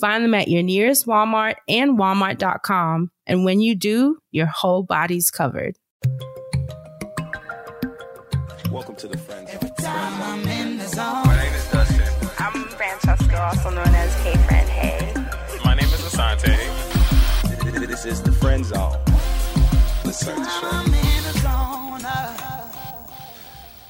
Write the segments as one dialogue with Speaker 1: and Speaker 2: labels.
Speaker 1: Find them at your nearest Walmart and walmart.com. And when you do, your whole body's covered.
Speaker 2: Welcome to the Friend Zone.
Speaker 3: My name is Dustin.
Speaker 4: I'm Francesca, also known as Hey Friend Hey.
Speaker 5: My name is Asante.
Speaker 2: This is the Friend Zone. Let's start the show.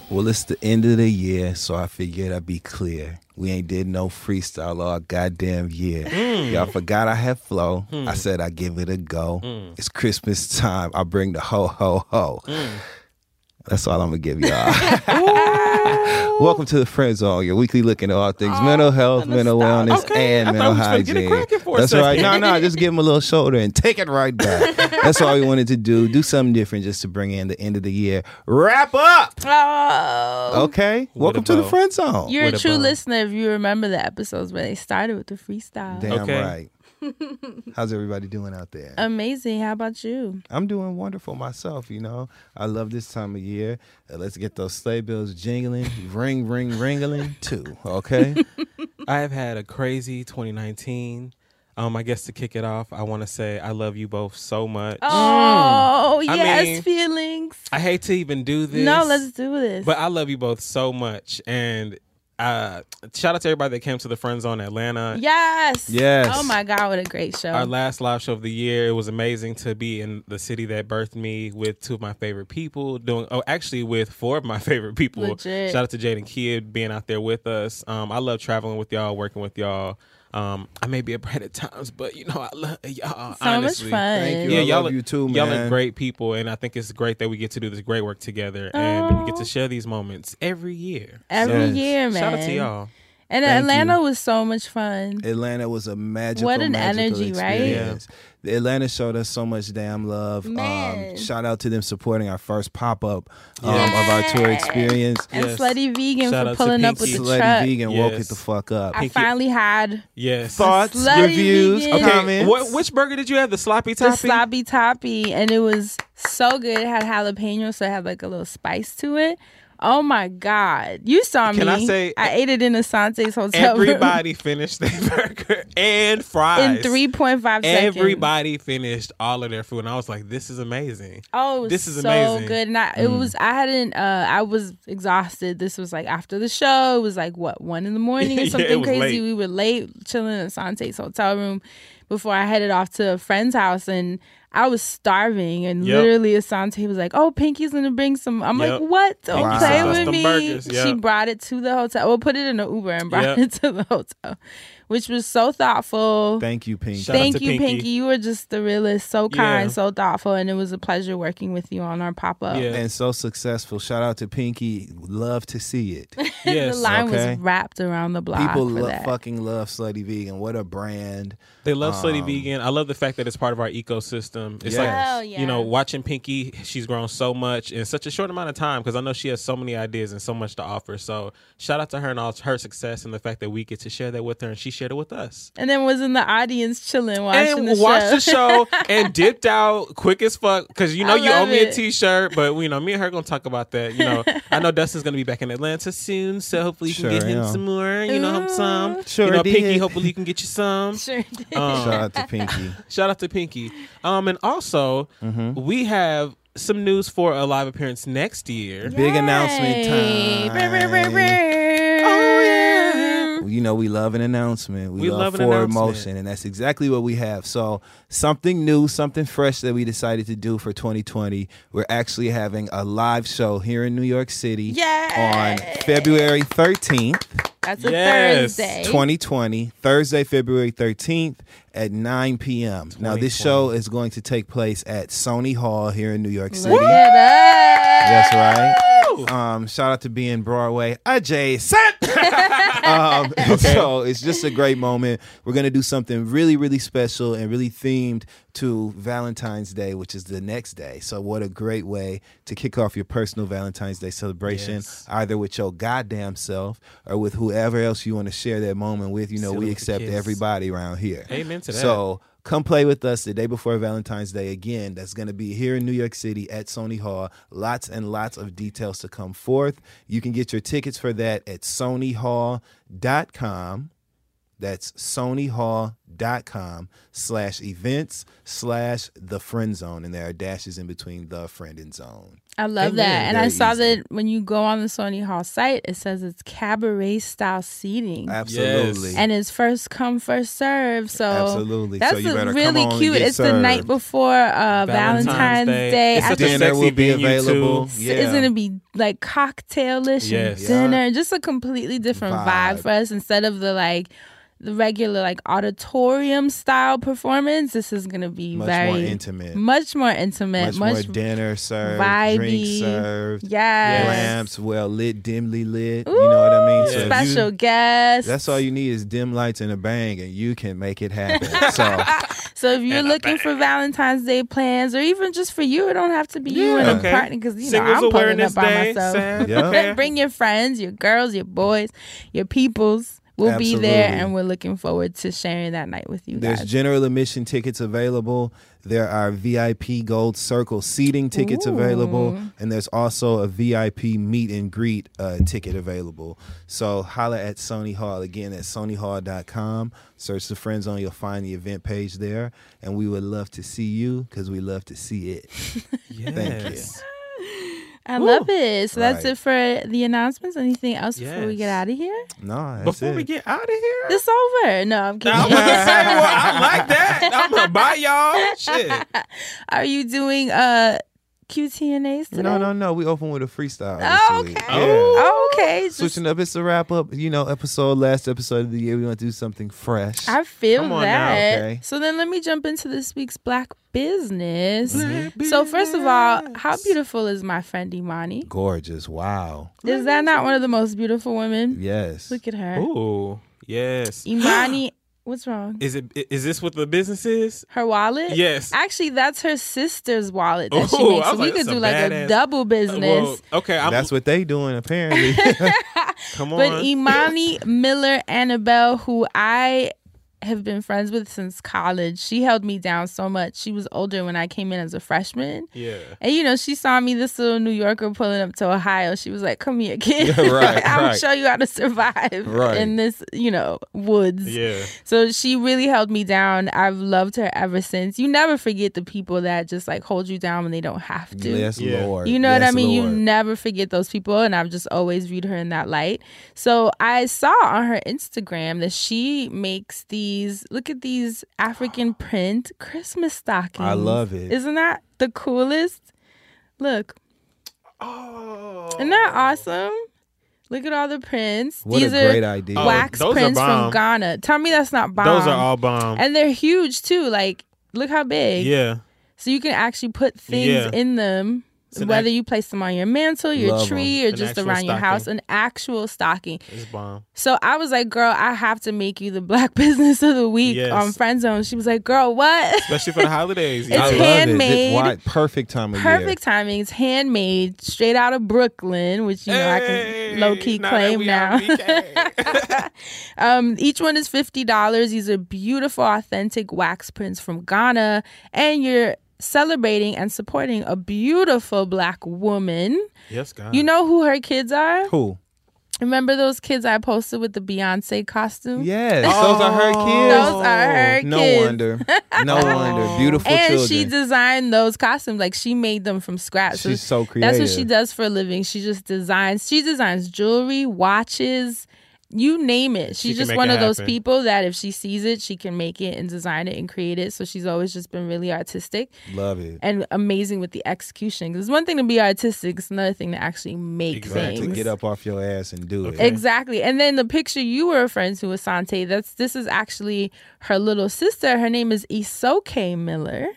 Speaker 6: Well, it's the end of the year, so I figured I'd be clear. We ain't did no freestyle all goddamn year. Mm. Y'all forgot I had flow. I mm. said I give it a go. Mm. It's Christmas time. I bring the ho ho ho. That's all I'm gonna give y'all. Welcome to the Friend Zone, your weekly look into all things oh, mental health, mental wellness,
Speaker 5: Okay,
Speaker 6: and
Speaker 5: I
Speaker 6: mental
Speaker 5: thought we was finna get it
Speaker 6: hygiene.
Speaker 5: cracking a
Speaker 6: That's right.
Speaker 5: second.
Speaker 6: No, no, just give him a little shoulder and take it right back. That's all we wanted to do. Do something different just to bring in the end of the year. Wrap up.
Speaker 1: Oh,
Speaker 6: Okay.
Speaker 5: What
Speaker 6: Welcome to the
Speaker 5: bow.
Speaker 6: Friend Zone.
Speaker 1: you're
Speaker 5: What
Speaker 1: a
Speaker 5: a
Speaker 1: true
Speaker 5: bum.
Speaker 1: listener if you remember the episodes where they started with the freestyle.
Speaker 6: Damn
Speaker 5: Okay.
Speaker 6: right. How's everybody doing out there?
Speaker 1: Amazing. How about you?
Speaker 6: I'm doing wonderful myself, you know. I love this time of year. Uh, let's get those sleigh bells jingling, ring, ring, ringling too, okay?
Speaker 5: I have had a crazy 2019. Um, I guess to kick it off, I want to say I love you both so much.
Speaker 1: Oh,
Speaker 5: I
Speaker 1: yes,
Speaker 5: mean-
Speaker 1: feelings.
Speaker 5: I hate to even do this.
Speaker 1: No, let's do this.
Speaker 5: But I love you both so much, and uh, shout out to everybody that came to the Friend Zone Atlanta.
Speaker 1: yes.
Speaker 6: Yes.
Speaker 1: Oh my God, what a great show.
Speaker 5: Our last live show of the year. It was amazing to be in the city that birthed me with two of my favorite people. Doing oh, actually with four of my favorite people.
Speaker 1: Legit.
Speaker 5: Shout out to Jaden Kidd being out there with us. Um, I love traveling with y'all, working with y'all. Um, I may be a brat at times, but you know I love y'all.
Speaker 1: so
Speaker 5: honestly.
Speaker 1: much fun.
Speaker 6: Thank you.
Speaker 5: Yeah,
Speaker 6: I
Speaker 5: y'all
Speaker 6: love you too,
Speaker 5: Y'all are great people, and I think it's great that we get to do this great work together, and we get to share these moments every year.
Speaker 1: Every
Speaker 6: Yes.
Speaker 1: year, man.
Speaker 5: Shout out to y'all.
Speaker 1: And
Speaker 6: Thank
Speaker 1: Atlanta
Speaker 6: you.
Speaker 1: was so much fun.
Speaker 6: Atlanta was a magical,
Speaker 1: What an
Speaker 6: magical
Speaker 1: energy, right?
Speaker 6: experience. The Atlanta showed us so much damn love.
Speaker 1: Man.
Speaker 6: Um, shout out to them supporting our first pop up um, of our tour experience.
Speaker 1: And
Speaker 5: Yes.
Speaker 1: Slutty Vegan
Speaker 5: Shout
Speaker 1: for pulling up with
Speaker 5: Pinky.
Speaker 1: the
Speaker 6: Slutty
Speaker 1: truck.
Speaker 6: Vegan woke it the fuck up.
Speaker 1: I
Speaker 5: Pinky-
Speaker 1: finally had
Speaker 5: Yes.
Speaker 6: Thoughts,
Speaker 1: Slutty
Speaker 6: reviews,
Speaker 1: Vegan.
Speaker 5: Okay,
Speaker 6: comments.
Speaker 5: what, which burger did you have? The sloppy
Speaker 1: the sloppy toppy, and it was so good. It had jalapeno, so it had like a little spice to it. Oh my god! You saw me.
Speaker 5: Can I say-
Speaker 1: I ate it in Asante's hotel room
Speaker 5: Everybody finished their burger and fries
Speaker 1: in three point five seconds.
Speaker 5: Everybody finished all of their food, and I was like, "This is amazing."
Speaker 1: Oh, it was
Speaker 5: This is
Speaker 1: so
Speaker 5: amazing.
Speaker 1: good. And I, it was I hadn't uh I was exhausted. This was like after the show. It was like what one in the morning
Speaker 5: Yeah,
Speaker 1: or something
Speaker 5: was
Speaker 1: crazy.
Speaker 5: late.
Speaker 1: We were late chilling in Sante's hotel room before I headed off to a friend's house and I was starving and
Speaker 5: Yep.
Speaker 1: literally Asante was like, "Oh, Pinky's gonna bring some." I'm
Speaker 5: Yep.
Speaker 1: like, "What? Don't
Speaker 6: Pinky
Speaker 1: play with me."
Speaker 5: burgers."
Speaker 1: She brought it to the hotel. Well, put it in an Uber and brought
Speaker 5: Yep.
Speaker 1: it to the hotel, which was so thoughtful.
Speaker 6: Thank you, Pinky.
Speaker 5: Shout
Speaker 1: Thank you,
Speaker 5: Pinky.
Speaker 1: Pinky. You were just the realest, so kind,
Speaker 5: Yeah.
Speaker 1: so thoughtful, and it was a pleasure working with you on our pop up.
Speaker 5: Yeah.
Speaker 6: and so successful. Shout out to Pinky. Love to see it.
Speaker 5: Yes,
Speaker 1: the line
Speaker 6: okay.
Speaker 1: was wrapped around the block.
Speaker 6: People
Speaker 1: for
Speaker 6: lo-
Speaker 1: that.
Speaker 6: fucking love Slutty Vegan. What a brand.
Speaker 5: They love Slutty
Speaker 6: Um,
Speaker 5: Vegan. I love the fact that it's part of our ecosystem. It's
Speaker 6: Yes.
Speaker 5: like
Speaker 1: Hell yeah.
Speaker 5: you know, watching Pinky, she's grown so much in such a short amount of time because I know she has so many ideas and so much to offer. So shout out to her and all her success and the fact that we get to share that with her and she shared it with us.
Speaker 1: and then was in the audience chilling, watching
Speaker 5: and
Speaker 1: the
Speaker 5: watched
Speaker 1: show.
Speaker 5: the show and dipped out quick as fuck because you know
Speaker 1: I
Speaker 5: you owe
Speaker 1: love
Speaker 5: me a
Speaker 1: it.
Speaker 5: t-shirt but you know me and her gonna talk about that you know i know dustin's gonna be back in atlanta soon so hopefully you can
Speaker 6: Sure
Speaker 5: get him
Speaker 6: am.
Speaker 5: some more you know him some
Speaker 6: Sure
Speaker 5: you know
Speaker 6: did.
Speaker 5: pinky hopefully you can get you some
Speaker 1: Sure did.
Speaker 5: Um,
Speaker 6: Shout out to Pinky.
Speaker 5: shout out to pinky um and also
Speaker 6: Mm-hmm.
Speaker 5: we have some news for a live appearance next year
Speaker 6: Big announcement time.
Speaker 1: Brr, brr, brr, brr.
Speaker 5: Yeah.
Speaker 6: You know, we love an announcement. We,
Speaker 5: We
Speaker 6: love,
Speaker 5: love an
Speaker 6: forward
Speaker 5: announcement.
Speaker 6: motion, and that's exactly what we have. So, something new, something fresh that we decided to do for 2020. We're actually having a live show here in New York City on February 13th,
Speaker 1: That's a
Speaker 5: Yes.
Speaker 1: Thursday.
Speaker 6: 2020, Thursday, February 13th at 9 p.m. Now, this show is going to take place at Sony Hall here in New York City.
Speaker 1: Look at us.
Speaker 6: That's right. Um, shout out to being Broadway adjacent. um, So it's just a great moment. We're gonna do something really, really special and really themed to Valentine's Day, which is the next day. So what a great way to kick off your personal Valentine's Day celebration,
Speaker 5: Yes.
Speaker 6: either with your goddamn self or with whoever else you want to share that moment with. You know,
Speaker 5: it
Speaker 6: we accept everybody around here.
Speaker 5: Amen to that.
Speaker 6: So come play with us the day before Valentine's Day again. That's going to be here in New York City at Sony Hall. Lots and lots of details to come forth. You can get your tickets for that at sonyhall.com. That's sonyhall.com slash events slash the friend zone. And there are dashes in between the friend and zone.
Speaker 1: I love
Speaker 5: Amen.
Speaker 1: that. And I saw
Speaker 6: easy.
Speaker 1: that when you go on the Sony Hall site, it says it's cabaret style seating.
Speaker 6: Absolutely.
Speaker 1: and it's first come first serve. So
Speaker 6: Absolutely.
Speaker 1: that's
Speaker 6: So you
Speaker 1: a
Speaker 6: better come
Speaker 1: really
Speaker 6: on and
Speaker 1: cute.
Speaker 6: get
Speaker 1: It's the night before uh, Valentine's,
Speaker 5: Valentine's Day.
Speaker 1: Day.
Speaker 5: It's a
Speaker 1: think
Speaker 6: Dinner will be available.
Speaker 5: too.
Speaker 6: Yeah.
Speaker 1: It's gonna be like cocktailish
Speaker 5: Yes.
Speaker 1: and dinner, just a completely different vibe.
Speaker 6: Vibe.
Speaker 1: for us. Instead of the like the regular like auditorium style performance, this is gonna be
Speaker 6: Much
Speaker 1: very
Speaker 6: more intimate.
Speaker 1: much more intimate,
Speaker 6: much, more dinner served,
Speaker 1: vibey.
Speaker 6: drink served,
Speaker 1: yes.
Speaker 6: lamps well lit, dimly lit. you know what I mean?
Speaker 5: Yeah.
Speaker 6: if
Speaker 1: special
Speaker 6: you-
Speaker 1: guests.
Speaker 6: that's all you need is dim lights and a bang, and you can make it happen. so
Speaker 1: So if you're looking for Valentine's Day plans, or even just for you, it don't have to be you and
Speaker 6: Yeah.
Speaker 1: a partner because you know I'm pulling up by
Speaker 5: Day.
Speaker 1: myself.
Speaker 5: Sam.
Speaker 6: Yeah.
Speaker 5: Okay.
Speaker 1: Bring your friends, your girls, your boys, your peoples. We'll be there, and we're looking forward to sharing that night with you guys.
Speaker 6: there's
Speaker 1: guys.
Speaker 6: general admission tickets available. There are VIP Gold Circle seating tickets available, and there's also a VIP meet and greet uh, ticket available. So holla at Sony Hall again at SonyHall.com. Search the friend zone, you'll find the event page there, and we would love to see you because we love to see it. Thank you.
Speaker 1: I love it. So that's
Speaker 6: Right.
Speaker 1: it for the announcements. Anything else before we get out of here?
Speaker 6: No, that's
Speaker 5: Before
Speaker 6: it.
Speaker 5: we get out of here,
Speaker 1: It's over. No, I'm kidding.
Speaker 5: I was gonna say, well, I like that. I'm gonna buy y'all shit.
Speaker 1: Are you doing uh QTNAs today?
Speaker 6: No, no, no. We open with a freestyle.
Speaker 1: Oh, okay.
Speaker 6: Yeah.
Speaker 1: Oh, okay. Just-
Speaker 6: Switching up, it's a wrap up. You know, episode, last episode of the year. We want to do something fresh.
Speaker 1: I feel
Speaker 5: Come on
Speaker 1: that.
Speaker 5: now,
Speaker 6: okay.
Speaker 1: So then let me jump into this week's black business. So first of all, how beautiful is my friend Imani?
Speaker 6: Gorgeous. Wow.
Speaker 1: Is that not one of the most beautiful women?
Speaker 6: Yes.
Speaker 1: Look at her.
Speaker 5: Ooh, yes.
Speaker 1: Imani, what's wrong?
Speaker 5: Is it? Is this what the business is?
Speaker 1: Her wallet?
Speaker 5: Yes.
Speaker 1: Actually, that's her sister's wallet that she
Speaker 5: oh,
Speaker 1: makes. So
Speaker 5: was
Speaker 1: we could do
Speaker 5: a
Speaker 1: like a double business.
Speaker 5: Well, okay, I'm,
Speaker 6: That's what they doing apparently.
Speaker 5: Come on.
Speaker 1: But Imani Miller Annibell, who I have been friends with since college, she held me down so much. She was older when I came in as a freshman.
Speaker 5: yeah.
Speaker 1: And you know, she saw me, this little New Yorker pulling up to Ohio. She was like, Come here, kid.
Speaker 6: Yeah, right,
Speaker 1: I'll
Speaker 6: right.
Speaker 1: show you how to survive
Speaker 6: Right.
Speaker 1: in this, you know, woods.
Speaker 5: Yeah.
Speaker 1: So she really held me down. I've loved her ever since. You never forget the people that just like hold you down when they don't have to.
Speaker 6: yes,
Speaker 5: Yeah.
Speaker 6: Lord.
Speaker 1: You know what I
Speaker 6: Yes,
Speaker 1: mean? You never forget those people, and I've just always viewed her in that light. So I saw on her Instagram that she makes these. Look at these African print Christmas stockings.
Speaker 6: I love it.
Speaker 1: Isn't that the coolest? Look,
Speaker 5: Oh.
Speaker 1: isn't that awesome? Look at all the prints.
Speaker 6: What
Speaker 1: these
Speaker 6: a
Speaker 1: are
Speaker 6: great idea.
Speaker 5: Oh,
Speaker 1: wax
Speaker 5: those are
Speaker 1: prints from. Ghana. Tell me that's not bomb.
Speaker 5: Those are all bomb.
Speaker 1: and they're huge too. Like, look how big.
Speaker 5: yeah.
Speaker 1: So you can actually put things
Speaker 5: Yeah.
Speaker 1: in them,
Speaker 5: It's an
Speaker 1: whether
Speaker 5: act-
Speaker 1: you place them on your mantle, your
Speaker 6: Love
Speaker 1: tree, or
Speaker 5: An
Speaker 1: just around your house, an actual stocking.
Speaker 5: It's bomb.
Speaker 1: So I was like, girl, I have to make you the black business of the week
Speaker 5: Yes.
Speaker 1: on Friend Zone. She was like, girl, what?
Speaker 5: Especially for the holidays.
Speaker 1: It's
Speaker 6: I love it.
Speaker 1: handmade.
Speaker 6: Perfect time of
Speaker 1: Perfect timing. It's handmade, straight out of Brooklyn, which you know I can low key claim now. um, each one is fifty dollars. These are beautiful, authentic wax prints from Ghana, and you're celebrating and supporting a beautiful black woman.
Speaker 5: yes, God.
Speaker 1: You know who her kids are?
Speaker 6: Who?
Speaker 1: Remember those kids I posted with the Beyonce costume?
Speaker 6: Yes, those are her oh. kids.
Speaker 1: Those are her
Speaker 6: no
Speaker 1: kids.
Speaker 6: wonder. No wonder. Beautiful
Speaker 1: and
Speaker 6: children.
Speaker 1: she designed those costumes like she made them from scratch.
Speaker 6: She's so creative.
Speaker 1: That's what she does for a living. She just designs. She designs jewelry, watches, you name it. She's
Speaker 5: can
Speaker 1: just one
Speaker 5: it
Speaker 1: of those
Speaker 5: happen.
Speaker 1: people that if she sees it, she can make it and design it and create it. So she's always just been really artistic
Speaker 6: Love it.
Speaker 1: and amazing with the execution. Because it's one thing to be artistic, it's another thing to actually make
Speaker 5: Exactly.
Speaker 6: To
Speaker 1: things.
Speaker 6: get up off your ass and do it.
Speaker 1: Exactly. And then the picture you were referring to, Asante, that's this is actually her little sister. Her name is Isoke Miller.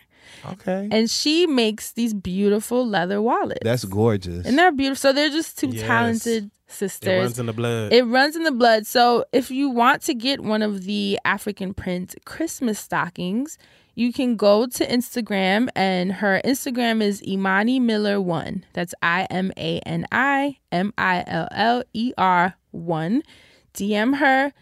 Speaker 6: Okay.
Speaker 1: And she makes these beautiful leather wallets.
Speaker 6: That's gorgeous.
Speaker 1: and they're beautiful. So they're just two
Speaker 5: Yes.
Speaker 1: talented sisters.
Speaker 5: It runs in the blood.
Speaker 1: It runs in the blood. So if you want to get one of the African print Christmas stockings, you can go to Instagram and her Instagram is Imani Miller one. That's I M A N I M I L L E R one. DM her.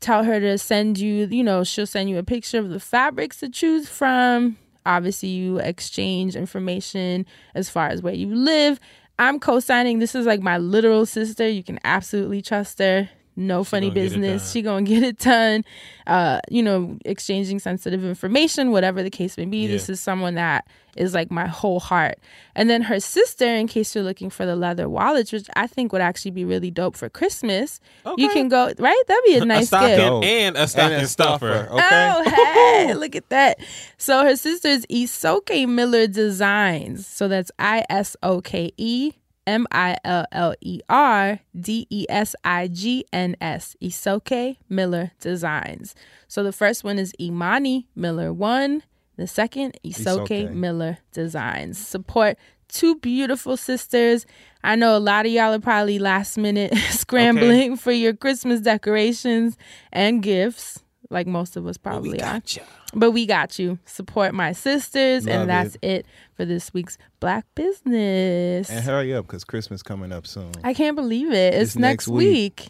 Speaker 1: Tell her to send you, you know, she'll send you a picture of the fabrics to choose from. Obviously, you exchange information as far as where you live. I'm co-signing. This is like my literal sister. You can absolutely trust her. No funny
Speaker 5: gonna get it
Speaker 1: business. She gonna get it done. Uh, you know, exchanging sensitive information, whatever the case may be. This is someone that is like my whole heart. And then her sister, in case you're looking for the leather wallets, which I think would actually be really dope for Christmas. You can go right. That'd be a
Speaker 5: a
Speaker 1: nice
Speaker 5: stocking
Speaker 1: gift.
Speaker 6: Dope.
Speaker 5: and a stocking
Speaker 6: And a
Speaker 5: stuffer.
Speaker 6: Okay.
Speaker 1: Oh, hey, look at that. So her sister's Isoke Miller Designs. So that's I S O K E M I L L E R D E S I G N S. Isoke Miller Designs. So the first one is Imani Miller 1. The second, Isoke,
Speaker 6: Isoke.
Speaker 1: Miller Designs. Support two beautiful sisters. I know a lot of y'all are probably last minute scrambling for your Christmas decorations and gifts, like most of us probably are.
Speaker 5: Gotcha.
Speaker 1: But we got you. Support my sisters,
Speaker 6: Love
Speaker 1: and that's it. for this week's Black Business.
Speaker 6: And hurry up because Christmas coming up soon.
Speaker 1: I can't believe it. It's,
Speaker 6: It's
Speaker 1: next,
Speaker 6: next
Speaker 1: week.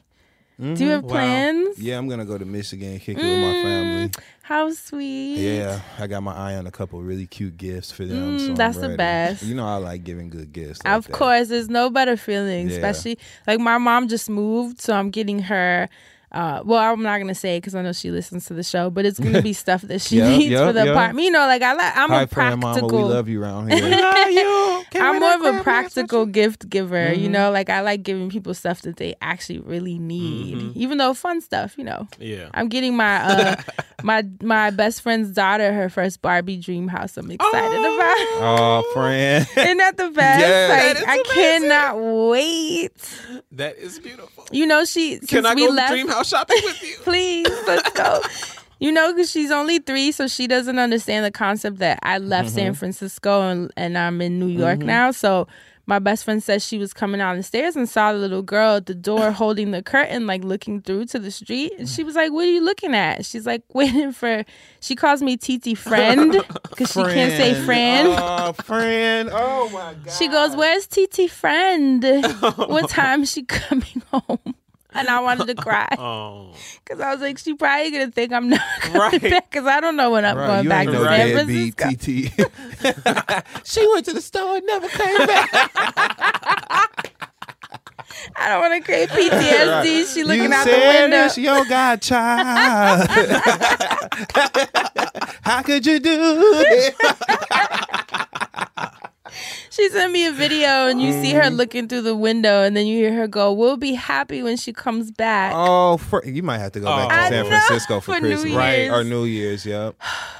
Speaker 6: week.
Speaker 1: Do you have
Speaker 5: Wow.
Speaker 1: plans?
Speaker 6: Yeah, I'm gonna go to Michigan, kick it with my
Speaker 1: Mm.
Speaker 6: family.
Speaker 1: How sweet.
Speaker 6: Yeah, I got my eye on a couple really cute gifts for them.
Speaker 1: Mm,
Speaker 6: so
Speaker 1: that's the best.
Speaker 6: You know I like giving good gifts. like
Speaker 1: Of
Speaker 6: that.
Speaker 1: course, there's no better feeling,
Speaker 6: Yeah.
Speaker 1: especially like my mom just moved, so I'm getting her. Uh, well, I'm not gonna say because I know she listens to the show, but it's gonna be stuff that she
Speaker 6: Yep,
Speaker 1: needs
Speaker 6: yep,
Speaker 1: for the
Speaker 6: yep.
Speaker 1: apartment. You know, like I like I'm
Speaker 6: Hi,
Speaker 1: a
Speaker 6: friend, mama.
Speaker 1: practical.
Speaker 6: We love you around here.
Speaker 1: I'm more of a practical gift giver, you know. Like I like giving people stuff that they actually really need, even though fun stuff, you know.
Speaker 5: Yeah.
Speaker 1: I'm getting my uh my my best friend's daughter her first Barbie dream house. I'm excited about.
Speaker 6: Oh, friend.
Speaker 1: Isn't that the best?
Speaker 6: Yes.
Speaker 1: Like,
Speaker 5: That is
Speaker 1: I
Speaker 5: amazing.
Speaker 1: cannot wait.
Speaker 5: That is beautiful.
Speaker 1: You know, she since
Speaker 5: Can I
Speaker 1: we
Speaker 5: go
Speaker 1: left,
Speaker 5: shopping with you?
Speaker 1: please let's go. You know, because she's only three, so she doesn't understand the concept that I left
Speaker 5: Mm-hmm.
Speaker 1: San Francisco and, and I'm in New York now. So my best friend says she was coming down the stairs and saw the little girl at the door holding the curtain, like looking through to the street. And she was like, What are you looking at? She's like, Waiting for, she calls me Titi friend because she can't say friend.
Speaker 6: Oh, friend. Oh my God.
Speaker 1: She goes, Where's TT friend? what time is she coming home? And I wanted to oh. cry
Speaker 5: Oh,
Speaker 1: because I was like, she probably gonna think I'm not coming
Speaker 5: Right.
Speaker 1: back because I don't know when I'm
Speaker 6: Right,
Speaker 1: going
Speaker 6: you
Speaker 1: back
Speaker 6: ain't
Speaker 1: to
Speaker 6: no
Speaker 1: San Francisco.
Speaker 6: TT. she went to the store and never came back.
Speaker 1: I don't want to create PTSD. She looking
Speaker 6: you
Speaker 1: out the
Speaker 6: said
Speaker 1: window.
Speaker 6: it's your godchild. How could you do it?
Speaker 1: She sent me a video and you see her looking through the window and then you hear her go, "We'll be happy when she comes back."
Speaker 6: Oh, fr- you might have to go back
Speaker 5: Oh.
Speaker 6: to San Francisco for,
Speaker 1: for New
Speaker 6: Christmas,
Speaker 1: Year's.
Speaker 6: Or New Year's, yep.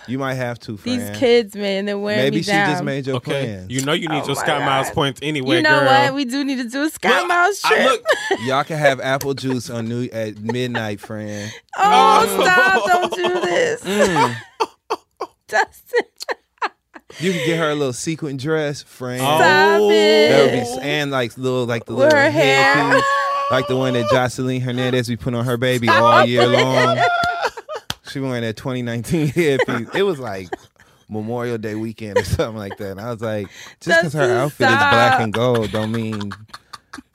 Speaker 6: You might have to, friend.
Speaker 1: These kids, man, they're wearing
Speaker 6: Maybe
Speaker 1: me
Speaker 6: she
Speaker 1: down.
Speaker 6: just made your
Speaker 5: okay.
Speaker 6: plans.
Speaker 5: You know you need
Speaker 1: Oh
Speaker 5: your
Speaker 1: my
Speaker 5: Sky Miles
Speaker 1: God.
Speaker 5: points anyway,
Speaker 1: you know
Speaker 5: girl.
Speaker 1: what? We do need to do a Sky
Speaker 5: Well,
Speaker 1: Miles
Speaker 5: I
Speaker 1: trip.
Speaker 5: look-
Speaker 6: Y'all can have apple juice on New at midnight, friend.
Speaker 1: oh, stop! Don't do this,
Speaker 6: Mm.
Speaker 1: Dustin.
Speaker 6: You can get her a little sequin dress, friend.
Speaker 5: Oh.
Speaker 1: Stop it.
Speaker 6: That would be and like little like the
Speaker 1: With
Speaker 6: little
Speaker 1: her hair.
Speaker 6: headpiece, like the one that Jocelyn Hernandez we put on her baby all year long. She wearing that 2019 headpiece. It was like Memorial Day weekend or something like that. And I was like, just because her
Speaker 1: Justin,
Speaker 6: outfit is black and gold, don't mean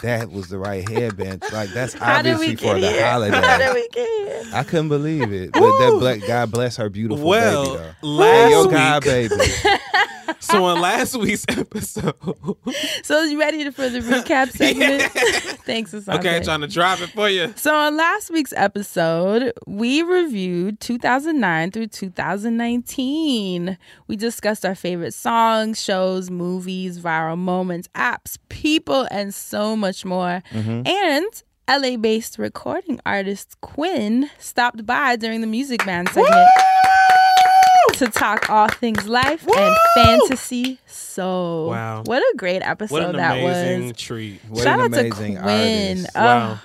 Speaker 6: that was the right headband. Like that's
Speaker 1: How
Speaker 6: obviously for
Speaker 1: get
Speaker 6: the
Speaker 1: here? How did
Speaker 6: holiday.
Speaker 1: we get here?
Speaker 6: I couldn't believe it, but that black God bless her beautiful
Speaker 5: Well,
Speaker 6: baby though.
Speaker 5: last
Speaker 6: Hey, yo,
Speaker 5: week-
Speaker 6: God, baby.
Speaker 5: So on last week's episode,
Speaker 1: So you ready for the recap segment? Thanks, Asante.
Speaker 5: okay, trying to drive it for you.
Speaker 1: So on last week's episode, we reviewed 2009 through 2019. We discussed our favorite songs, shows, movies, viral moments, apps, people, and so much more. Mm-hmm. And LA based recording artist Quinn stopped by during the Music Man segment to talk all things life and fantasy So,
Speaker 5: Wow.
Speaker 1: What a great episode
Speaker 5: What an
Speaker 1: that
Speaker 5: amazing
Speaker 1: was.
Speaker 5: treat.
Speaker 6: What
Speaker 1: Shout
Speaker 6: an
Speaker 1: out to Quinn.
Speaker 6: artist.
Speaker 1: Oh,
Speaker 5: Wow.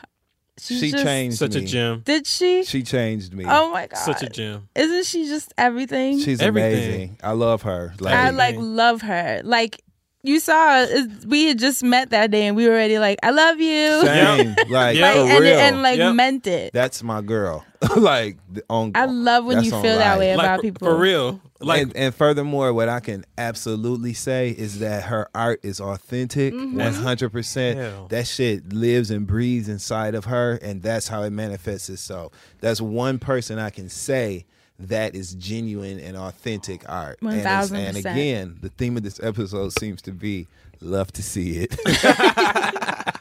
Speaker 1: she's
Speaker 6: she
Speaker 1: just-
Speaker 6: changed
Speaker 5: Such a
Speaker 6: me.
Speaker 5: gem.
Speaker 1: Did she?
Speaker 6: She changed me.
Speaker 1: oh my god.
Speaker 5: Such a gem.
Speaker 1: Isn't she just everything?
Speaker 6: She's
Speaker 5: Everything.
Speaker 6: amazing. I love her. Like,
Speaker 1: I like love her. Like you saw, we had just met that day, and we were already like, "I love you,"
Speaker 6: same. Like
Speaker 5: Yeah.
Speaker 1: like,
Speaker 6: for
Speaker 1: and,
Speaker 6: real.
Speaker 1: and like
Speaker 5: Yep.
Speaker 1: meant it.
Speaker 6: that's my girl. like on.
Speaker 1: I love when you
Speaker 6: on
Speaker 1: feel that way
Speaker 5: Like
Speaker 1: about
Speaker 5: for,
Speaker 1: people.
Speaker 5: for real. Like
Speaker 6: and, and furthermore, what I can absolutely say is that her art is authentic,
Speaker 1: Mm-hmm.
Speaker 6: one hundred
Speaker 5: Yeah.
Speaker 6: percent. That shit lives and breathes inside of her, and that's how it manifests itself. That's one person I can say that is genuine and authentic art. And
Speaker 1: 1000%.
Speaker 6: And again, the theme of this episode seems to be love to see it.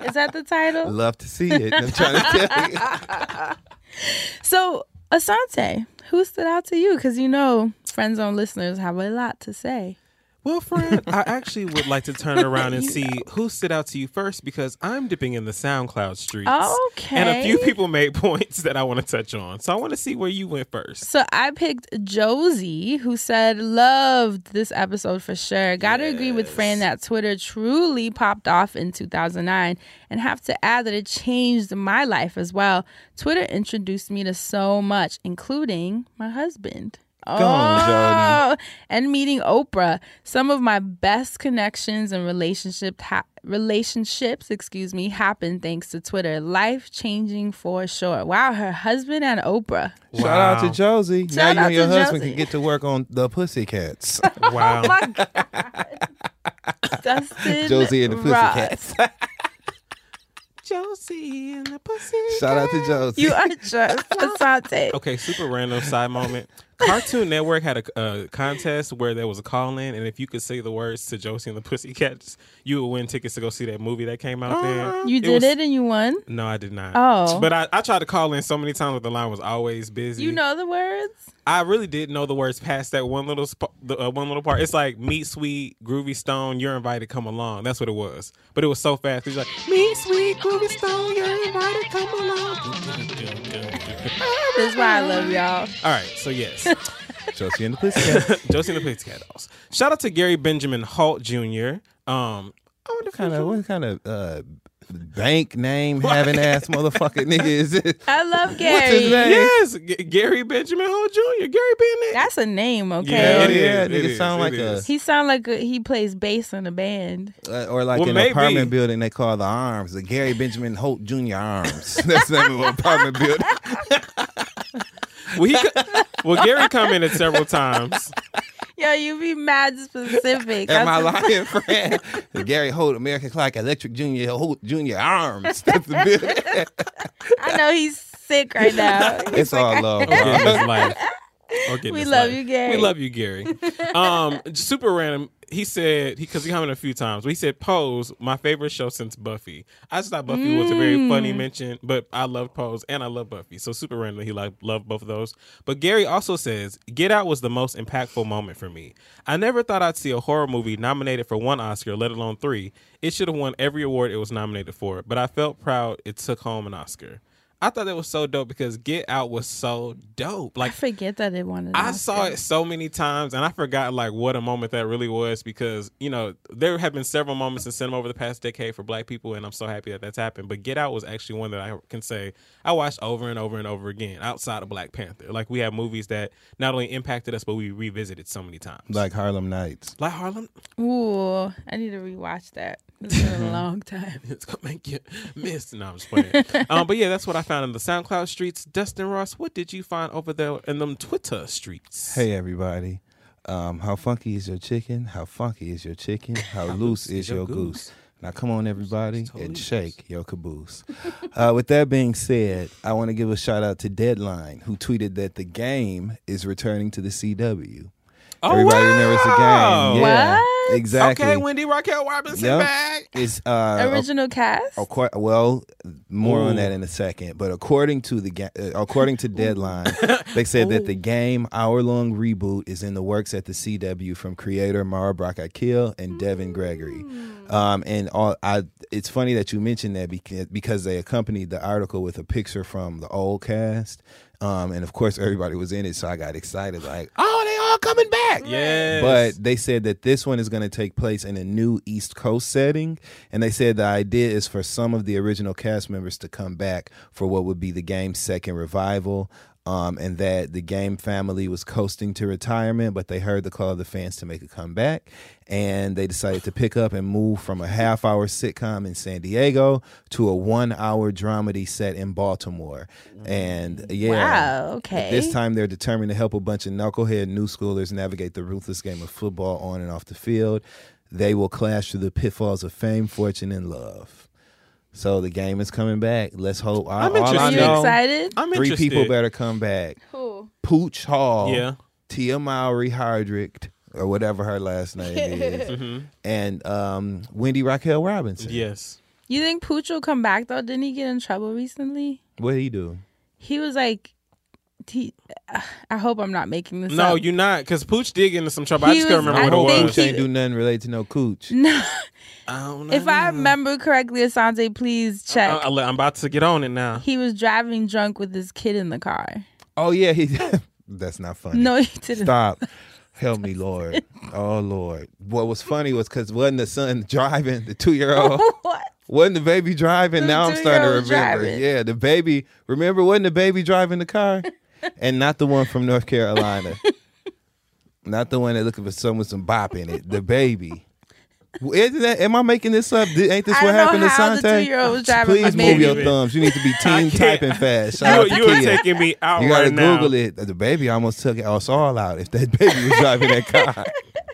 Speaker 1: Is that the title?
Speaker 6: love to see it. I'm trying to tell you.
Speaker 1: So, Asante, who stood out to you? Because you know, friend zone listeners have a lot to say.
Speaker 5: Well, friend, I actually would like to turn around and see who stood out to you first because I'm dipping in the SoundCloud streets.
Speaker 1: Okay.
Speaker 5: And a few people made points that I want to touch on. So I want to see where you went first.
Speaker 1: So I picked Josie, who said, Loved this episode for sure. Gotta agree with Fran that Twitter truly popped off in 2009 and have to add that it changed my life as well. Twitter introduced me to so much, including my husband.
Speaker 6: On,
Speaker 1: Oh, and meeting Oprah. Some of my best connections and relationship ha- relationships, excuse me, happened thanks to Twitter. Life changing for sure. Wow, her husband and Oprah.
Speaker 6: Shout out to Josie.
Speaker 1: Shout
Speaker 6: now you and your husband
Speaker 1: Josie.
Speaker 6: can get to work on the Pussycats.
Speaker 5: Wow.
Speaker 1: Oh my god. Dustin
Speaker 6: Josie and the
Speaker 1: Ross.
Speaker 6: Pussycats.
Speaker 5: Josie and the pussy.
Speaker 6: Shout out to Josie.
Speaker 1: You are just Asante.
Speaker 5: Okay, super random side moment. Cartoon Network had a, a contest where there was a call in, and if you could say the words to Josie and the Pussycats, you would win tickets to go see that movie that came out there.
Speaker 1: You did
Speaker 5: was-
Speaker 1: it and you won.
Speaker 5: No, I did not.
Speaker 1: Oh.
Speaker 5: But I, I tried to call in so many times, but the line was always busy.
Speaker 1: You know the words?
Speaker 5: I really did know the words past that one little sp- the, uh, one little part. It's like meet sweet groovy stone. You're invited. Come along. That's what it was. But it was so fast. He's like meet sweet groovy stone. You're invited. Come along.
Speaker 1: That's why I love y'all.
Speaker 5: All right. So yes,
Speaker 6: Josie and the Pussycats.
Speaker 5: Josie and the Pussycat Dolls. Shout out to Gary Benjamin Holt Jr. Um, I wonder
Speaker 6: kind of what kind of uh, bank name having ass motherfucker nigga is this?
Speaker 1: I love
Speaker 6: What's
Speaker 1: Gary.
Speaker 6: his name?
Speaker 5: Yes, G- Gary Benjamin Holt Jr. Gary Bennett.
Speaker 1: That's a name, okay?
Speaker 5: Yeah,
Speaker 6: Hell
Speaker 5: it
Speaker 6: yeah,
Speaker 5: is,
Speaker 6: nigga
Speaker 5: it is,
Speaker 6: sound
Speaker 5: it
Speaker 6: like a
Speaker 5: is.
Speaker 1: He sound like a, he plays bass in a band.
Speaker 6: uh, or like
Speaker 5: Well,
Speaker 6: an
Speaker 5: maybe.
Speaker 6: apartment building they call the Arms, the Gary Benjamin Holt Jr. Arms. That's the name of an apartment building.
Speaker 5: Well, he co- well Gary commented several times.
Speaker 1: Yo, you be mad specific.
Speaker 6: Am I
Speaker 1: That's-
Speaker 6: lying, friend? Gary Holt American Clark Electric Jr. Holt Jr. Arms. That's the building.
Speaker 1: I know he's sick right now.
Speaker 6: it's all love,
Speaker 5: or getting
Speaker 6: bro.
Speaker 5: his life. Or getting
Speaker 1: We love
Speaker 5: life.
Speaker 1: you, Gary.
Speaker 5: We love you, Gary. Um, super random. He said because he, commented a few times. But he said Pose, my favorite show since Buffy. I just thought Buffy was a very
Speaker 1: Mm.
Speaker 5: funny mention, but I love Pose and I love Buffy. So super random. He like loved both of those. But Gary also says Get Out was the most impactful moment for me. I never thought I'd see a horror movie nominated for one Oscar, let alone three. It should have won every award it was nominated for, but I felt proud it took home an Oscar. I thought that was so dope because Get Out was so dope.
Speaker 1: Like I
Speaker 5: Like
Speaker 1: forget that it wanted.
Speaker 5: I saw it so many times and I forgot like what a moment that really was because you know there have been several moments in cinema over the past decade for black people and I'm so happy that that's happened but Get Out was actually one that I can say I watched over and over and over again outside of Black Panther like we have movies that not only impacted us but we revisited so many times
Speaker 6: Like Harlem Nights.
Speaker 5: like Harlem
Speaker 1: Ooh, I need to rewatch that. It's been a long time.
Speaker 5: it's gonna make you miss no I'm just playing um but yeah that's what I found in the SoundCloud streets Dustin Ross what did you find over there in them Twitter streets
Speaker 6: Hey everybody. Um, how funky is your chicken? How funky is your chicken? How, loose is your goose? Now come on everybody
Speaker 5: Totally
Speaker 6: and
Speaker 5: loose.
Speaker 6: shake your caboose. uh, with that being said, I want to give a shout out to Deadline who tweeted that the game is returning to the CW.
Speaker 5: Oh,
Speaker 6: Everybody remembers the
Speaker 5: wow.
Speaker 6: game. Yeah.
Speaker 1: What?
Speaker 6: exactly.
Speaker 5: Okay, Wendy Raquel Robinson
Speaker 6: Yep.
Speaker 5: back.
Speaker 6: It's uh,
Speaker 1: Original cast.
Speaker 6: Acco- well, more on that in a second. But according to the ga- uh, according to Deadline, they said that the game hour long reboot is in the works at the CW from creator Mara Brock Akil and Devon Greggory. Um, and all I, it's funny that you mentioned that because because they accompanied the article with a picture from the old cast. Um, and of course everybody was in it, so I got excited like, oh, they all coming back.
Speaker 5: Yes.
Speaker 6: But they said that this one is going to take place in a new East Coast setting. And they said the idea is for some of the original cast members to come back for what would be the game's second revival. Um, and that the game family was coasting to retirement, but they heard the call of the fans to make a comeback. And they decided to pick up and move from a half hour sitcom in San Diego to a one hour dramedy set in Baltimore. And yeah.
Speaker 1: Wow, okay.
Speaker 6: This time, they're determined to help a bunch of knucklehead new schoolers navigate the ruthless game of football on and off the field. They will clash through the pitfalls of fame, fortune, and love. So the game is coming back. Let's hope. I,
Speaker 5: I'm
Speaker 6: all I
Speaker 5: interested.
Speaker 1: you
Speaker 6: know,
Speaker 1: excited?
Speaker 5: I'm
Speaker 6: three
Speaker 5: interested.
Speaker 6: people better come back.
Speaker 1: Who?
Speaker 6: Pooch Hall,
Speaker 5: Yeah.
Speaker 6: Tia Mowry Hardrict, or whatever her last name is,
Speaker 5: Mm-hmm.
Speaker 6: and um, Wendy Raquel Robinson.
Speaker 5: Yes.
Speaker 1: You think Pooch will come back though? Didn't he get in trouble recently?
Speaker 6: What did he do?
Speaker 1: He was like, he. I hope I'm not making this
Speaker 5: No,
Speaker 1: up.
Speaker 5: you're not, because Pooch did get into some trouble. I
Speaker 1: He
Speaker 5: just can't remember
Speaker 1: I
Speaker 5: what it was.
Speaker 6: Pooch
Speaker 1: he-
Speaker 6: ain't do nothing related to no cooch.
Speaker 1: No,
Speaker 5: I don't know.
Speaker 1: if I remember correctly, Asante, please uh, check.
Speaker 5: Uh, I, am about to get on it now.
Speaker 1: he was driving drunk with his kid in the car.
Speaker 6: Oh yeah, he. That's not funny.
Speaker 1: No, he didn't.
Speaker 6: Stop. Help me, Lord. Oh, Lord. What was funny was because wasn't the son driving, the two year old?
Speaker 1: what?
Speaker 6: wasn't the baby driving?
Speaker 1: The
Speaker 6: now I'm starting to remember.
Speaker 1: driving.
Speaker 6: Yeah, the baby. Remember, wasn't the baby driving the car? And not the one from North Carolina. not the one that looking for someone with some bop in it. The baby. Isn't that, am I making this up? Did- Ain't this
Speaker 1: I
Speaker 6: what happened to
Speaker 1: how
Speaker 6: Sante?
Speaker 1: two-year-old was driving
Speaker 6: Please move
Speaker 1: baby.
Speaker 6: your thumbs. You need to be team typing fast. Shout
Speaker 5: You,
Speaker 6: out
Speaker 5: you
Speaker 6: to
Speaker 5: are taking me out
Speaker 6: You gotta
Speaker 5: right now.
Speaker 6: Google it. The baby almost took us all out if that baby was driving that car.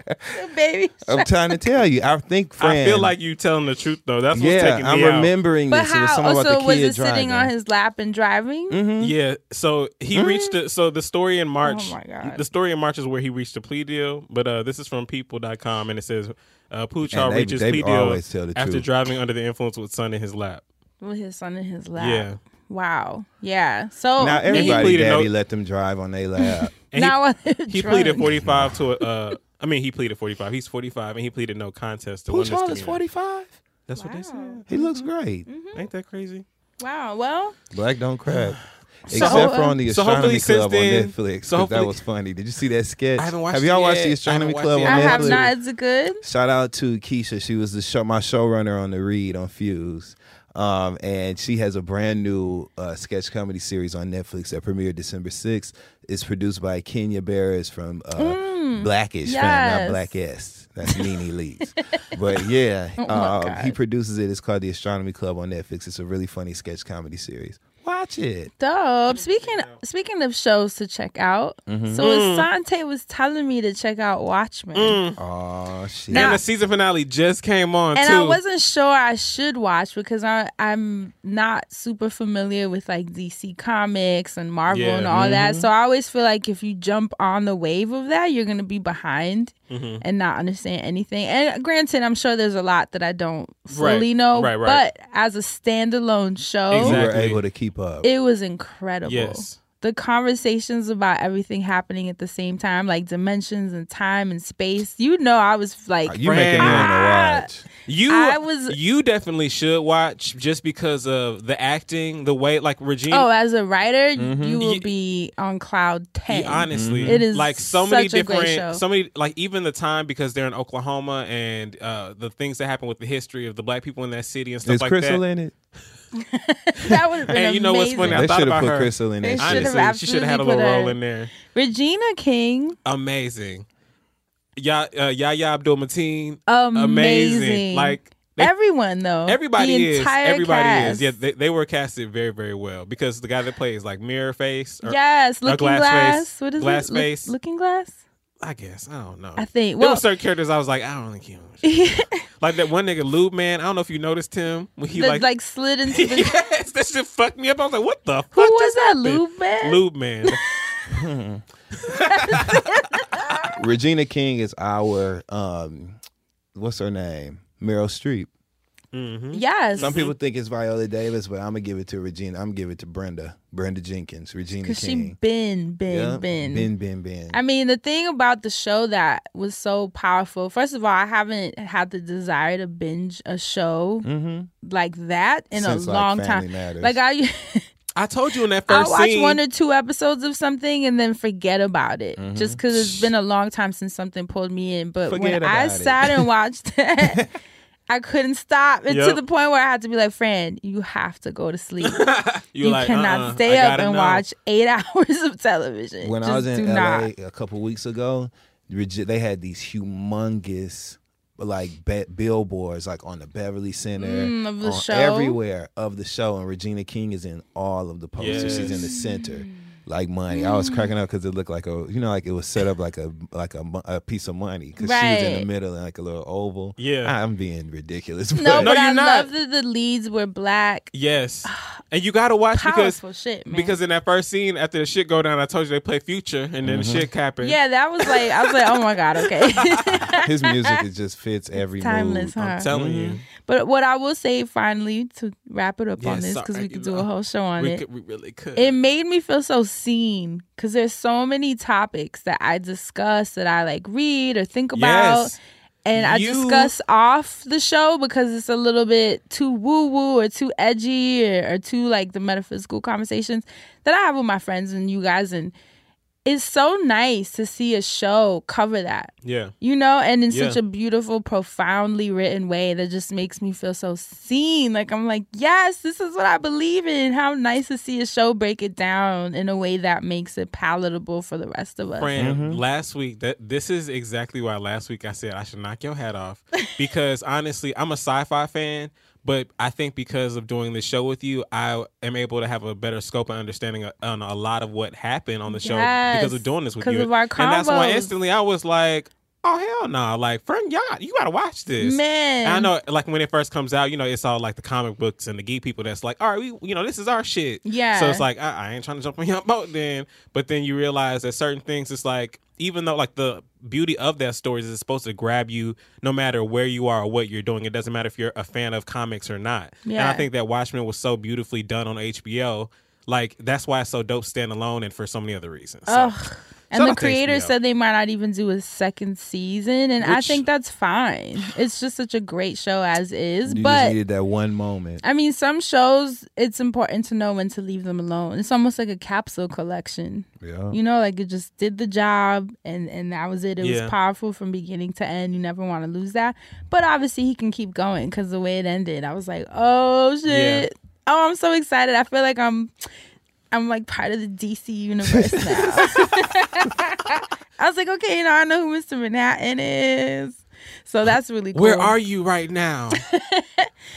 Speaker 1: The baby.
Speaker 6: I'm trying to tell you. I think Fran.
Speaker 5: I feel like you telling the truth though. That's what's
Speaker 6: yeah,
Speaker 5: taking me
Speaker 6: I'm
Speaker 5: out.
Speaker 6: remembering
Speaker 1: But
Speaker 6: this. It was
Speaker 1: how?
Speaker 6: something about
Speaker 1: Also,
Speaker 6: the
Speaker 1: was
Speaker 6: kid
Speaker 1: it sitting on his lap and driving?
Speaker 6: Mhm.
Speaker 5: Yeah, so he reached the so the story in March.
Speaker 1: Oh my God.
Speaker 5: The story in March is where he reached a plea deal, but uh, this is from people.com and it says uh, Pooch
Speaker 6: And
Speaker 5: Hall
Speaker 6: they-
Speaker 5: reaches
Speaker 6: they
Speaker 5: plea deal
Speaker 6: always tell the
Speaker 5: after
Speaker 6: truth.
Speaker 5: driving under the influence with son in his lap.
Speaker 1: With his son in his lap.
Speaker 5: Yeah.
Speaker 1: Wow. Yeah. So
Speaker 6: Now everybody,
Speaker 5: pleaded
Speaker 6: daddy,
Speaker 5: no-
Speaker 6: let them drive on their lap.
Speaker 5: And
Speaker 1: now
Speaker 5: he, he pleaded 45 to a, uh I mean he pleaded 45. He's 45 and he pleaded no contest to one
Speaker 6: Pooch Hall is 45.
Speaker 5: That's what they said.
Speaker 6: He looks mm-hmm. great. Mm-hmm.
Speaker 5: Ain't that crazy?
Speaker 1: Wow. Well,
Speaker 6: Black don't crack.
Speaker 1: So,
Speaker 6: Except for on the
Speaker 5: so
Speaker 6: Astronomy
Speaker 5: hopefully
Speaker 6: Club
Speaker 5: then-
Speaker 6: on Netflix.
Speaker 5: so
Speaker 6: 'cause that was funny. Did you see that sketch?
Speaker 5: I haven't watched
Speaker 6: Have y'all
Speaker 5: it
Speaker 6: watched
Speaker 5: yet.
Speaker 6: the Astronomy Club
Speaker 5: watched
Speaker 6: on
Speaker 1: I have
Speaker 6: Netflix?
Speaker 1: not. Is it good?
Speaker 6: Shout out to Keisha. She was the show, my showrunner on the Read on Fuse. Um, and she has a brand new uh, sketch comedy series on Netflix that premiered December 6th. It's produced by Kenya Barris from uh, Blackish fame, not
Speaker 1: yes.
Speaker 6: Blackest. That's Nene Leeds. but yeah,
Speaker 1: Oh
Speaker 6: uh,
Speaker 1: God.
Speaker 6: he produces it. It's called The Astronomy Club on Netflix. It's a really funny sketch comedy series. Watch it.
Speaker 1: Dope. Speaking speaking of shows to check out,
Speaker 6: Mm-hmm.
Speaker 1: so
Speaker 5: Mm.
Speaker 1: Asante was telling me to check out Watchmen,
Speaker 6: Oh, shit.
Speaker 1: Now-
Speaker 5: and the season finale just came on
Speaker 1: and
Speaker 5: too.
Speaker 1: I wasn't sure I should watch because I I'm not super familiar with like DC Comics and Marvel
Speaker 5: Yeah.
Speaker 1: and all
Speaker 6: Mm-hmm.
Speaker 1: that. So I always feel like if you jump on the wave of that, you're gonna be behind
Speaker 5: Mm-hmm.
Speaker 1: and not understand anything. And granted, I'm sure there's a lot that I don't fully
Speaker 5: Right.
Speaker 1: know,
Speaker 5: Right, right.
Speaker 1: but as a standalone show,
Speaker 6: you were
Speaker 5: Exactly.
Speaker 6: able to keep up.
Speaker 1: it was incredible.
Speaker 5: Yes.
Speaker 1: The conversations about everything happening at the same time, like dimensions and time and space. You know, I was like,
Speaker 6: you making me want to
Speaker 1: Ah.
Speaker 6: watch.
Speaker 5: You
Speaker 1: I was-
Speaker 5: you definitely should watch just because of the acting, the way like Regina
Speaker 1: oh, as a writer,
Speaker 6: Mm-hmm.
Speaker 1: you will
Speaker 5: Ye-
Speaker 1: be on cloud ten.
Speaker 5: Yeah, honestly,
Speaker 1: It is
Speaker 5: like so many
Speaker 1: such a
Speaker 5: different, so many like even the time because they're in Oklahoma and uh, the things that happen with the history of the black people in that city and stuff
Speaker 6: Is
Speaker 5: like
Speaker 6: Crystal
Speaker 5: that.
Speaker 6: in it?
Speaker 1: that would have been
Speaker 5: And you know what's
Speaker 1: amazing.
Speaker 5: funny? I
Speaker 6: They
Speaker 5: thought
Speaker 6: should
Speaker 5: about
Speaker 6: have put
Speaker 5: her.
Speaker 6: Crystal in
Speaker 1: They
Speaker 6: that
Speaker 1: should've
Speaker 5: Honestly, she should have had a
Speaker 1: absolutely
Speaker 5: little
Speaker 1: put
Speaker 5: role
Speaker 1: her-
Speaker 5: in there.
Speaker 1: Regina King,
Speaker 5: Amazing. Ya uh, Yahya Abdul Mateen,
Speaker 1: amazing.
Speaker 5: amazing. Like they,
Speaker 1: everyone though,
Speaker 5: everybody
Speaker 1: the
Speaker 5: is.
Speaker 1: entire
Speaker 5: Everybody
Speaker 1: cast.
Speaker 5: is. Yeah, they, they were casted very very well because the guy that plays like Mirror Face. Or,
Speaker 1: yes, Looking
Speaker 5: Glass
Speaker 1: Glass.
Speaker 5: Face.
Speaker 1: What is
Speaker 5: Glass
Speaker 1: it? Look-
Speaker 5: Face.
Speaker 1: looking Glass.
Speaker 5: I guess I don't know.
Speaker 1: I think.
Speaker 5: there
Speaker 1: Well,
Speaker 5: were certain characters I was like, I don't think he. like that one nigga, Lube Man. I don't know if you noticed him when he
Speaker 1: the,
Speaker 5: like.
Speaker 1: like, slid into the.
Speaker 5: yes, that shit fucked me up. I was like, what the fuck?
Speaker 1: Who was
Speaker 5: just
Speaker 1: that?
Speaker 5: happened?
Speaker 1: Lube Man.
Speaker 5: Lube Man.
Speaker 6: Regina King is our um what's her name? Meryl Streep.
Speaker 5: Mm-hmm.
Speaker 1: Yes.
Speaker 6: Some people think it's Viola Davis, but I'm gonna give it to Regina. I'm gonna give it to Brenda, Brenda Jenkins, Regina
Speaker 1: Because she
Speaker 6: King.
Speaker 1: been, been,
Speaker 6: Yeah,
Speaker 1: been.
Speaker 6: been, been, been.
Speaker 1: I mean, the thing about the show that was so powerful, first of all, I haven't had the desire to binge a show
Speaker 6: mm-hmm.
Speaker 1: like that in
Speaker 6: Since,
Speaker 1: a long
Speaker 6: Family
Speaker 1: time.
Speaker 6: Matters.
Speaker 1: Like I
Speaker 5: I told you in that first.
Speaker 1: I'll
Speaker 5: first
Speaker 1: watch
Speaker 5: scene.
Speaker 1: one or two episodes of something and then forget about it,
Speaker 6: Mm-hmm.
Speaker 1: just because it's been a long time since something pulled me in. But
Speaker 6: Forget
Speaker 1: when I
Speaker 6: it.
Speaker 1: sat and watched that, I couldn't stop. And to the point where I had to be like, "Friend, you have to go to sleep.
Speaker 5: You're like,
Speaker 1: cannot
Speaker 5: uh-uh,
Speaker 1: stay up and
Speaker 5: know.
Speaker 1: watch eight hours of television.
Speaker 6: when
Speaker 1: Just
Speaker 6: I was in LA
Speaker 1: not.
Speaker 6: a couple weeks ago, they had these humongous like be- billboards like on the Beverly Center,
Speaker 1: Mm, of the
Speaker 6: on
Speaker 1: show?
Speaker 6: everywhere of the show, and Regina King is in all of the posters. She's in the
Speaker 1: Mm.
Speaker 6: Center. Like money, I was cracking up because it looked like a, you know, like it was set up like a like a, a piece of money because she was in the middle and like a little oval.
Speaker 5: Yeah.
Speaker 6: I'm being ridiculous.
Speaker 1: No,
Speaker 6: but-
Speaker 5: No,
Speaker 1: but I
Speaker 5: you're not.
Speaker 1: love that the leads were black.
Speaker 5: Yes, and you gotta watch because
Speaker 1: shit, man.
Speaker 5: because in that first scene after the shit go down, I told you they play Future, and then the mm-hmm. shit happened.
Speaker 1: yeah, that was like I was like, oh my god, okay.
Speaker 6: his music it just fits every
Speaker 1: timeless,
Speaker 6: mood.
Speaker 1: huh?
Speaker 5: I'm telling you, mm-hmm.
Speaker 1: But what I will say finally to wrap it up on this because we could
Speaker 5: you
Speaker 1: do a whole show on
Speaker 5: we
Speaker 1: it.
Speaker 5: could, we really could.
Speaker 1: It made me feel so seen because there's so many topics that I discuss that I like read or think about.
Speaker 5: yes,
Speaker 1: And I discuss off the show because it's a little bit too woo woo or too edgy or, or too like the metaphysical conversations that I have with my friends and you guys. And it's so nice to see a show cover that
Speaker 5: yeah.
Speaker 1: you know, and in such a beautiful, profoundly written way that just makes me feel so seen. Like I'm like, yes, this is what I believe in. How nice to see a show break it down in a way that makes it palatable for the rest of us.
Speaker 5: Friend, mm-hmm. last week that this is exactly why last week I said I should knock your hat off because honestly, I'm a sci-fi fan, but I think because of doing this show with you, I am able to have a better scope and understanding on a lot of what happened on the show because of doing this with you.
Speaker 1: of our
Speaker 5: and that's why instantly I was like, "Oh hell no!" Like, friend, y'all, you gotta watch this.
Speaker 1: Man.
Speaker 5: And I know, like when it first comes out, you know, it's all like the comic books and the geek people that's like, all right, we, you know, this is our shit.
Speaker 1: Yeah.
Speaker 5: So it's like, I, I ain't trying to jump on your boat then. But then you realize that certain things, it's like, even though like the beauty of that story is it's supposed to grab you no matter where you are or what you're doing. It doesn't matter if you're a fan of comics or not. And
Speaker 1: Yeah.
Speaker 5: I think that Watchmen was so beautifully done on HBO. Like that's why it's so dope standalone and for so many other reasons. So.
Speaker 1: And the creators said they might not even do a second season, and I think that's fine. It's just such a great show as is, but
Speaker 6: needed that one moment.
Speaker 1: I mean, some shows it's important to know when to leave them alone. It's almost like a capsule collection.
Speaker 6: Yeah.
Speaker 1: You know, like it just did the job and and that was it. It
Speaker 5: Yeah.
Speaker 1: was powerful from beginning to end. You never want to lose that. But obviously, he can keep going because the way it ended, I was like, oh shit. Oh, I'm so excited. I feel like I'm I'm like part of the DC universe now. I was like, okay, you know, I know who Mr. Manhattan is. So that's really cool.
Speaker 5: Where are you right now?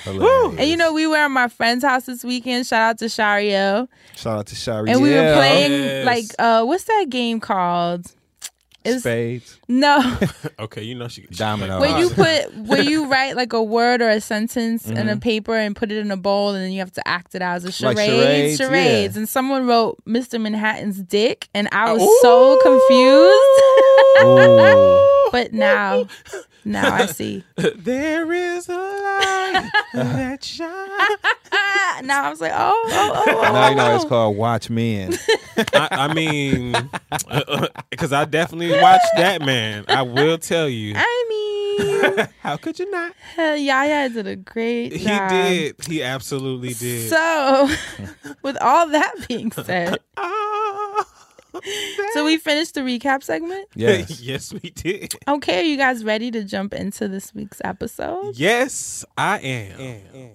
Speaker 1: And you know, we were at my friend's house this weekend. Shout out to Shario.
Speaker 6: Shout out to Shari.
Speaker 1: And we were playing
Speaker 5: Yes.
Speaker 1: like uh what's that game called? It's
Speaker 6: Spades.
Speaker 1: no
Speaker 5: okay, you know she. she
Speaker 6: Domino.
Speaker 1: where you put where you write like a word or a sentence in
Speaker 6: Mm-hmm.
Speaker 1: a paper and put it in a bowl and then you have to act it out as a charade.
Speaker 6: Like charades,
Speaker 1: charades.
Speaker 6: yeah.
Speaker 1: And someone wrote Mr. Manhattan's dick and I was so confused. But now now I see.
Speaker 5: There is a light that shines.
Speaker 1: Now I was like, oh, oh, oh, oh,
Speaker 6: now you know
Speaker 1: oh.
Speaker 6: it's called Watch Men.
Speaker 5: I, I mean, because I definitely watched that man. I will tell you.
Speaker 1: I mean,
Speaker 5: How could you not?
Speaker 1: uh, Yahya did a great
Speaker 5: He
Speaker 1: job.
Speaker 5: did. He absolutely did.
Speaker 1: So, with all that being said,
Speaker 5: Ah,
Speaker 1: so we finished the recap segment.
Speaker 6: Yes.
Speaker 5: yes, we did.
Speaker 1: Okay, are you guys ready to jump into this week's episode?
Speaker 5: Yes, I am.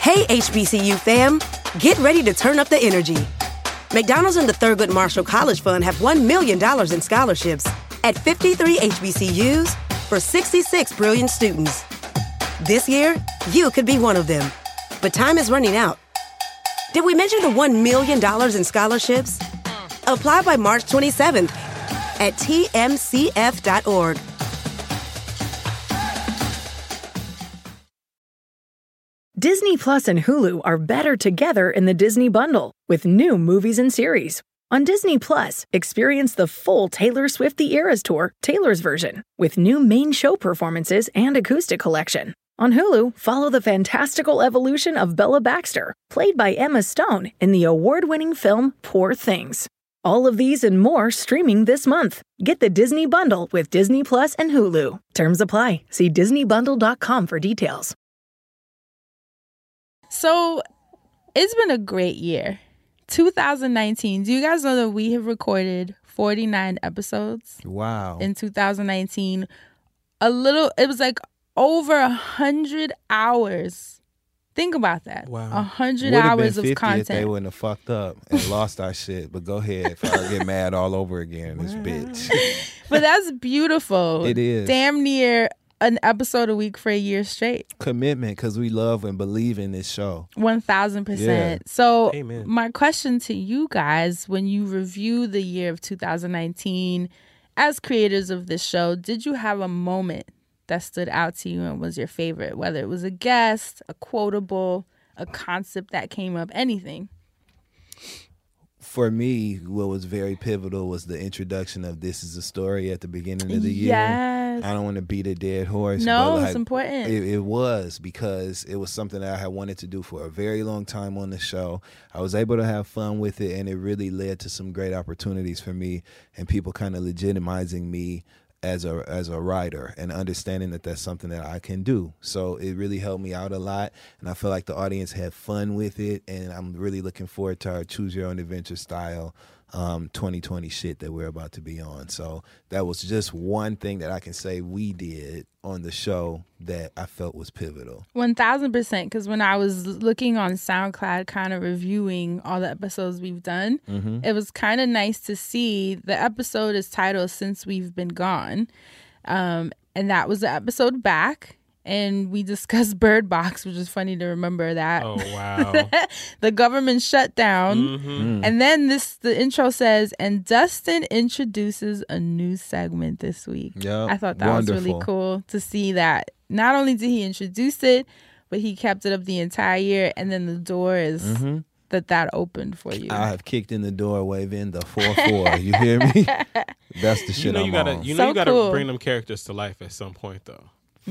Speaker 7: Hey, HBCU fam, get ready to turn up the energy. McDonald's and the Thurgood Marshall College Fund have $1 million in scholarships at 53 HBCUs for 66 brilliant students. This year, you could be one of them. But time is running out. Did we mention the $1 million in scholarships? Apply by March 27th at tmcf.org.
Speaker 8: Disney Plus and Hulu are better together in the Disney bundle with new movies and series. On Disney Plus, experience the full Taylor Swift The Eras Tour, Taylor's version, with new main show performances and acoustic collection. On Hulu, follow the fantastical evolution of Bella Baxter, played by Emma Stone in the award winning film Poor Things. All of these and more streaming this month. Get the Disney Bundle with Disney Plus and Hulu. Terms apply. See DisneyBundle.com for details.
Speaker 1: So it's been a great year. 2019. Do you guys know that we have recorded 49 episodes
Speaker 6: Wow.
Speaker 1: in 2019? A little, it was like over a hundred hours. Think about that.
Speaker 5: Wow.
Speaker 1: A hundred hours
Speaker 6: been
Speaker 1: of
Speaker 6: 50 If they
Speaker 1: content.
Speaker 6: wouldn't have fucked up and lost our shit. But go ahead. If I get mad all over again, this bitch.
Speaker 1: But that's beautiful.
Speaker 6: It is.
Speaker 1: Damn near an episode a week for a year straight.
Speaker 6: Commitment because we love and believe in this show.
Speaker 1: One thousand
Speaker 6: Yeah.
Speaker 1: percent. So,
Speaker 5: Amen.
Speaker 1: my question to you guys: When you review the year of 2019, as creators of this show, did you have a moment that stood out to you and was your favorite? Whether it was a guest, a quotable, a concept that came up, anything.
Speaker 6: For me, what was very pivotal was the introduction of "This Is a Story" at the beginning of the year.
Speaker 1: Yes.
Speaker 6: I don't want to beat a dead horse.
Speaker 1: No,
Speaker 6: but
Speaker 1: it's important.
Speaker 6: It, it was because it was something that I had wanted to do for a very long time on the show. I was able to have fun with it, and it really led to some great opportunities for me and people kind of legitimizing me as a as a writer and understanding that that's something that I can do. So it really helped me out a lot, and I feel like the audience had fun with it, and I'm really looking forward to our choose your own adventure style um 2020 shit that we're about to be on. So that was just one thing that I can say we did on the show that I felt was pivotal.
Speaker 1: One thousand percent. Because when I was looking on SoundCloud, kind of reviewing all the episodes we've done,
Speaker 6: Mm-hmm.
Speaker 1: it was kind of nice to see the episode is titled "Since We've Been Gone," um, and that was the episode back. And we discussed Bird Box, which is funny to remember that
Speaker 5: Oh wow.
Speaker 1: the government shutdown.
Speaker 5: Mhm.
Speaker 1: And then this the intro says, and Dustin introduces a new segment this week.
Speaker 6: Yup.
Speaker 1: I thought that was really cool to see that not only did he introduce it, but he kept it up the entire year, and then the door is that that opened for you.
Speaker 6: Mm-hmm. I have kicked in the door waving the four four. You hear me? That's the shit
Speaker 5: you know
Speaker 6: I'm
Speaker 5: you gotta
Speaker 6: on.
Speaker 5: you know
Speaker 1: So
Speaker 5: you gotta
Speaker 1: cool.
Speaker 5: bring them characters to life at some point though.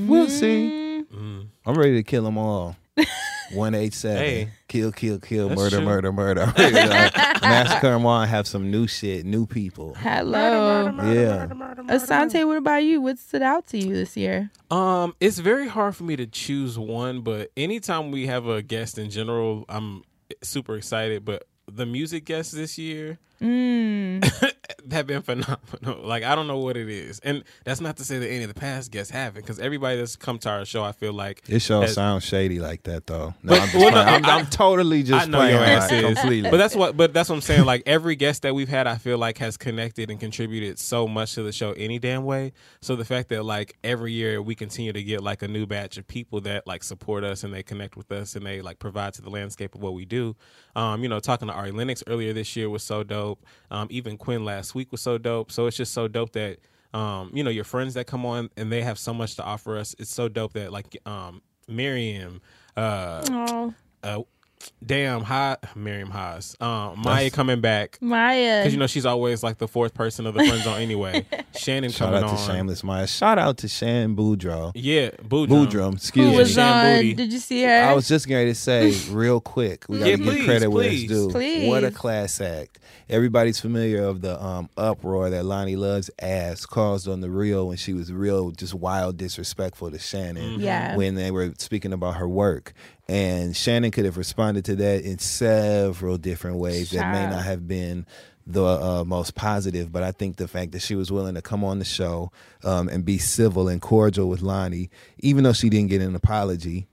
Speaker 6: We'll see.
Speaker 5: Mm.
Speaker 6: I'm ready to kill them all. One eight seven.
Speaker 5: Hey.
Speaker 6: Kill, kill, kill,
Speaker 5: That's
Speaker 6: murder,
Speaker 5: true.
Speaker 6: murder, murder. I'm like, massacre them all and have some new shit, new people.
Speaker 1: Hello,
Speaker 6: Yeah.
Speaker 1: Asante. What about you? What stood out to you this year?
Speaker 5: Um, it's very hard for me to choose one, but anytime we have a guest in general, I'm super excited. But the music guests this year
Speaker 1: Mm.
Speaker 5: have been phenomenal. Like I don't know what it is, and that's not to say that any of the past guests haven't, because everybody that's come to our show, I feel like
Speaker 6: It sure
Speaker 5: has-
Speaker 6: sounds shady like that though. No,
Speaker 5: But-
Speaker 6: I'm, just
Speaker 5: well, no.
Speaker 6: I'm,
Speaker 5: I-
Speaker 6: I'm totally just
Speaker 5: I know
Speaker 6: playing
Speaker 5: your ass
Speaker 6: like,
Speaker 5: is.
Speaker 6: completely.
Speaker 5: But that's what. But that's what I'm saying. Like every guest that we've had, I feel like has connected and contributed so much to the show any damn way. So the fact that like every year we continue to get like a new batch of people that like support us and they connect with us and they like provide to the landscape of what we do. Um, you know, talking to Ari Lennox earlier this year was so dope. Um, even Quinn last week was so dope. So it's just so dope that um, you know, your friends that come on and they have so much to offer us. It's so dope that like um Miriam, uh,
Speaker 1: Oh,
Speaker 5: uh damn hi Miriam Haas. Um Maya coming back.
Speaker 1: Maya.
Speaker 5: Because you know she's always like the fourth person of the friend zone anyway. Shannon
Speaker 6: Shout
Speaker 5: coming
Speaker 6: out to
Speaker 5: on.
Speaker 6: Shameless Maya. Shout out to Shan Boodram.
Speaker 5: Yeah, Boodram.
Speaker 6: Boodram,
Speaker 1: who
Speaker 6: excuse
Speaker 1: was
Speaker 6: me.
Speaker 5: Shan
Speaker 1: on? Did you see her?
Speaker 6: I was just going to say real quick. We got to
Speaker 5: Yeah,
Speaker 6: give
Speaker 5: please,
Speaker 6: credit where it's due.
Speaker 1: Please.
Speaker 6: What a class act! Everybody's familiar of the um, uproar that Loni Love's ass caused on the real when she was real, just wild, disrespectful to Shannon.
Speaker 1: Yeah.
Speaker 6: When they were speaking about her work, and Shannon could have responded to that in several different ways that may not have been the uh, most positive, but I think the fact that she was willing to come on the show um, and be civil and cordial with Loni, even though she didn't get an apology,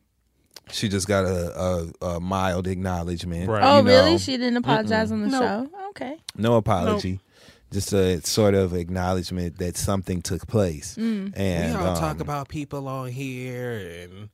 Speaker 6: she just got a, a, a mild acknowledgement.
Speaker 5: Right.
Speaker 1: oh,
Speaker 6: you know.
Speaker 1: really? She didn't apologize on the
Speaker 5: No.
Speaker 1: show. Okay.
Speaker 6: No apology. Just a sort of acknowledgement that something took place.
Speaker 1: Mm.
Speaker 6: And
Speaker 5: we all
Speaker 6: um,
Speaker 5: talk about people on here and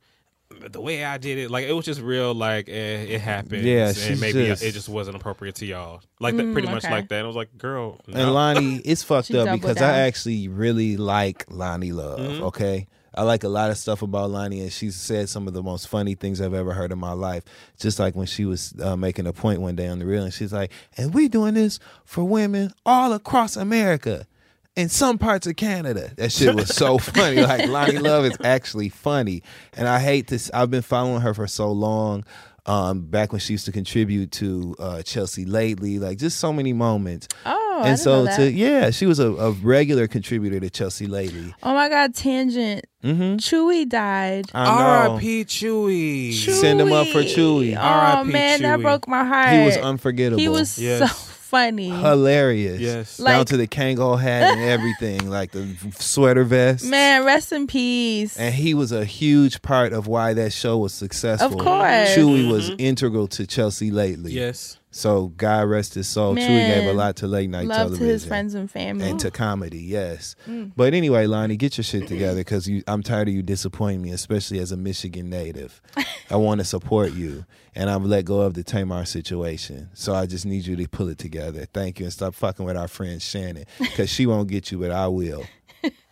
Speaker 5: the way I did it, like it was just real. Like eh, it happened.
Speaker 6: Yeah,
Speaker 5: and
Speaker 6: she's
Speaker 5: maybe
Speaker 6: just-
Speaker 5: it just wasn't appropriate to y'all. Like that, pretty much
Speaker 1: okay.
Speaker 5: like that. And I was like, girl, no.
Speaker 6: And Loni, it's fucked up because
Speaker 1: down.
Speaker 6: I actually really like Loni Love.
Speaker 5: Mm-hmm.
Speaker 6: Okay. I like a lot of stuff about Loni, and she said some of the most funny things I've ever heard in my life. Just like when she was uh, making a point one day on the reel, and she's like, "And we doing this for women all across America, in some parts of Canada." That shit was so funny. Like Loni Love is actually funny, and I hate this. I've been following her for so long. Um, back when she used to contribute to uh, Chelsea lately, like just so many moments.
Speaker 1: Oh, I
Speaker 6: and
Speaker 1: didn't
Speaker 6: so
Speaker 1: know
Speaker 6: to yeah, she was a, a regular contributor to Chelsea lately.
Speaker 1: Oh my God, tangent.
Speaker 6: Mm-hmm.
Speaker 1: Chuy died.
Speaker 6: I.
Speaker 5: R.I.P. Chuy.
Speaker 6: Send him up for Chuy.
Speaker 1: Oh
Speaker 5: R.I.P.
Speaker 1: man, that broke my heart.
Speaker 6: He was unforgettable.
Speaker 1: He was so
Speaker 5: Yes.
Speaker 1: Funny.
Speaker 6: hilarious.
Speaker 5: Yes.
Speaker 6: down
Speaker 1: Like-
Speaker 6: to the Kangol hat and everything, like the sweater vest.
Speaker 1: Man, rest in peace.
Speaker 6: And he was a huge part of why that show was successful.
Speaker 1: Of course.
Speaker 6: Chuy was mm-hmm. integral to Chelsea lately.
Speaker 5: Yes.
Speaker 6: So God rest his soul. Chuy
Speaker 1: Man.
Speaker 6: gave a lot to late night
Speaker 1: Love
Speaker 6: television.
Speaker 1: to his friends and family.
Speaker 6: and to comedy, yes.
Speaker 1: Mm.
Speaker 6: But anyway, Loni, get your shit together because I'm tired of you disappointing me, especially as a Michigan native. I want to support you, and I've let go of the Tamar situation. So I just need you to pull it together. Thank you, and stop fucking with our friend Shannon because she won't get you, but I will,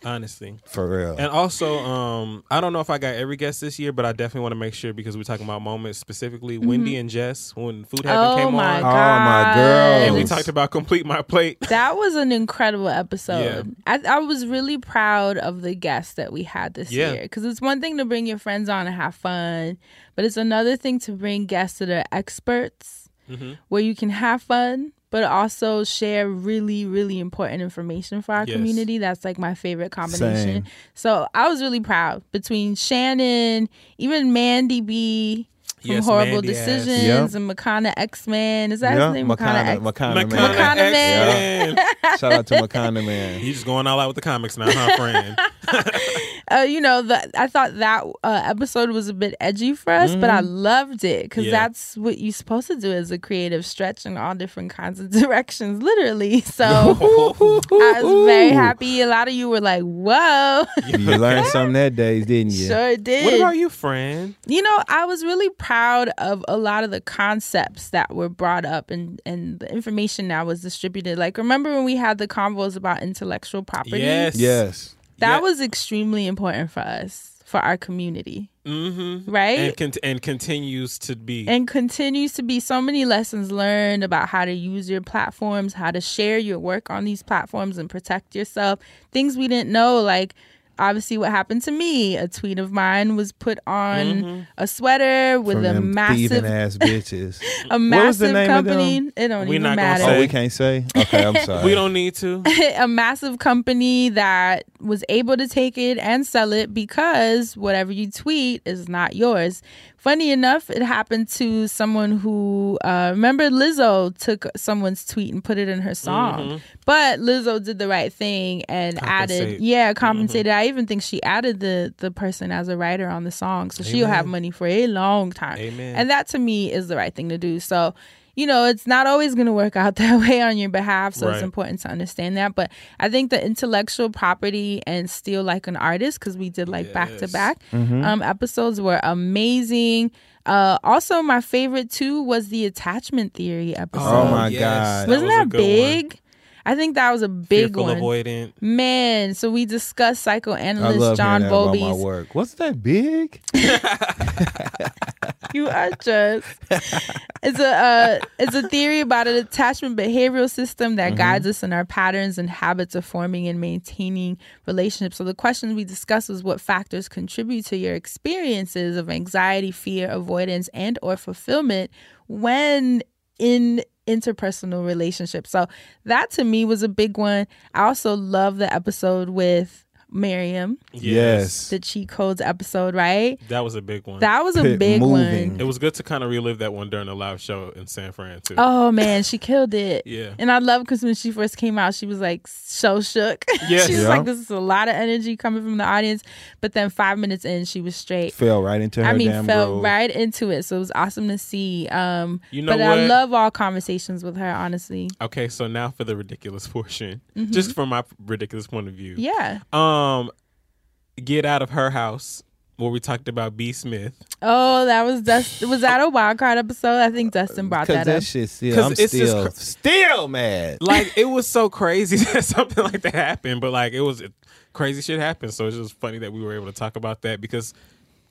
Speaker 5: Honestly.
Speaker 6: for real.
Speaker 5: And also, um, I don't know if I got every guest this year, but I definitely want to make sure because we're talking about moments specifically. Wendy and Jess when Food Heaven
Speaker 1: Mm-hmm. oh
Speaker 5: came
Speaker 1: my
Speaker 5: on,
Speaker 6: Oh, my girls.
Speaker 5: and we talked about complete my plate.
Speaker 1: That was an incredible episode. I, I was really proud of the guests that we had this
Speaker 5: Yeah.
Speaker 1: year because it's one thing to bring your friends on and have fun, but it's another thing to bring guests that are experts
Speaker 5: Mm-hmm.
Speaker 1: where you can have fun, but also share really, really important information for our
Speaker 5: Yes.
Speaker 1: community. That's like my favorite combination.
Speaker 6: Same.
Speaker 1: So I was really proud between Shannon, even Mandy B. From
Speaker 5: Yes,
Speaker 1: horrible
Speaker 5: Mandy
Speaker 1: decisions
Speaker 6: Yep.
Speaker 1: and Makana X Man. Is that
Speaker 6: yeah,
Speaker 1: his name?
Speaker 6: Makana,
Speaker 1: X-
Speaker 6: Makana,
Speaker 5: Makana
Speaker 6: man.
Speaker 1: Makana
Speaker 5: man.
Speaker 6: Shout out to Makana man.
Speaker 5: He's just going all out with the comics now, huh, friend?
Speaker 1: uh, you know, the, I thought that uh, episode was a bit edgy for us, but I loved it because
Speaker 5: Mm-hmm. Yeah.
Speaker 1: that's what you're supposed to do as a creative stretch in all different kinds of directions, literally. So I was very happy. A lot of you were like, "Whoa!"
Speaker 6: You learned something that day, didn't you?
Speaker 1: sure did.
Speaker 5: what about you, friend?
Speaker 1: You know, I was really proud of a lot of the concepts that were brought up and, and the information that was distributed. Like, remember when we had the convos about intellectual property?
Speaker 5: Yes.
Speaker 6: Yes.
Speaker 1: That
Speaker 5: Yeah.
Speaker 1: was extremely important for us, for our community,
Speaker 5: Mm-hmm.
Speaker 1: right?
Speaker 5: And con- and continues to be.
Speaker 1: and continues to be so many lessons learned about how to use your platforms, how to share your work on these platforms and protect yourself. Things we didn't know, like obviously what happened to me. A tweet of mine was put on mm-hmm. a sweater with
Speaker 6: From
Speaker 1: a
Speaker 6: them
Speaker 1: massive
Speaker 6: ass bitches.
Speaker 1: a
Speaker 6: What was the
Speaker 1: massive
Speaker 6: name of them?
Speaker 1: company. It don't
Speaker 5: We
Speaker 1: even
Speaker 5: not gonna
Speaker 1: matter.
Speaker 6: oh, we can't say? Okay, I'm sorry.
Speaker 5: we don't need to.
Speaker 1: a massive company that was able to take it and sell it because whatever you tweet is not yours. Funny enough, it happened to someone who uh, remember Lizzo took someone's tweet and put it in her song, but Lizzo did the right thing and added, yeah, compensated. I even think she added the the person as a writer on the song, so she'll have money for a long time.
Speaker 5: Amen.
Speaker 1: And that to me is the right thing to do. So you know, it's not always going to work out that way on your behalf. So it's important to understand that. But I think the intellectual property and still like an artist, because we did like back to
Speaker 5: Yes.
Speaker 1: back um, episodes were amazing. Uh, also, my favorite too was the attachment theory episode.
Speaker 6: Oh my God.
Speaker 1: Wasn't
Speaker 5: was a
Speaker 1: that,
Speaker 5: good one.
Speaker 1: Big? I think that was a big
Speaker 5: Fearful
Speaker 1: one.
Speaker 5: avoidant.
Speaker 1: Man, so we discussed
Speaker 6: I
Speaker 1: psychoanalyst
Speaker 6: love
Speaker 1: John
Speaker 6: hearing my
Speaker 1: Bowlby's
Speaker 6: work. What's that big?
Speaker 1: you are just it's a uh, it's a theory about an attachment behavioral system that guides us in our patterns and habits of forming and maintaining relationships so the question we discussed was what factors contribute to your experiences of anxiety fear avoidance and or fulfillment when in interpersonal relationships. So that to me was a big one. I also love the episode with miriam
Speaker 6: Yes.
Speaker 1: the cheat codes episode right
Speaker 5: That was a big one.
Speaker 1: that was a
Speaker 6: Pit
Speaker 1: big
Speaker 6: moving.
Speaker 1: one
Speaker 5: it was good to kind of relive that one during the live show in San Fran too.
Speaker 1: Oh man, she killed it.
Speaker 5: Yeah.
Speaker 1: And I love because when she first came out, she was like so shook.
Speaker 5: Yes.
Speaker 1: she was
Speaker 6: Yeah.
Speaker 1: like, "This is a lot of energy coming from the audience." But then five minutes in, she was straight.
Speaker 6: Fell right into her
Speaker 1: I mean,
Speaker 6: damn
Speaker 1: fell
Speaker 6: groove.
Speaker 1: right into it. So it was awesome to see. Um,
Speaker 5: You know
Speaker 1: but I love all conversations with her. Honestly,
Speaker 5: Okay, so now for the ridiculous portion, just from my ridiculous point of view.
Speaker 1: Mm-hmm. yeah.
Speaker 5: Um, Um, get out of her house where we talked about B. Smith.
Speaker 1: Oh, that was Dust. Was that a wild card episode? I think Dustin brought
Speaker 6: Because
Speaker 1: that
Speaker 6: that
Speaker 1: up.
Speaker 6: shit still,
Speaker 5: 'Cause
Speaker 6: I'm
Speaker 5: it's
Speaker 6: still,
Speaker 5: cr-
Speaker 6: still mad.
Speaker 5: Like it was so crazy that something like that happened, but like it was crazy shit happened. So it's just funny that we were able to talk about that because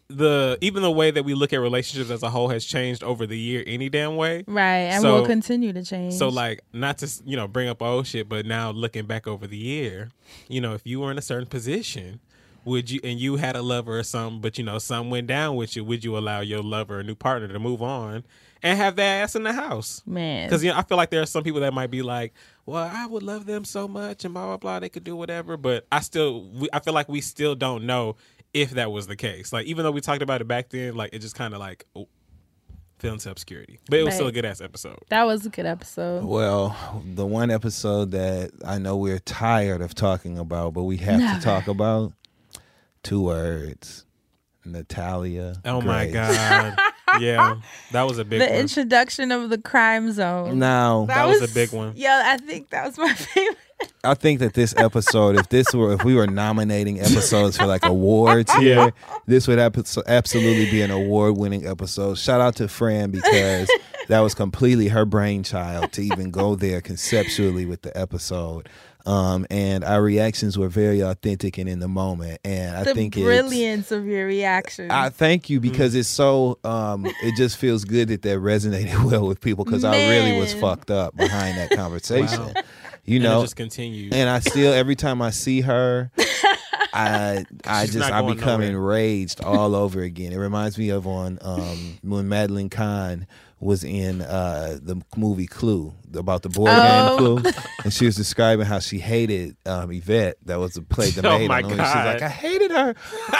Speaker 5: the even the way that we look at relationships as a whole has changed over the year any damn way.
Speaker 1: right, and
Speaker 5: So-
Speaker 1: will continue to change.
Speaker 5: So like not to you know bring up old shit, but now looking back over the year, you know, if you were in a certain position, would you and you had a lover or something, but you know, something went down with you, would you allow your lover or new partner to move on and have their ass in the house?
Speaker 1: man,
Speaker 5: Because you know, I feel like there are some people that might be like, "Well, I would love them so much," and blah blah blah. They could do whatever, but I still, we, I feel like we still don't know if that was the case. Like, even though we talked about it back then, like it just kind of like oh, fell into obscurity. But it was still a good ass episode.
Speaker 1: that was a good episode.
Speaker 6: Well, the one episode that I know we're tired of talking about, but we have
Speaker 1: Never.
Speaker 6: to talk about two words Natalia.
Speaker 5: Oh my god, yeah, that was a big
Speaker 1: the
Speaker 5: one.
Speaker 1: introduction of the crime zone.
Speaker 6: No,
Speaker 5: That was a big one.
Speaker 1: Yeah, I think that was my favorite.
Speaker 6: I think that this episode, if this were, if we were nominating episodes for like awards here,
Speaker 5: Yeah.
Speaker 6: this would absolutely be an award-winning episode. Shout out to Fran because that was completely her brainchild to even go there conceptually with the episode. Um, and our reactions were very authentic and in the moment. And I
Speaker 1: the
Speaker 6: think it's,
Speaker 1: brilliance of your reaction.
Speaker 6: I thank you because it's so um it just feels good that that resonated well with people because I really was fucked up behind that conversation.
Speaker 5: Wow.
Speaker 6: You
Speaker 5: And it
Speaker 6: know,
Speaker 5: just continued.
Speaker 6: and I still every time I see her, I I just I become
Speaker 5: nowhere.
Speaker 6: enraged all over again. It reminds me of on um when Madeline Kahn was in uh the movie Clue about the board
Speaker 1: Oh.
Speaker 6: game Clue, and she was describing how she hated um Yvette that was the play the
Speaker 5: Oh
Speaker 6: maid
Speaker 5: my
Speaker 6: on the. She's like I hated her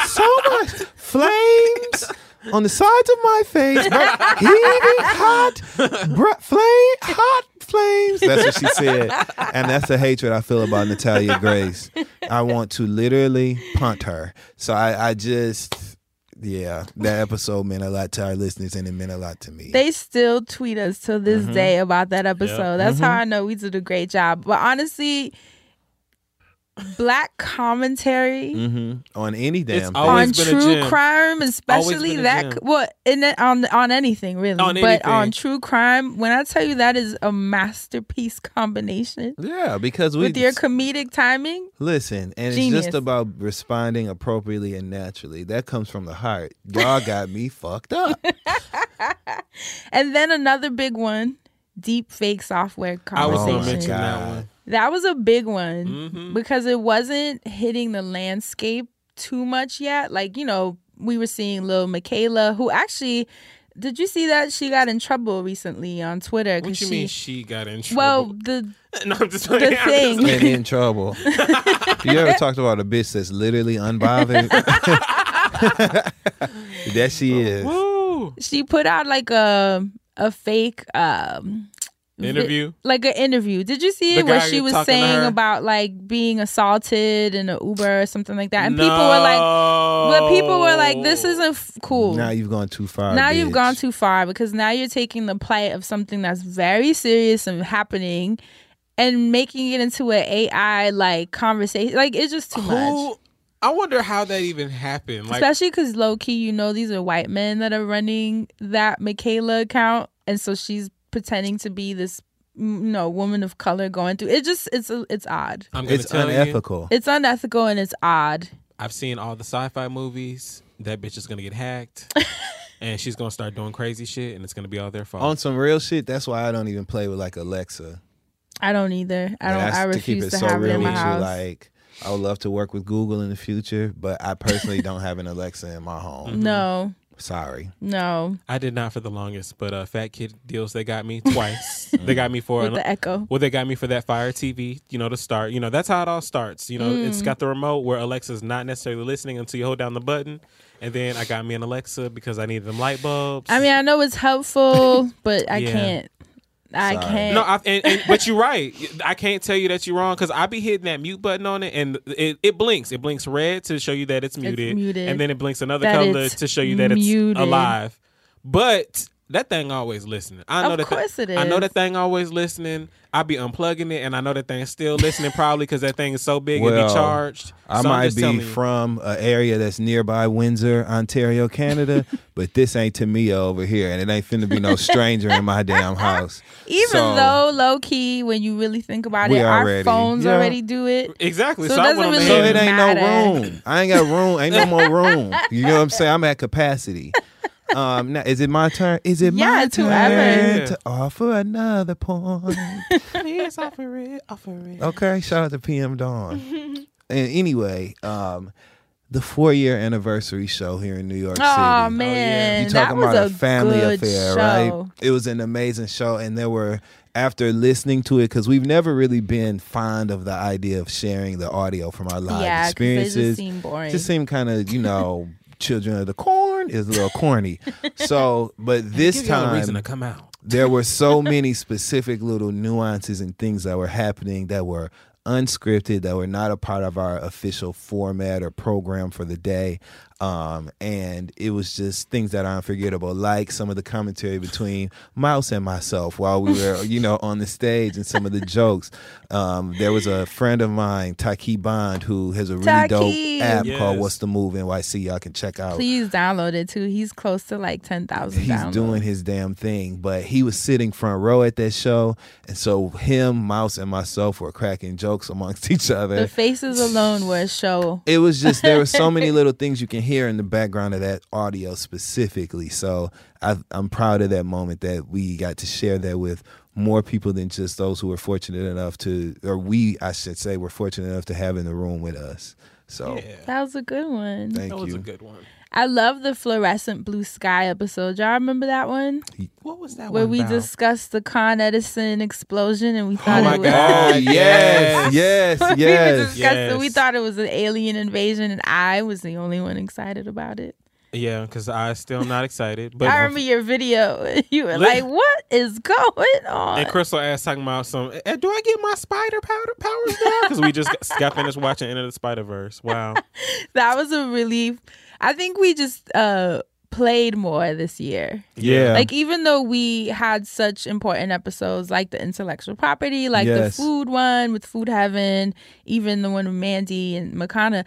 Speaker 6: so much. Flames on the sides of my face, but heaving hot, br- flame, hot flames. That's what she said, and that's the hatred I feel about Natalia Grace. I want to literally punt her. So I, I just, yeah, that episode meant a lot to our listeners, and it meant a lot to me.
Speaker 1: they still tweet us to this
Speaker 5: Mm-hmm.
Speaker 1: day about that episode. That's how I know we did a great job. But honestly, black commentary
Speaker 6: hmm On any damn thing.
Speaker 1: on
Speaker 5: been a
Speaker 1: true
Speaker 5: gem.
Speaker 1: crime, especially
Speaker 5: been
Speaker 1: that
Speaker 5: gem.
Speaker 1: what in on on anything really,
Speaker 5: On
Speaker 1: but
Speaker 5: anything.
Speaker 1: on true crime. When I tell you that is a masterpiece combination
Speaker 6: yeah, because we
Speaker 1: with your comedic timing.
Speaker 6: Listen, and
Speaker 1: Genius.
Speaker 6: it's just about responding appropriately and naturally. That comes from the heart. Y'all got me fucked up.
Speaker 1: And then another big one, deep fake software
Speaker 5: I was gonna
Speaker 1: conversation.
Speaker 5: mention that one.
Speaker 1: That was a big one
Speaker 5: Mhm.
Speaker 1: because it wasn't hitting the landscape too much yet. Like, you know, we were seeing Lil Miquela, who actually, did you see that? She got in trouble recently on Twitter.
Speaker 5: What
Speaker 1: 'cause
Speaker 5: you
Speaker 1: she,
Speaker 5: mean she got in trouble?
Speaker 1: Well, the
Speaker 5: no, I'm just
Speaker 1: the
Speaker 5: playing. I'm just
Speaker 1: thing.
Speaker 6: in trouble. you ever talked about a bitch that's literally unbothered? that she is.
Speaker 5: Woo.
Speaker 1: she put out like a a fake um vi-
Speaker 5: Interview.
Speaker 1: like an interview. Did you see
Speaker 5: The
Speaker 1: it where she was saying about like being assaulted in an Uber or something like that? And people were like, but people were like, this isn't f- cool.
Speaker 6: Now you've gone too far.
Speaker 1: now you've gone too far because now you're taking the plight of something that's very serious and happening and making it into an AI like conversation. Like it's just too much.
Speaker 5: I wonder how that even happened. Like,
Speaker 1: Especially because low key, you know, these are white men that are running that Miquela account, and so she's pretending to be this, you know, woman of color going through. It just it's it's odd.
Speaker 5: I'm gonna
Speaker 6: It's
Speaker 5: tell you,
Speaker 6: unethical.
Speaker 1: It's unethical and it's odd.
Speaker 5: I've seen all the sci-fi movies. That bitch is gonna get hacked, and she's gonna start doing crazy shit, and it's gonna be all their fault.
Speaker 6: On some real shit, that's why I don't even play with like Alexa.
Speaker 1: I don't either. I don't.
Speaker 6: that's
Speaker 1: I
Speaker 6: to keep
Speaker 1: refuse
Speaker 6: it
Speaker 1: to
Speaker 6: so
Speaker 1: have it in my
Speaker 6: with you.
Speaker 1: house.
Speaker 6: Like, I would love to work with Google in the future, but I personally don't have an Alexa in my home. Mm-hmm.
Speaker 1: no,
Speaker 6: Sorry.
Speaker 1: no,
Speaker 5: I did not for the longest, but uh, Fat Kid deals they got me twice. they got me for
Speaker 1: with the echo.
Speaker 5: Well, they got me for that Fire TV, you know, to start. You know, that's how it all starts. You know,
Speaker 1: Mm.
Speaker 5: it's got the remote where Alexa's not necessarily listening until you hold down the button. And then I got me an Alexa because I needed them light bulbs.
Speaker 1: I mean, I know it's helpful, but I
Speaker 5: Yeah.
Speaker 1: can't. I
Speaker 6: Sorry.
Speaker 1: can't.
Speaker 5: no, I, and, and, but you're right. I can't tell you that you're wrong because I be hitting that mute button on it, and it, it blinks. It blinks red to show you that it's muted,
Speaker 1: muted.
Speaker 5: and then it blinks another
Speaker 1: That
Speaker 5: color to show you that it's alive. But that thing always listening. I
Speaker 9: Of
Speaker 5: know that
Speaker 9: course
Speaker 5: thi-
Speaker 9: it
Speaker 5: I know
Speaker 9: is.
Speaker 5: that thing always listening. I be unplugging it, and I know that thing's still listening probably because that thing is so big and
Speaker 6: Well,
Speaker 5: be charged.
Speaker 6: I
Speaker 5: So I'm
Speaker 6: might
Speaker 5: just telling
Speaker 6: be
Speaker 5: you.
Speaker 6: from an area that's nearby Windsor, Ontario, Canada, but this ain't Tamia over here, and it ain't finna be no stranger in my damn house.
Speaker 1: Even
Speaker 6: So-
Speaker 1: though low key, when you really think about
Speaker 6: We
Speaker 1: it, our phones
Speaker 6: yeah.
Speaker 1: already do it.
Speaker 5: exactly.
Speaker 1: So
Speaker 5: So,
Speaker 1: it
Speaker 5: I
Speaker 1: doesn't
Speaker 5: went on
Speaker 1: really
Speaker 6: So it
Speaker 5: and-
Speaker 6: ain't
Speaker 1: matter.
Speaker 6: no room. I ain't got room. Ain't no more room. You know what I'm saying? I'm at capacity. Um, now, is it my turn? Is it
Speaker 1: Yeah,
Speaker 6: my
Speaker 1: it's
Speaker 6: turn
Speaker 1: whoever.
Speaker 6: to offer another point?
Speaker 5: Please offer it, offer it.
Speaker 6: Okay, shout out to PM Dawn. and anyway, um, the four year anniversary show here in New York City.
Speaker 1: Oh man,
Speaker 6: You
Speaker 1: that
Speaker 6: talking
Speaker 1: was
Speaker 6: about
Speaker 1: a,
Speaker 6: a family affair,
Speaker 1: show.
Speaker 6: right? It was an amazing show, and there were after listening to it because we've never really been fond of the idea of sharing the audio from our live
Speaker 1: Yeah, 'cause they just
Speaker 6: experiences.
Speaker 1: seem boring.
Speaker 6: Just seem kind of you know, children of the corn is a little corny. so, but this
Speaker 5: a reason to
Speaker 6: time
Speaker 5: come out.
Speaker 6: there were so many specific little nuances and things that were happening that were unscripted that were not a part of our official format or program for the day um, and it was just things that are unforgettable like some of the commentary between mouse and myself while we were you know on the stage and some of the jokes um, there was a friend of mine Taki Bond who has a really
Speaker 1: Taki.
Speaker 6: dope app called what's the move NYC y'all can check out
Speaker 1: Please download it too. He's close to like ten thousand.
Speaker 6: he's doing his damn thing. But he was sitting front row at that show, and so him, Mouse, and myself were cracking jokes amongst each other.
Speaker 1: The faces alone were a show.
Speaker 6: It was just there were so many little things you can hear in the background of that audio specifically. So I, I'm proud of that moment that we got to share that with more people than just those who were fortunate enough to, or we, I should say, were fortunate enough to have in the room with us. So
Speaker 5: Yeah,
Speaker 1: That was a good one.
Speaker 6: thank
Speaker 5: that was
Speaker 6: you.
Speaker 5: a good one.
Speaker 1: I love the fluorescent blue sky episode. Y'all remember that one
Speaker 5: What was that
Speaker 1: where
Speaker 5: one
Speaker 1: we
Speaker 5: about?
Speaker 1: discussed the Con Edison explosion and we thought
Speaker 5: my
Speaker 1: it was.
Speaker 6: Oh yes, yes,
Speaker 1: we
Speaker 6: yes.
Speaker 1: it. We thought it was an alien invasion, and I was the only one excited about it.
Speaker 5: Yeah, because I still not excited. But
Speaker 1: I remember your video. You were like, "What is going on?"
Speaker 5: And Crystal asked talking about some. "Eh, Do I get my spider powder powers now? Because we just got, got finished watching Into the Spider Verse. Wow.
Speaker 1: that was a relief. I think we just uh played more this year.
Speaker 6: Yeah.
Speaker 1: Like even though we had such important episodes like the intellectual property, like
Speaker 6: Yes.
Speaker 1: the food one with Food Heaven, even the one with Mandy and Makana,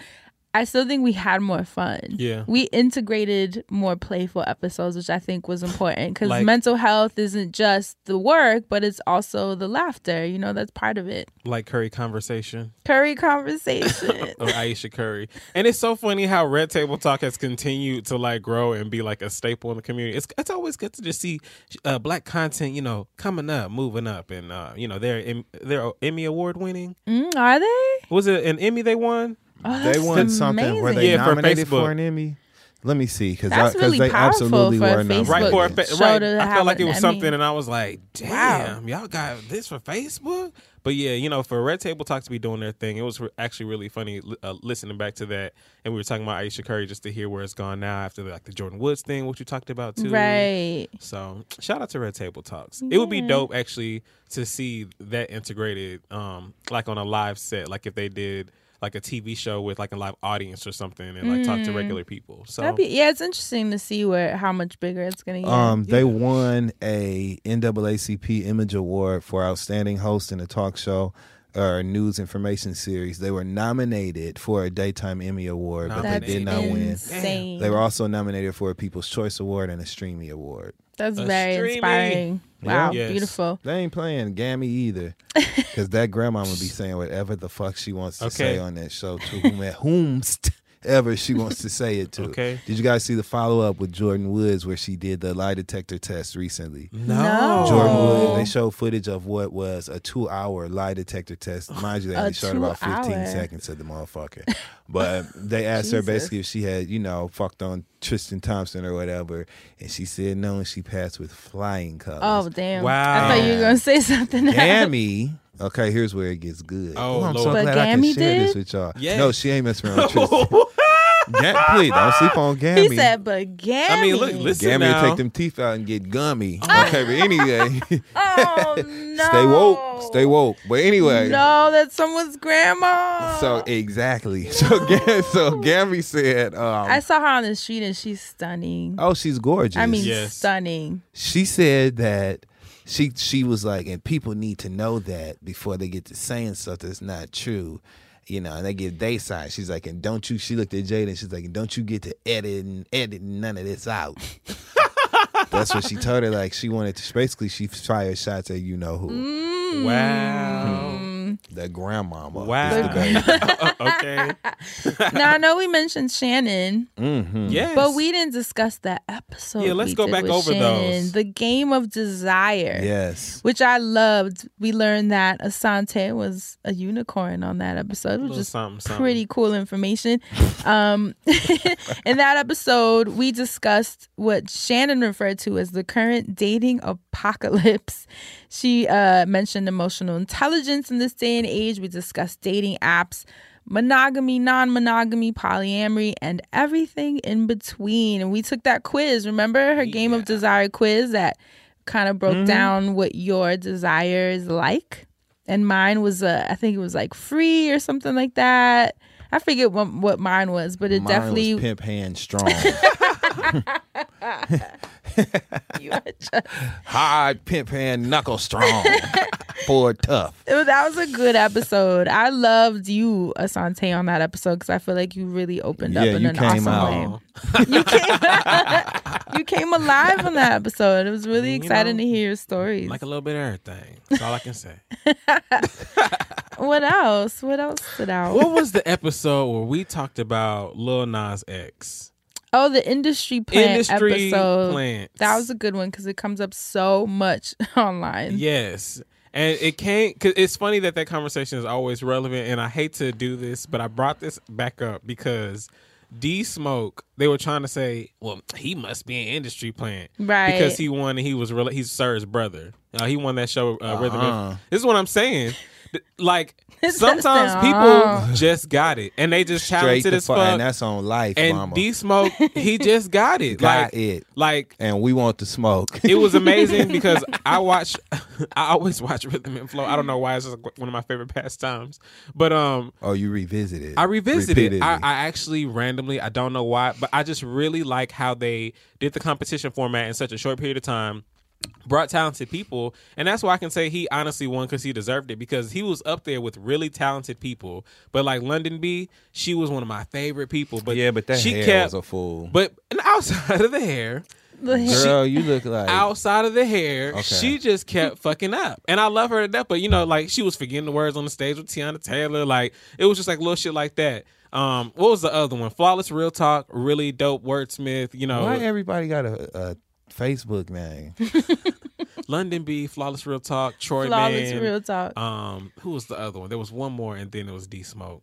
Speaker 1: I still think we had more fun.
Speaker 5: Yeah.
Speaker 1: We integrated more playful episodes, which I think was important because
Speaker 5: Like-
Speaker 1: mental health isn't just the work, but it's also the laughter. You know, that's part of it.
Speaker 5: Like Curry Conversation
Speaker 1: Curry conversation.
Speaker 5: of Ayesha Curry. And it's so funny how Red Table Talk has continued to like grow and be like a staple in the community. It's it's always good to just see uh, black content, you know, coming up, moving up. And, uh, you know, they're, they're Emmy Award winning.
Speaker 1: Mm, are they?
Speaker 5: Was it an Emmy they won?
Speaker 1: Oh,
Speaker 6: they
Speaker 1: that's
Speaker 6: won something. Were they
Speaker 5: Yeah, for
Speaker 6: nominated
Speaker 5: Facebook.
Speaker 6: for an Emmy? Let me see, because
Speaker 1: That's really
Speaker 6: they absolutely
Speaker 1: for
Speaker 6: were
Speaker 1: Facebook
Speaker 5: Right for a
Speaker 6: nominated.
Speaker 5: fa-
Speaker 1: show
Speaker 5: right. I felt like it
Speaker 1: an
Speaker 5: was
Speaker 1: Emmy.
Speaker 5: something, and I was like, "Damn, y'all got this for Facebook." But yeah, you know, for Red Table Talk to be doing their thing, it was re- actually really funny uh, listening back to that. And we were talking about Ayesha Curry just to hear where it's gone now after like the Jordyn Woods thing, which you talked about too.
Speaker 1: Right.
Speaker 5: So shout out to Red Table Talks. It would be dope actually to see that integrated, um, like on a live set, like if they did like a TV show with like a live audience or something, and like talk to
Speaker 1: Mm.
Speaker 5: regular people. So
Speaker 1: That'd be, yeah, it's interesting to see where how much bigger it's gonna get.
Speaker 6: Um, they won a NAACP Image Award for outstanding host in a talk show or news information series. They were nominated for a daytime Emmy Award, but they did not win.
Speaker 1: insane.
Speaker 6: They were also nominated for a People's Choice Award and a Streamy Award.
Speaker 1: That's
Speaker 5: A
Speaker 1: very
Speaker 5: streamy.
Speaker 1: inspiring. Wow,
Speaker 5: Yes.
Speaker 1: beautiful.
Speaker 6: They ain't playing Gammy either, because that grandma would be saying whatever the fuck she wants to
Speaker 5: Okay.
Speaker 6: say on that show to whom at whomst ever she wants to say it to.
Speaker 5: Okay.
Speaker 6: Did you guys see the follow up with Jordyn Woods where she did the lie detector test recently?
Speaker 5: no,
Speaker 6: Jordyn Woods, they showed footage of what was a two hour lie detector test. Mind you, they only showed about 15
Speaker 1: two-hour.
Speaker 6: seconds of the motherfucker. But they asked her basically if she had, you know, fucked on Tristan Thompson or whatever. And she said no, and she passed with flying colors.
Speaker 1: Oh damn!
Speaker 5: Wow.
Speaker 1: I thought you were gonna say something. else.
Speaker 6: Gammy. Okay, here's where it gets good.
Speaker 5: Oh,
Speaker 6: I'm so
Speaker 5: Lord.
Speaker 1: But
Speaker 6: glad I can
Speaker 1: Gammy
Speaker 6: share this
Speaker 1: did?
Speaker 6: with y'all.
Speaker 5: Yes.
Speaker 6: No, she ain't messing around with Tristan. Ga- please don't sleep on Gammy.
Speaker 1: He said, but Gammy.
Speaker 5: I mean, look, listen
Speaker 6: Gammy
Speaker 5: now.
Speaker 6: take them teeth out and get gummy. Okay, but anyway,
Speaker 1: Oh no.
Speaker 6: stay woke, stay woke. But anyway,
Speaker 1: No, that's someone's grandma.
Speaker 6: so exactly. So Ga- so Gammy said, um,
Speaker 1: I saw her on the street and she's stunning.
Speaker 6: "Oh, she's gorgeous."
Speaker 1: I mean,
Speaker 5: Yes.
Speaker 1: stunning.
Speaker 6: she said that she she was like, and people need to know that before they get to saying stuff that's not true. You know, and they get their side. She's like, and don't you? She looked at Jada and she's like, and don't you get to edit and edit none of this out. that's what she told her. Like she wanted to. Basically, she fired shots at you know who,
Speaker 1: Mm.
Speaker 5: Wow.
Speaker 6: The grandmama.
Speaker 5: Wow.
Speaker 6: the baby.
Speaker 5: okay.
Speaker 1: now I know we mentioned Shannon,
Speaker 6: Mhm.
Speaker 5: Yes.
Speaker 1: but we didn't discuss that episode.
Speaker 5: Yeah, let's
Speaker 1: we
Speaker 5: go
Speaker 1: did
Speaker 5: back over
Speaker 1: Shannon,
Speaker 5: those.
Speaker 1: The game of desire.
Speaker 6: Yes.
Speaker 1: Which I loved. We learned that Asante was a unicorn on that episode, which is
Speaker 5: something, something.
Speaker 1: pretty cool information. Um, in that episode, we discussed what Shannon referred to as the current dating apocalypse. She uh, mentioned emotional intelligence in this day and age. We discussed dating apps. Monogamy, non monogamy, polyamory, and everything in between. And we took that quiz. Remember her Game of Desire quiz that kind of broke
Speaker 5: Mm-hmm.
Speaker 1: down what your desire is like? And mine was, uh, I think it was like free or something like that. I forget what, what mine was, but it
Speaker 6: Mine
Speaker 1: definitely.
Speaker 6: was pimp hand strong.
Speaker 1: you are just-
Speaker 6: Hard pimp hand knuckle strong. Boy tough.
Speaker 1: It was- that was a good episode. I loved you, Asante, on that episode because I feel like you really opened up
Speaker 6: Yeah,
Speaker 1: in
Speaker 6: you
Speaker 1: an
Speaker 6: came
Speaker 1: awesome
Speaker 6: out.
Speaker 1: way. You came, you came alive on that episode. It was really
Speaker 5: You
Speaker 1: exciting
Speaker 5: know,
Speaker 1: to hear your stories.
Speaker 5: Like a little bit of everything. That's all I can say.
Speaker 1: what else? What else stood out?
Speaker 5: what was the episode where we talked about Lil Nas X?
Speaker 1: Oh, the industry plant
Speaker 5: Industry
Speaker 1: episode.
Speaker 5: plants.
Speaker 1: That was a good one because it comes up so much online.
Speaker 5: Yes. And it can't, cause it's funny that that conversation is always relevant. And I hate to do this, but I brought this back up because D Smoke, they were trying to say, well, he must be an industry plant.
Speaker 1: Right.
Speaker 5: Because he won and he was, really he's Sir's brother. Uh, he won that show, uh,
Speaker 6: Uh-huh.
Speaker 5: and- This is what I'm saying. Th- Like, sometimes people
Speaker 1: uh,
Speaker 5: just got it and they just
Speaker 6: Straight
Speaker 5: talented
Speaker 6: the
Speaker 5: as
Speaker 6: fuck.
Speaker 5: fuck.
Speaker 6: And that's on life,
Speaker 5: And
Speaker 6: mama.
Speaker 5: D Smoke, he just got it.
Speaker 6: Got
Speaker 5: like,
Speaker 6: it.
Speaker 5: Like,
Speaker 6: and we want the smoke.
Speaker 5: it was amazing because I watch, I always watch Rhythm and Flow. I don't know why it's just one of my favorite pastimes, but um,
Speaker 6: oh, you revisited.
Speaker 5: I revisited it. I, I actually randomly, I don't know why, but I just really like how they did the competition format in such a short period of time. Brought talented people, and that's why I can say he honestly won because he deserved it because he was up there with really talented people. But like London B, she was one of my favorite people. But
Speaker 6: yeah, but that
Speaker 5: she
Speaker 6: hair
Speaker 5: kept,
Speaker 6: was a fool.
Speaker 5: but and outside of the hair,
Speaker 1: The hair-
Speaker 6: Girl, you look like
Speaker 5: outside of the hair,
Speaker 6: Okay.
Speaker 5: she just kept fucking up. And I love her to death, but you know, like she was forgetting the words on the stage with Teyana Taylor. Like it was just like little shit like that. Um, what was the other one? Flawless Real Talk, really dope wordsmith. You know,
Speaker 6: Why everybody got a, a Facebook name?
Speaker 5: London B, Flawless Real Talk, Troy
Speaker 1: Flawless
Speaker 5: Man.
Speaker 1: Real Talk.
Speaker 5: Um, who was the other one? There was one more, and then it was D Smoke.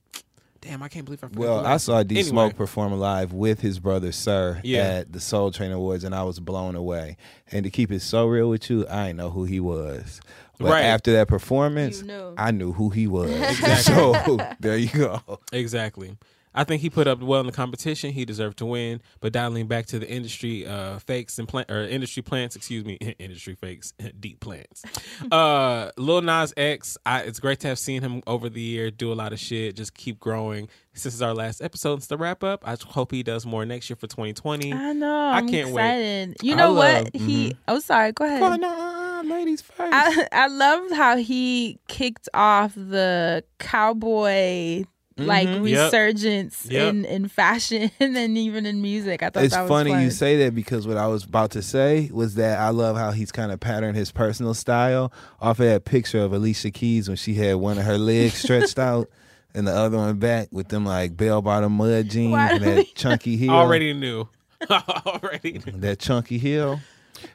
Speaker 5: Damn, I can't believe I forgot.
Speaker 6: Well, I saw
Speaker 5: one.
Speaker 6: D
Speaker 5: Anyway,
Speaker 6: Smoke perform live with his brother Sir
Speaker 5: Yeah.
Speaker 6: at the Soul Train Awards, and I was blown away. And to keep it so real with you, I didn't know who he was. But
Speaker 5: Right.
Speaker 6: after that performance,
Speaker 1: You knew.
Speaker 6: I knew who he was.
Speaker 5: Exactly.
Speaker 6: so there you go.
Speaker 5: Exactly. I think he put up well in the competition. He deserved to win. But dialing back to the industry uh, fakes and plant or industry plants, excuse me, industry fakes, deep plants. Uh, Lil Nas X. I, it's great to have seen him over the year do a lot of shit. Just keep growing. This is our last episode. It's the wrap up. I hope he does more next year for 2020.
Speaker 1: I know.
Speaker 5: I can't wait.
Speaker 1: excited. You
Speaker 6: I
Speaker 1: know
Speaker 6: love-
Speaker 1: what? He. Oh, sorry. Go ahead.
Speaker 6: Oh, no, ladies first.
Speaker 1: I I loved how he kicked off the cowboy like
Speaker 6: Mhm.
Speaker 5: Yep.
Speaker 1: resurgence
Speaker 5: Yep.
Speaker 1: in in fashion and even in music. I thought
Speaker 6: it's
Speaker 1: that was
Speaker 6: funny
Speaker 1: fun.
Speaker 6: you say that because what I was about to say was that I love how he's kind of patterned his personal style off of that picture of Alicia Keys when she had one of her legs stretched out and the other one back with them like bell bottom mud jeans and that chunky heel.
Speaker 5: Already knew. Already knew.
Speaker 6: That chunky heel.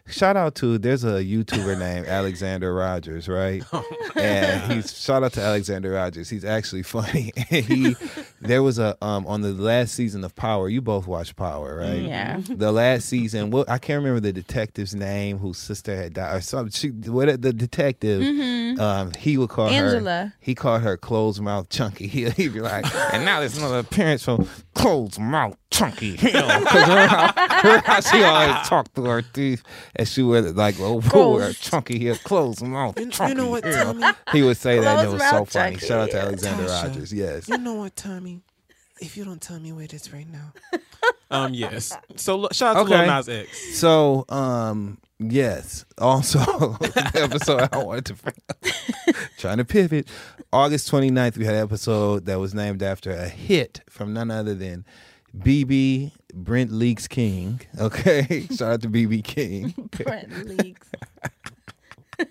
Speaker 6: Shout out to there's a YouTuber named Alexander Rogers, right?
Speaker 5: Oh,
Speaker 6: and he's shout out to Alexander Rogers. He's actually funny. And he there was a um on the last season of Power. You both watched Power, right?
Speaker 1: Yeah.
Speaker 6: The last season, what I can't remember the detective's name whose sister had died or something. She what the detective Um, he would call her
Speaker 1: Angela.
Speaker 6: He called her closed mouth chunky. He, he'd be like, and now there's another appearance from closed mouth chunky. You know, how, how she always talked to her teeth, and she would like, oh, we're chunky here, closed mouth chunky.
Speaker 5: you know what,
Speaker 6: you
Speaker 5: Tommy?
Speaker 6: He would say that, and it was so funny.
Speaker 1: chunky.
Speaker 6: Shout out to Alexander
Speaker 5: Tasha.
Speaker 6: Rogers. Yes.
Speaker 5: You know what, Tommy? If you don't tell me where it is right now. um, yes. So shout out to
Speaker 6: Okay.
Speaker 5: Lil Nas X.
Speaker 6: So, um, yes. Also, episode I wanted to bring trying to pivot. August 29th, we had an episode that was named after a hit from none other than BB Brent Leaks King. Okay. Shout out to BB King.
Speaker 1: Brent Leaks.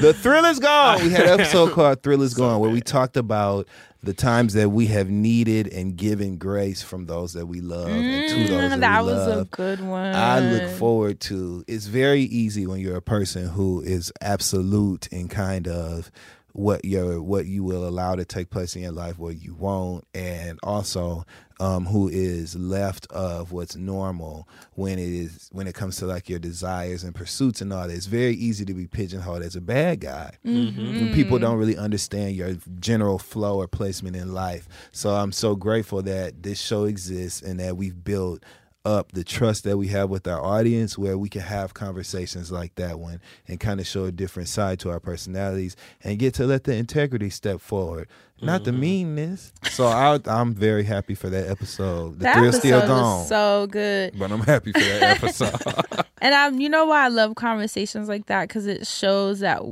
Speaker 6: the thrill is gone. We had an episode called Thrill is Gone where we talked about the times that we have needed and given grace from those that we love and to those that,
Speaker 1: Mm, that was
Speaker 6: love.
Speaker 1: a good one.
Speaker 6: I look forward to. It's very easy when you're a person who is absolute and kind of what your what you will allow to take place in your life, what you won't, and also um, who is left of what's normal when it is when it comes to like your desires and pursuits and all that. It's very easy to be pigeonholed as a bad guy when people don't really understand your general flow or placement in life. So I'm so grateful that this show exists and that we've built up the trust that we have with our audience where we can have conversations like that one and kind of show a different side to our personalities and get to let the integrity step forward. Not the mm-hmm. meanness. So I, i'm very happy for that episode. The
Speaker 1: that
Speaker 6: thrill
Speaker 1: episode
Speaker 6: still gone.
Speaker 1: was so good.
Speaker 6: but i'm happy for that episode.
Speaker 1: And I'm, you know why I love conversations like that? Because it shows that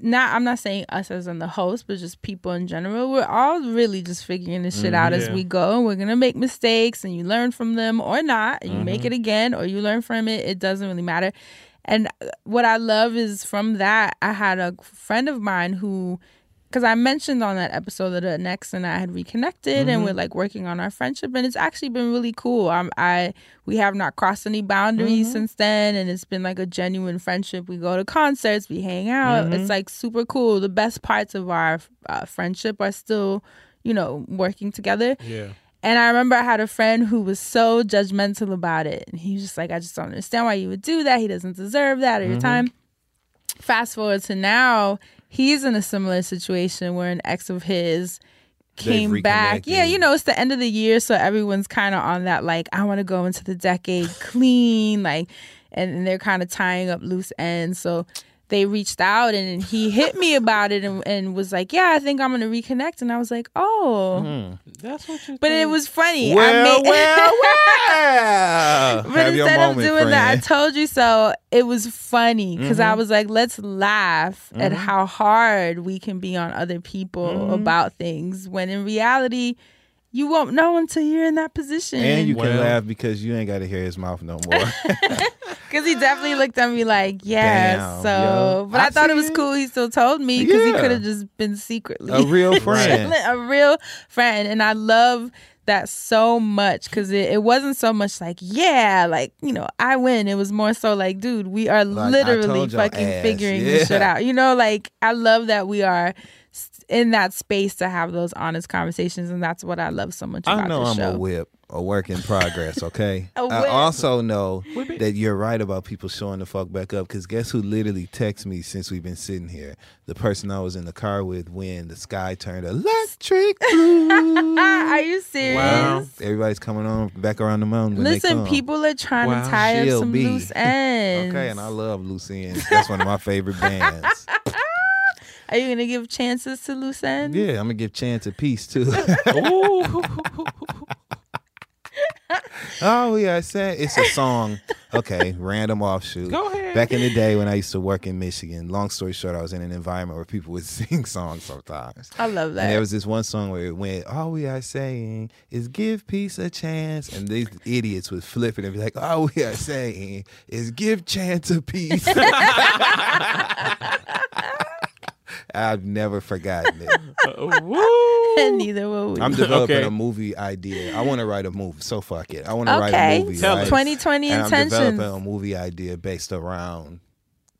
Speaker 1: not I'm not saying us as in the host, but just people in general. We're all really just figuring this shit out as we go, and we're gonna make mistakes, and you learn from them or not, you make it again or you learn from it. It doesn't really matter. And uh, what I love is from that, I had a friend of mine who because I mentioned on that episode that Next and I had reconnected and we're like working on our friendship and it's actually been really cool. Um, I we have not crossed any boundaries since then and it's been like a genuine friendship. We go to concerts, we hang out. It's like super cool. The best parts of our uh, friendship are still, you know, working together.
Speaker 5: Yeah.
Speaker 1: And I remember I had a friend who was so judgmental about it. And he was just like, I just don't understand why you would do that. He doesn't deserve that or your time. Fast forward to now, he's in a similar situation where an ex of his came back. Yeah, you know, it's the end of the year, so everyone's kind of on that like, I want to go into the decade clean, like, and, and they're kind of tying up loose ends. So they reached out and he hit me about it and, and was like, Yeah, I think I'm gonna reconnect. And I was like, Oh.
Speaker 5: That's what you
Speaker 1: But it was funny. I
Speaker 6: well
Speaker 1: made-
Speaker 6: well well
Speaker 1: but
Speaker 6: Have your
Speaker 1: instead of
Speaker 6: moment,
Speaker 1: doing that, I told you so. It was funny because
Speaker 6: Mm-hmm.
Speaker 1: I was like, let's laugh at how hard we can be on other people
Speaker 6: Mm-hmm.
Speaker 1: about things when in reality, you won't know until you're in that position.
Speaker 6: and you can
Speaker 5: Well-
Speaker 6: laugh because you ain't got to hear his mouth no more
Speaker 1: Because he definitely looked at me like, yeah.
Speaker 6: Damn,
Speaker 1: so,
Speaker 6: yo.
Speaker 1: but I,
Speaker 6: I
Speaker 1: thought it was
Speaker 6: it.
Speaker 1: cool. He still told me because he could have just been secretly
Speaker 6: a real friend
Speaker 1: a real friend and i love that so much because it, it wasn't so much like yeah like you know i win it was more so like dude we are
Speaker 6: Like,
Speaker 1: literally fucking
Speaker 6: ass.
Speaker 1: figuring this shit out you know like i love that we are s- in that space to have those honest conversations and that's what i love so much about
Speaker 6: I know
Speaker 1: this
Speaker 6: I'm
Speaker 1: show
Speaker 6: a whip, a work in progress. Okay. I also know that you're right about people showing the fuck back up. Because guess who literally texted me since we've been sitting here? The person I was in the car with when the sky turned electric blue.
Speaker 1: are you serious
Speaker 5: Wow.
Speaker 6: Everybody's coming on back around the mountain. When they
Speaker 1: listen
Speaker 6: come.
Speaker 1: people are trying
Speaker 5: Wow.
Speaker 1: to tie up
Speaker 6: She'll
Speaker 1: some
Speaker 6: be.
Speaker 1: loose ends
Speaker 6: Okay, and I love loose ends. That's one of my favorite bands.
Speaker 1: Are you gonna give chances to loose ends
Speaker 6: Yeah, I'm gonna give Chance a piece too. Oh yeah, I said it's a song. Okay, random offshoot.
Speaker 5: Go ahead.
Speaker 6: Back in the day when I used to work in Michigan, long story short, I was in an environment where people would sing songs sometimes.
Speaker 1: i love that
Speaker 6: And there was this one song where it went, All we are saying is give peace a chance. And these idiots would flip it and be like, All we are saying is give chance a piece. I've never forgotten it.
Speaker 5: Uh, woo.
Speaker 1: and neither will we
Speaker 6: I'm developing
Speaker 5: Okay.
Speaker 6: a movie idea. I want to write a movie. So fuck it. I want to write
Speaker 1: Okay.
Speaker 6: a movie.
Speaker 5: Tell
Speaker 6: right?
Speaker 5: us.
Speaker 1: 2020
Speaker 6: and I'm
Speaker 1: intentions.
Speaker 6: developing a movie idea based around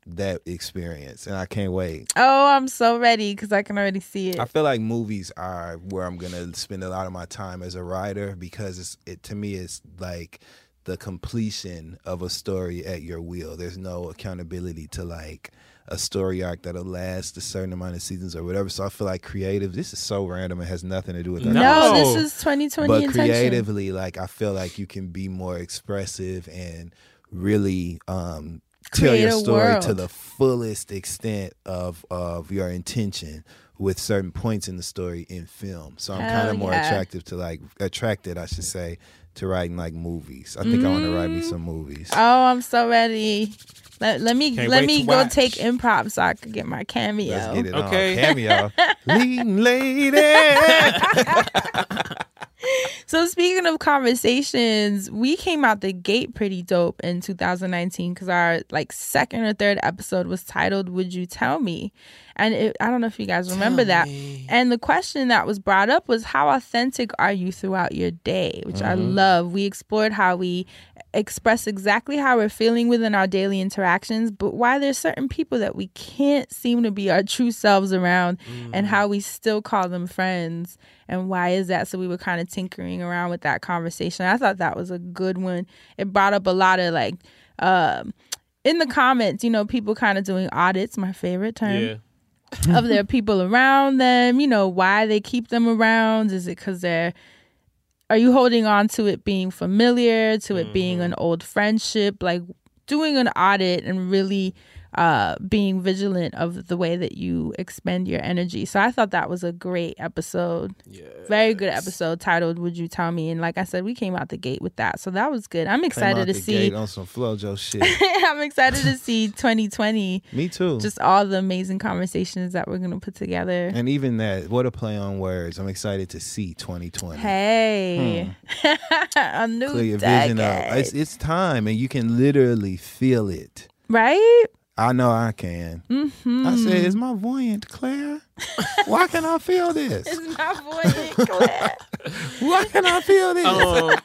Speaker 6: that experience, and I can't wait.
Speaker 1: Oh, I'm so ready because I can already see it.
Speaker 6: I feel like movies are where I'm gonna spend a lot of my time as a writer because it's it to me it's like the completion of a story at your will. There's no accountability to like a story arc that'll last a certain amount of seasons or whatever. So I feel like creative. This is so random. It has nothing to do with that.
Speaker 1: No,
Speaker 5: No.
Speaker 1: this is 2020
Speaker 6: but
Speaker 1: intention.
Speaker 6: creatively, like I feel like you can be more expressive and really um, tell your
Speaker 1: a
Speaker 6: story to the fullest extent of of your intention with certain points in the story in film. So I'm kind of more
Speaker 1: yeah.
Speaker 6: attractive to like attracted, I should say, to writing like movies. I think I want to write me some movies.
Speaker 1: Oh, I'm so ready. Let, let me
Speaker 5: Can't
Speaker 1: let me go
Speaker 5: watch.
Speaker 1: take improv so I could get my cameo.
Speaker 6: Let's get it
Speaker 5: Okay.
Speaker 6: on cameo. Leading lady.
Speaker 1: So speaking of conversations, we came out the gate pretty dope in 2019 because our like second or third episode was titled "Would You Tell Me," and it, I don't know if you guys remember that. And the question that was brought up was, "How authentic are you throughout your day?" Which I love. We explored how we express exactly how we're feeling within our daily interactions, but why there's certain people that we can't seem to be our true selves around, and how we still call them friends and why is that so we were kind of tinkering around with that conversation i thought that was a good one it brought up a lot of like um in the comments you know people kind of doing audits my favorite term
Speaker 5: Yeah.
Speaker 1: of their people around them you know why they keep them around. Is it because they're are you holding on to it being familiar to it being mm-hmm. an old friendship? Like doing an audit and really uh being vigilant of the way that you expend your energy so i thought that was a great episode very good episode titled would you tell me and like i said we came out the gate with that so that was good i'm excited
Speaker 6: out
Speaker 1: to
Speaker 6: the
Speaker 1: see
Speaker 6: gate on some FloJo shit.
Speaker 1: i'm excited to see 2020
Speaker 6: Me too.
Speaker 1: just all the amazing conversations that we're gonna put together
Speaker 6: and even that, what a play on words. I'm excited to see 2020.
Speaker 1: hey a new
Speaker 6: Clear your
Speaker 1: decade.
Speaker 6: vision up. It's, it's time, and you can literally feel it.
Speaker 1: right
Speaker 6: I know I can.
Speaker 1: mm-hmm.
Speaker 6: I said, "Is my voyant Claire? Why can I feel this?
Speaker 1: it's my voice Claire.
Speaker 6: Why can I feel this?"
Speaker 5: Um,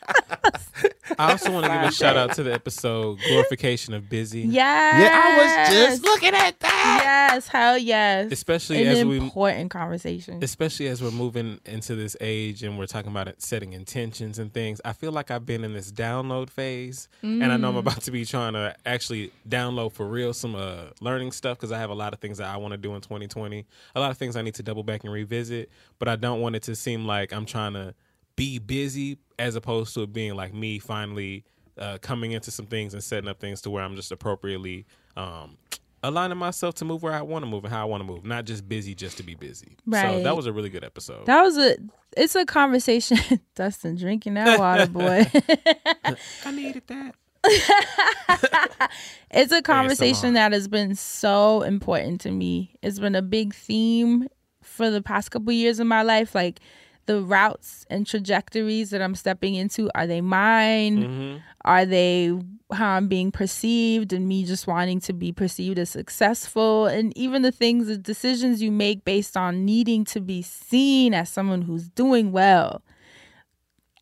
Speaker 5: I also want to give a shout out to the episode glorification of busy,
Speaker 1: yes
Speaker 6: yeah, I was just looking at that.
Speaker 1: yes hell yes
Speaker 5: especially
Speaker 1: an
Speaker 5: as we
Speaker 1: important conversation
Speaker 5: especially as we're moving into this age and we're talking about it, setting intentions and things. I feel like I've been in this download phase, and I know I'm
Speaker 1: Mm.
Speaker 5: about to be trying to actually download for real some uh, learning stuff because I have a lot of things that I want to do in 2020. A lot of things I need to double back and revisit, but I don't want it to seem like I'm trying to be busy as opposed to it being like me finally uh, coming into some things and setting up things to where I'm just appropriately. Um, Aligning myself to move where I want to move and how I want to move, not just busy just to be busy.
Speaker 1: Right.
Speaker 5: So that was a really good episode.
Speaker 1: That was a. It's a conversation. Dustin drinking that water, boy.
Speaker 5: I needed that.
Speaker 1: it's a conversation
Speaker 5: ASMR.
Speaker 1: that has been so important to me. It's been a big theme for the past couple years of my life. Like the routes and trajectories that I'm stepping into, are they mine?
Speaker 5: Mm-hmm.
Speaker 1: Are they how I'm being perceived and me just wanting to be perceived as successful? And even the things, the decisions you make based on needing to be seen as someone who's doing well.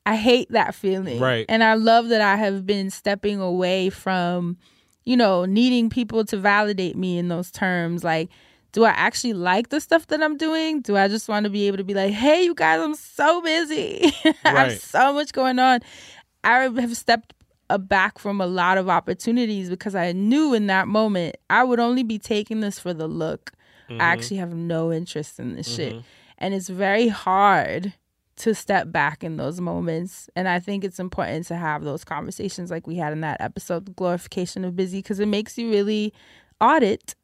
Speaker 1: I hate that feeling.
Speaker 5: Right.
Speaker 1: And I love that I have been stepping away from, you know, needing people to validate me in those terms. Like, do I actually like the stuff that I'm doing? Do I just want to be able to be like, hey, you guys, I'm so busy. I have so much going on. I have stepped back from a lot of opportunities because I knew in that moment I would only be taking this for the look. I mm-hmm. actually have no interest in this shit. Mm-hmm. And it's very hard to step back in those moments. And I think it's important to have those conversations like we had in that episode, glorification of busy, because it makes you really audit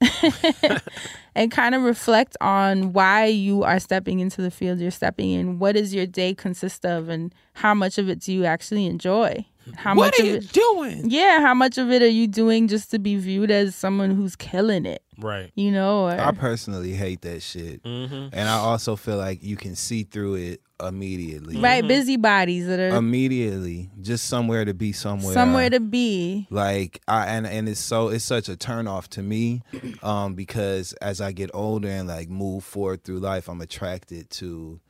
Speaker 1: and kind of reflect on why you are stepping into the field you're stepping in. What does your day consist of and how much of it do you actually enjoy? How
Speaker 5: What
Speaker 1: much
Speaker 5: are
Speaker 1: of
Speaker 5: you
Speaker 1: it
Speaker 5: doing?
Speaker 1: Yeah, how much of it are you doing just to be viewed as someone who's killing it?
Speaker 5: Right.
Speaker 1: You know, or
Speaker 6: I personally hate that shit,
Speaker 5: Mm-hmm.
Speaker 6: and I also feel like you can see through it immediately.
Speaker 1: right busybodies that are
Speaker 6: Immediately, just somewhere to be somewhere.
Speaker 1: somewhere to be.
Speaker 6: like I and and it's so it's such a turnoff to me, um, because as I get older and like move forward through life, I'm attracted to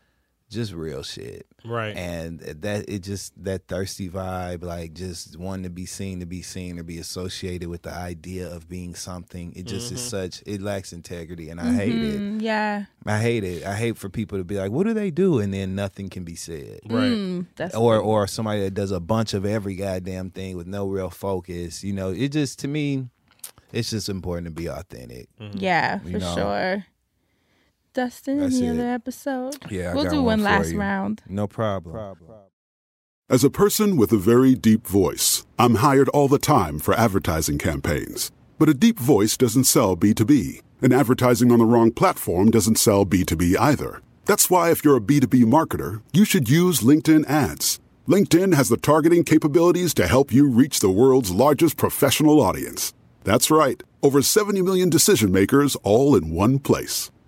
Speaker 6: just real shit.
Speaker 5: Right.
Speaker 6: And that it just that thirsty vibe, like just wanting to be seen to be seen or be associated with the idea of being something. It just is such it lacks integrity and I hate it.
Speaker 1: Mm, yeah.
Speaker 6: I hate it. I hate for people to be like, "What do they do?" and then nothing can be said.
Speaker 5: right.
Speaker 1: Mm, that's
Speaker 6: Or or somebody that does a bunch of every goddamn thing with no real focus. You know, it just to me, it's just important to be authentic.
Speaker 1: Yeah,
Speaker 6: You
Speaker 1: for
Speaker 6: know.
Speaker 1: sure. Dustin,
Speaker 6: That's
Speaker 1: any
Speaker 6: it.
Speaker 1: other episode?
Speaker 6: Yeah, I
Speaker 1: we'll
Speaker 6: got
Speaker 1: do one
Speaker 6: for
Speaker 1: last
Speaker 6: you.
Speaker 1: round.
Speaker 6: No problem.
Speaker 10: As a person with a very deep voice, I'm hired all the time for advertising campaigns. But a deep voice doesn't sell B2B, and advertising on the wrong platform doesn't sell B2B either. That's why, if you're a B2B marketer, you should use LinkedIn ads. LinkedIn has the targeting capabilities to help you reach the world's largest professional audience. That's right, over 70 million decision makers all in one place.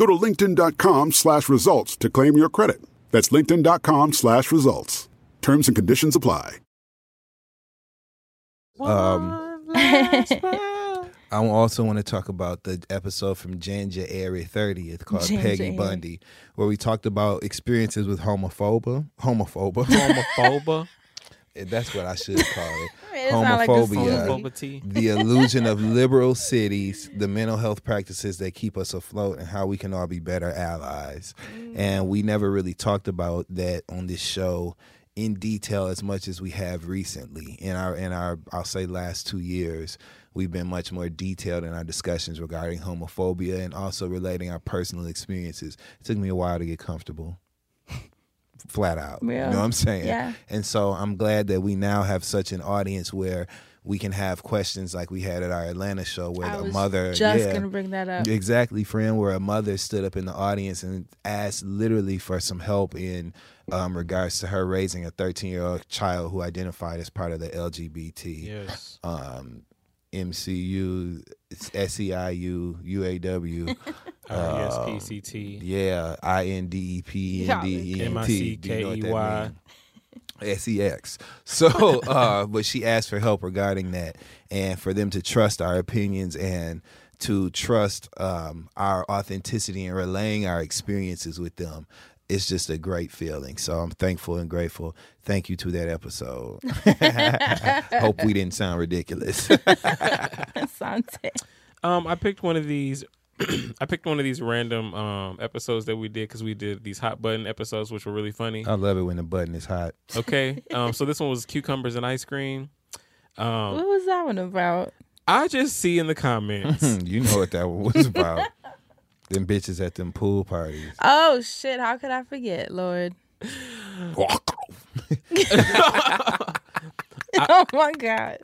Speaker 10: Go to linkedin.com slash results to claim your credit. That's linkedin.com slash results. Terms and conditions apply.
Speaker 6: Um, I also want to talk about the episode from January 30th called
Speaker 1: January.
Speaker 6: Peggy Bundy, where we talked about experiences with homophobia, homophobia,
Speaker 5: Homophoba.
Speaker 6: Eh, that's what I should call it.
Speaker 1: It like
Speaker 6: Homophobia.
Speaker 5: tea.
Speaker 6: the illusion of liberal cities, the mental health practices that keep us afloat, and how we can all be better allies. Mm. And we never really talked about that on this show in detail as much as we have recently. In our in our I'll say last two years, we've been much more detailed in our discussions regarding homophobia and also relating our personal experiences. It took me a while to get comfortable. Flat out.
Speaker 1: Yeah.
Speaker 6: You know what I'm saying?
Speaker 1: Yeah.
Speaker 6: And so I'm glad that we now have such an audience where we can have questions like we had at our Atlanta show where
Speaker 1: I
Speaker 6: the
Speaker 1: was
Speaker 6: mother
Speaker 1: just
Speaker 6: yeah,
Speaker 1: gonna bring that up.
Speaker 6: Exactly, friend, where a mother stood up in the audience and asked literally for some help in um, regards to her raising a 13 year old child who identified as part of the LGBT
Speaker 5: Yes.
Speaker 6: um, MCU, SEIU, UAW.
Speaker 5: Uh,
Speaker 6: um, Yeah, I N D E P N D E N T. Do you know what that
Speaker 5: M-I-C-K-E-Y.
Speaker 6: means? sex so uh but she asked for help regarding that and for them to trust our opinions and to trust um our authenticity and relaying our experiences with them it's just a great feeling so i'm thankful and grateful thank you to that episode hope we didn't sound ridiculous
Speaker 1: Asante.
Speaker 5: Um, I picked one of these. I picked one of these random um episodes that we did because we did these hot button episodes, which were really funny.
Speaker 6: i love it when the button is hot
Speaker 5: Okay. Um. So this one was cucumbers and ice cream. Um.
Speaker 1: What was that one about?
Speaker 5: I just see in the comments.
Speaker 6: you know what that one was about them bitches at them pool parties
Speaker 1: Oh shit! How could I forget, Lord? oh my god!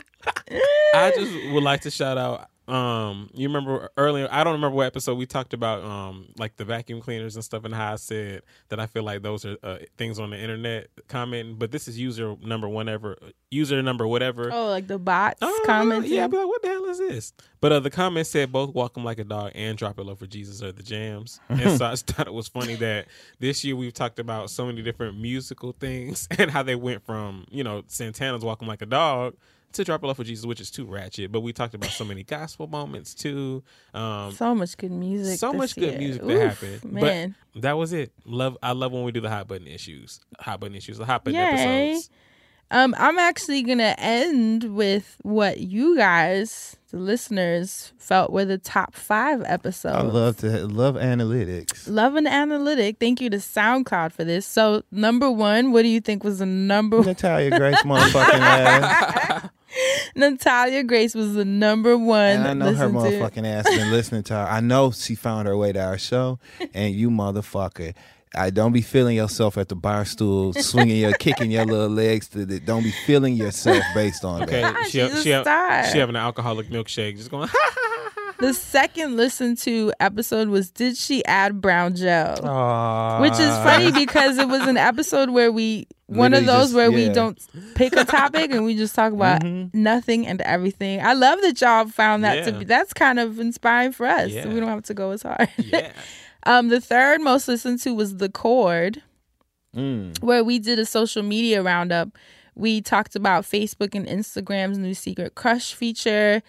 Speaker 5: I just would like to shout out. Um, you remember earlier? I don't remember what episode we talked about. Um, like the vacuum cleaners and stuff, and how I said that I feel like those are uh, things on the internet commenting. But this is user number whatever, user number whatever.
Speaker 1: Oh, like the bots
Speaker 5: Oh,
Speaker 1: commenting.
Speaker 5: Yeah, be like, what the hell is this? But uh, the comment said both "Walk 'em Like a Dog" and "Drop It Low for Jesus" are the jams, and so I thought it was funny that this year we've talked about so many different musical things and how they went from you know Santana's "Walk 'em Like a Dog" to "Drop It Low for Jesus," which is too ratchet. But we talked about so many gospel moments too. Um,
Speaker 1: so much good music.
Speaker 5: so
Speaker 1: this
Speaker 5: much good
Speaker 1: year.
Speaker 5: music that
Speaker 1: Oof,
Speaker 5: happened.
Speaker 1: Man,
Speaker 5: But that was it. Love. I love when we do the hot button issues, hot button issues, the hot button
Speaker 1: Yay.
Speaker 5: episodes.
Speaker 1: um, I'm actually gonna end with what you guys, the listeners, felt were the top five episodes.
Speaker 6: i love to love analytics
Speaker 1: Love an analytic. Thank you to SoundCloud for this. So, number one, what do you think was the number?
Speaker 6: natalia grace motherfucking ass
Speaker 1: Natalia Grace was the number one.
Speaker 6: And I know her
Speaker 1: listened to.
Speaker 6: motherfucking ass been listening to her. I know she found her way to our show. And you motherfucker, I don't be feeling yourself at the bar stool, swinging your, kicking your little legs to the. Don't be feeling yourself based on
Speaker 5: Okay,
Speaker 6: that.
Speaker 5: Ah, she
Speaker 1: She's a
Speaker 5: she,
Speaker 1: star.
Speaker 5: she having an alcoholic milkshake, just going.
Speaker 1: The second listened to episode was Did She Add Brown Gel? Which is funny because it was an episode where we, one of those
Speaker 6: just-
Speaker 1: where we don't pick a topic and we just talk about nothing and everything. I love that y'all found that to be, that's kind of inspiring for us.
Speaker 5: Yeah.
Speaker 1: So we don't have to go as hard.
Speaker 5: Yeah.
Speaker 1: Um, the third most listened to was The Chord,
Speaker 6: Mm.
Speaker 1: where we did a social media roundup. We talked about Facebook and Instagram's new secret crush feature,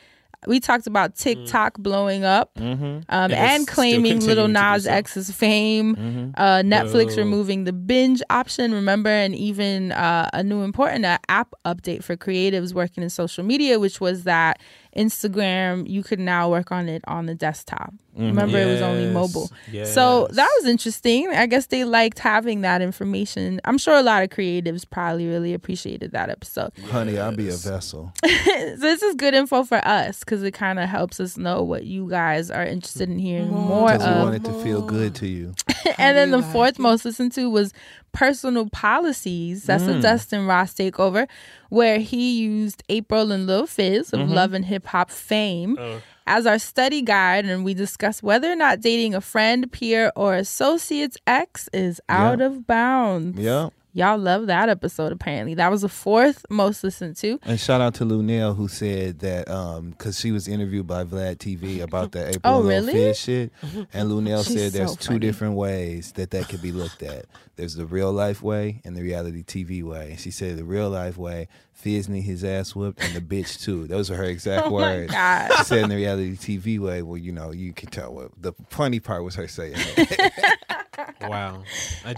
Speaker 1: we talked about TikTok blowing up
Speaker 6: Mm-hmm.
Speaker 1: um,
Speaker 5: And
Speaker 1: and, claiming Little
Speaker 5: continuing to do
Speaker 1: Nas
Speaker 5: so.
Speaker 1: X's fame.
Speaker 6: Mm-hmm.
Speaker 1: Uh, Netflix
Speaker 5: Boo.
Speaker 1: removing the binge option, remember, and even uh, a new important uh, app update for creatives working in social media, which was that Instagram you could now work on it on the desktop. Mm-hmm. Remember, it was only mobile.
Speaker 5: Yes.
Speaker 1: So that was interesting. I guess they liked having that information. I'm sure a lot of creatives probably really appreciated that episode.
Speaker 6: Honey, I'll be a vessel.
Speaker 1: so this is good info for us because it kind of helps us know what you guys are interested in hearing mm-hmm. more
Speaker 6: Because we want it to feel good to you.
Speaker 1: and then the fourth most listened to was personal policies. That's
Speaker 6: Mm.
Speaker 1: a Dustin Ross takeover, where he used Apryl and Lil Fizz
Speaker 6: Mm-hmm.
Speaker 1: of Love and Hip Hop fame
Speaker 5: Oh.
Speaker 1: as our study guide, and we discussed whether or not dating a friend, peer, or associate's ex is out of bounds.
Speaker 6: Yeah.
Speaker 1: Y'all love that episode, apparently. That was the fourth most listened to.
Speaker 6: And shout out to Lunell who said that um because she was interviewed by Vlad TV about that Apryl
Speaker 1: Oh, really?
Speaker 6: Fizz shit, and
Speaker 1: Lunell
Speaker 6: said there's
Speaker 1: so
Speaker 6: two different ways that that could be looked at. There's the real life way and the reality TV way. And she said the real life way, Fizz need his ass whooped, and the bitch too. Those are her exact
Speaker 1: Oh my
Speaker 6: words.
Speaker 1: God.
Speaker 6: She said in the reality TV way, well, you know, you can tell what the funny part was her saying. that.
Speaker 5: Wow.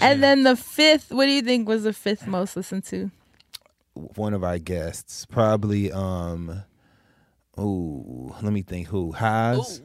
Speaker 1: And then the fifth, what do you think was the fifth most listened to?
Speaker 6: One of our guests, probably um, ooh, let me think, who Haas.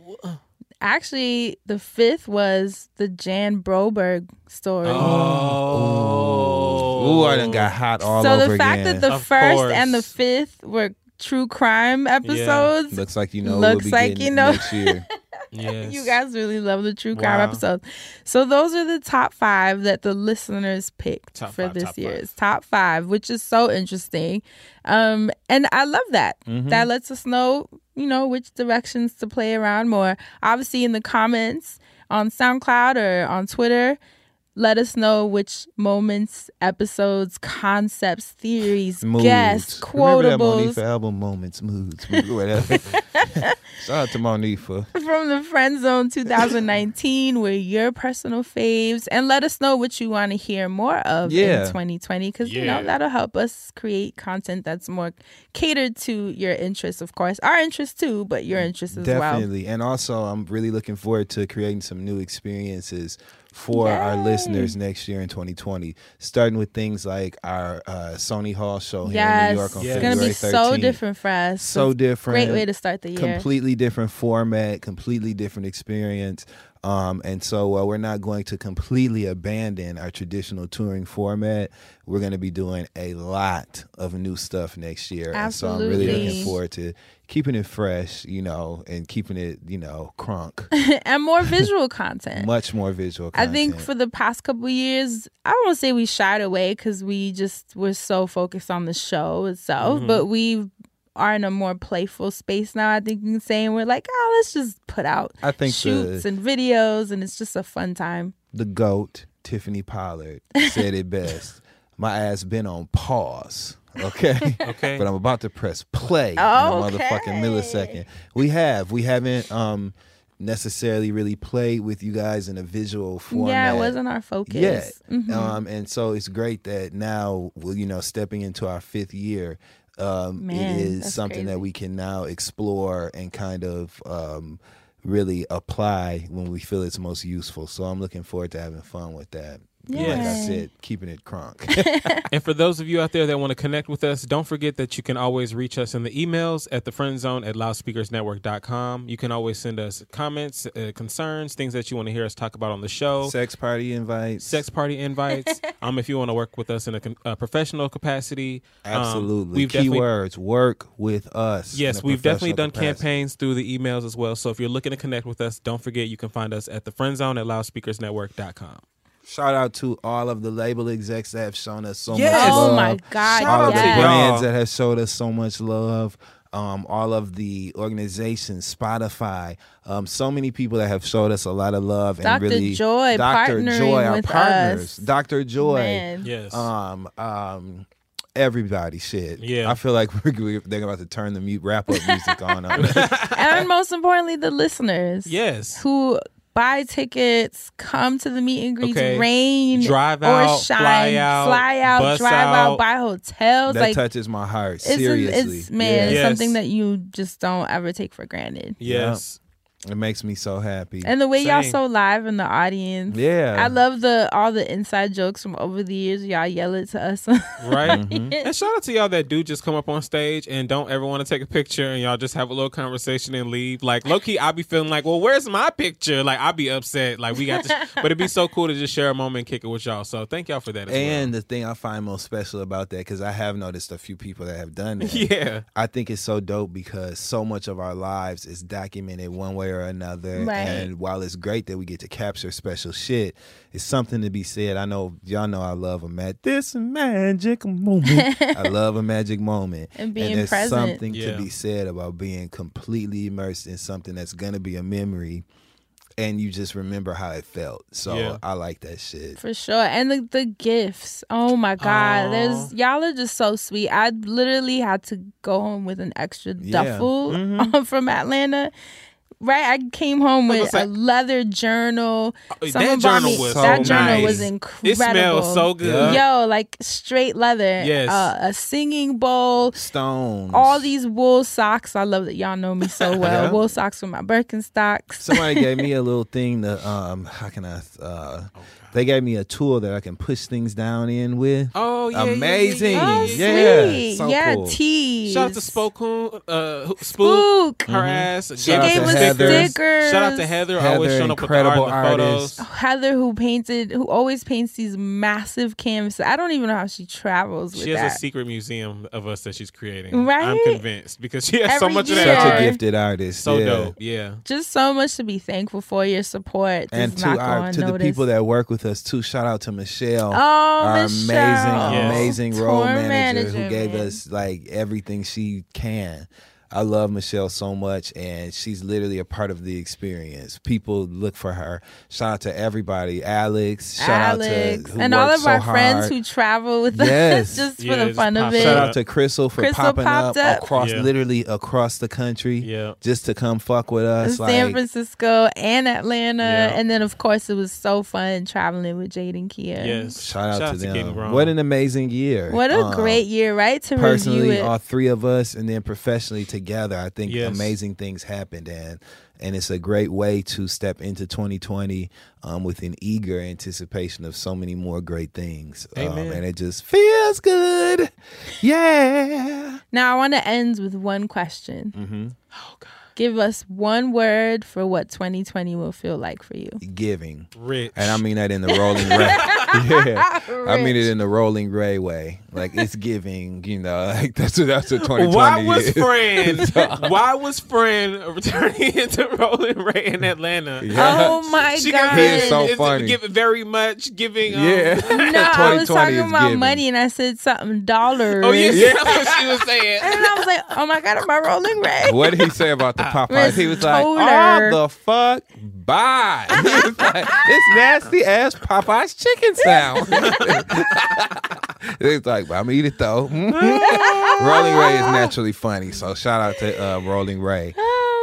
Speaker 1: Actually, the fifth was the Jan Broberg story.
Speaker 5: Oh.
Speaker 6: Ooh, I done got hot all
Speaker 1: so
Speaker 6: over
Speaker 1: the fact
Speaker 6: again.
Speaker 1: that the
Speaker 5: Of
Speaker 1: first
Speaker 5: course.
Speaker 1: and the fifth were true crime episodes,
Speaker 6: looks like you know
Speaker 1: looks
Speaker 6: we'll be
Speaker 1: like
Speaker 6: getting
Speaker 1: you know.
Speaker 6: next year.
Speaker 5: Yes.
Speaker 1: you guys really love the true crime
Speaker 5: Wow.
Speaker 1: episodes. So those are the top five that the listeners picked
Speaker 5: Top
Speaker 1: for
Speaker 5: five,
Speaker 1: this
Speaker 5: top
Speaker 1: year's top five, which is so interesting. Um, and I love that.
Speaker 5: Mm-hmm.
Speaker 1: That lets us know, you know, which directions to play around more. Obviously, in the comments on SoundCloud or on Twitter. Let us know which moments, episodes, concepts, theories,
Speaker 6: Moods.
Speaker 1: guests,
Speaker 6: Remember that Monifah album, Moments, Moods, whatever. Shout out to Monifah.
Speaker 1: from the Friend Zone 2019 were your personal faves and let us know what you want to hear more of
Speaker 6: Yeah.
Speaker 1: in 2020 because you know that'll help us create content that's more catered to your interests of course our interests too but your interests as well
Speaker 6: Definitely. And also, I'm really looking forward to creating some new experiences for our listeners next year in 2020, starting with things like our uh, Sony Hall show here in New York on
Speaker 5: yes.
Speaker 6: February 13th.
Speaker 1: it's gonna be
Speaker 6: 13th.
Speaker 1: so different for us
Speaker 6: So different.
Speaker 1: great way to start the year
Speaker 6: completely different format, completely different experience. Um, and so uh, we're not going to completely abandon our traditional touring format. We're going to be doing a lot of new stuff next year. And so I'm really looking forward to keeping it fresh, you know, and keeping it, you know, crunk.
Speaker 1: and more visual content
Speaker 6: Much more visual content.
Speaker 1: I think for the past couple years, I don't want to say we shied away because we just were so focused on the show itself,
Speaker 6: Mm-hmm.
Speaker 1: but we are in a more playful space now. I think you can say, and we're like, oh, let's just put out
Speaker 6: I think
Speaker 1: shoots
Speaker 6: the-
Speaker 1: and videos, and it's just a fun time.
Speaker 6: the GOAT, Tiffany Pollard, said it best. My ass been on pause. Okay.
Speaker 5: Okay.
Speaker 6: but I'm about to press play in a
Speaker 1: Okay.
Speaker 6: motherfucking millisecond. We have. We haven't um necessarily really played with you guys in a visual format.
Speaker 1: Yeah, it wasn't our focus.
Speaker 6: yet.
Speaker 1: Mhm.
Speaker 6: Um, and so it's great that now, well, you know, stepping into our fifth year, um,
Speaker 1: Man,
Speaker 6: it is something that we can now explore and kind of um, really apply when we feel it's most useful. So I'm looking forward to having fun with that. Like I
Speaker 1: Yay.
Speaker 6: said, keeping it crunk.
Speaker 5: And for those of you out there that want to connect with us, don't forget that you can always reach us in the emails at the friend zone at loudspeakersnetwork.com. You can always send us comments, uh, concerns, things that you want to hear us talk about on the show.
Speaker 6: Sex party invites.
Speaker 5: Sex party invites. um, if you want to work with us in a, con- a professional capacity, um,
Speaker 6: Absolutely.
Speaker 5: we've definitely
Speaker 6: Keywords work with us.
Speaker 5: Yes, we've definitely done
Speaker 6: capacity.
Speaker 5: campaigns through the emails as well. So if you're looking to connect with us, don't forget you can find us at the friend zone at loudspeakersnetwork.com.
Speaker 6: Shout out to all of the label execs that have shown us so
Speaker 5: Yes.
Speaker 6: much love.
Speaker 1: Oh my God,
Speaker 6: All of the brands that have showed us so much love. Um, all of the organizations, Spotify, um, so many people that have showed us a lot of love and
Speaker 1: Dr.
Speaker 6: really
Speaker 1: Joy
Speaker 6: Dr. Joy, our partners,
Speaker 1: us.
Speaker 6: Dr. Joy,
Speaker 1: Man.
Speaker 5: Yes.
Speaker 6: um, um, everybody, shit.
Speaker 5: Yeah.
Speaker 6: I feel like we're, we're they're about to turn the mute wrap up music on. on
Speaker 1: and most importantly, the listeners.
Speaker 5: yes.
Speaker 1: who buy tickets, come to the meet and greets,
Speaker 5: Okay.
Speaker 1: rain
Speaker 5: Drive
Speaker 1: or shine,
Speaker 5: fly out,
Speaker 1: fly out, drive
Speaker 5: out.
Speaker 1: out, buy hotels.
Speaker 6: That
Speaker 1: like
Speaker 6: touches my heart.
Speaker 1: it's,
Speaker 6: Seriously.
Speaker 1: it's man,
Speaker 6: Yeah.
Speaker 1: it's something that you just don't ever take for granted.
Speaker 5: Yes.
Speaker 6: It makes me so happy.
Speaker 1: And the way y'all so live in the audience.
Speaker 6: Yeah.
Speaker 1: I love the all the inside jokes from over the years. Y'all yell it to us.
Speaker 5: Right.
Speaker 6: Mm-hmm.
Speaker 5: And shout out to y'all that do just come up on stage and don't ever want to take a picture and y'all just have a little conversation and leave. Like low key, I be feeling like, well, where's my picture? Like I'd be upset. Like we got to, but it'd be so cool to just share a moment and kick it with y'all. So thank y'all for that. As
Speaker 6: And the thing I find most special about that, because I have noticed a few people that have done that.
Speaker 5: Yeah.
Speaker 6: I think it's so dope because so much of our lives is documented one way or another.
Speaker 1: Right.
Speaker 6: And while it's great that we get to capture special shit, it's something to be said. I know y'all know I love a mag- this magic moment. I love a magic moment.
Speaker 1: And being
Speaker 6: there's
Speaker 1: present.
Speaker 6: something
Speaker 5: Yeah.
Speaker 6: to be said about being completely immersed in something that's gonna be a memory. And you just remember how it felt. So
Speaker 5: Yeah.
Speaker 6: I like that shit.
Speaker 1: For sure. And the, the gifts. Oh my God. There's y'all are just so sweet. I literally had to go home with an extra
Speaker 6: Yeah.
Speaker 1: duffel
Speaker 5: Mm-hmm.
Speaker 1: from Atlanta. Right, I came home with
Speaker 5: gonna
Speaker 1: a leather journal.
Speaker 5: Oh,
Speaker 1: Someone
Speaker 5: that
Speaker 1: bought
Speaker 5: journal
Speaker 1: me-
Speaker 5: was
Speaker 1: that
Speaker 6: so
Speaker 1: journal was incredible.
Speaker 5: It smells so good.
Speaker 1: Yo, like straight leather.
Speaker 5: Yes.
Speaker 1: uh, a singing bowl.
Speaker 6: Stones.
Speaker 1: All these wool socks. I love that y'all know me so well.
Speaker 6: Yeah.
Speaker 1: Wool socks with my Birkenstocks.
Speaker 6: Somebody gave me a little thing to um how can I uh they gave me a tool that I can push things down in with.
Speaker 5: Oh yeah, yeah, yeah,
Speaker 6: Amazing.
Speaker 5: yeah,
Speaker 1: Oh,
Speaker 5: yeah,
Speaker 6: Yeah,
Speaker 1: sweet.
Speaker 6: so
Speaker 1: yeah,
Speaker 6: cool.
Speaker 1: teas.
Speaker 5: Shout out to Spookhoon, uh, Spook,
Speaker 1: Spook.
Speaker 5: her ass.
Speaker 6: Mm-hmm. Shout out
Speaker 1: gave
Speaker 6: to
Speaker 1: us
Speaker 6: Heather.
Speaker 1: stickers.
Speaker 5: Shout out to Heather, always
Speaker 6: Heather,
Speaker 5: showing up with the
Speaker 6: incredible
Speaker 5: art and the
Speaker 6: artist.
Speaker 5: photos.
Speaker 1: Heather, who painted, who always paints these massive canvases. I don't even know how she travels with
Speaker 5: She has
Speaker 1: that.
Speaker 5: a secret museum of us that she's creating.
Speaker 1: Right?
Speaker 5: I'm convinced because she has so
Speaker 1: Every
Speaker 5: much of that
Speaker 6: Such
Speaker 5: art.
Speaker 6: a gifted artist.
Speaker 5: So
Speaker 6: yeah.
Speaker 5: dope. Yeah.
Speaker 1: Just so much to be thankful for. Your support
Speaker 6: And to
Speaker 1: not
Speaker 6: our to the people that work with us too. Shout out to Michelle.
Speaker 1: Oh,
Speaker 6: our
Speaker 1: Michelle.
Speaker 6: amazing,
Speaker 5: Yes.
Speaker 6: amazing role
Speaker 1: Tour
Speaker 6: manager, who gave
Speaker 1: man.
Speaker 6: us like everything she can. I love Michelle so much, and she's literally a part of the experience. People look for her. Shout out to everybody, Alex. Shout
Speaker 1: Alex
Speaker 6: out to who
Speaker 1: and all of
Speaker 6: so
Speaker 1: our friends who travel with
Speaker 6: Yes.
Speaker 1: us just
Speaker 5: Yeah,
Speaker 1: for the
Speaker 5: just
Speaker 1: fun of it.
Speaker 6: Shout out to Crystal for
Speaker 1: Crystal
Speaker 6: popping up,
Speaker 1: up.
Speaker 6: across,
Speaker 5: Yeah.
Speaker 6: literally across the country,
Speaker 5: Yeah.
Speaker 6: just to come fuck with us.
Speaker 1: San
Speaker 6: like,
Speaker 1: Francisco and Atlanta,
Speaker 5: Yeah.
Speaker 1: and then of course it was so fun traveling with Jade and Kia.
Speaker 5: Yes.
Speaker 6: shout out to
Speaker 5: Getting
Speaker 6: them.
Speaker 5: Grown.
Speaker 6: What an amazing year!
Speaker 1: What a
Speaker 6: Um,
Speaker 1: great year, right? To review
Speaker 6: personally,
Speaker 1: it.
Speaker 6: all three of us, and then professionally together, I think
Speaker 5: Yes.
Speaker 6: amazing things happened, and and it's a great way to step into 2020 um, with an eager anticipation of so many more great things, um, and it just feels good. Yeah.
Speaker 1: Now I want to end with one question.
Speaker 6: Mm-hmm.
Speaker 1: Give us one word for what 2020 will feel like for you.
Speaker 6: Giving,
Speaker 5: Rich.
Speaker 6: and I mean that in the rolling ray. yeah, I mean it in the rolling ray way. Like it's giving, you know. Like that's what that's what 2020
Speaker 5: Why was
Speaker 6: is.
Speaker 5: friend? why was friend returning into Rolling Ray in Atlanta?
Speaker 6: Yeah.
Speaker 1: Oh my
Speaker 5: She
Speaker 1: god!
Speaker 6: He is so
Speaker 5: is
Speaker 6: funny.
Speaker 5: Giving very much giving. Um,
Speaker 6: Yeah.
Speaker 1: no, I was talking about
Speaker 6: giving.
Speaker 1: money, and I said something dollars.
Speaker 5: Oh yeah,
Speaker 6: Yeah.
Speaker 5: that's what she was saying.
Speaker 1: And I was like, "Oh my god, am I rolling ray?"
Speaker 6: What did he say about the Popeyes?
Speaker 1: Miss
Speaker 6: He was like,
Speaker 1: Toner.
Speaker 6: "Oh the fuck, bye." "This nasty ass Popeyes chicken sound." it's like, "I'm gonna eat it though." Rolling Ray is naturally funny, so shout out to uh, Rolling Ray.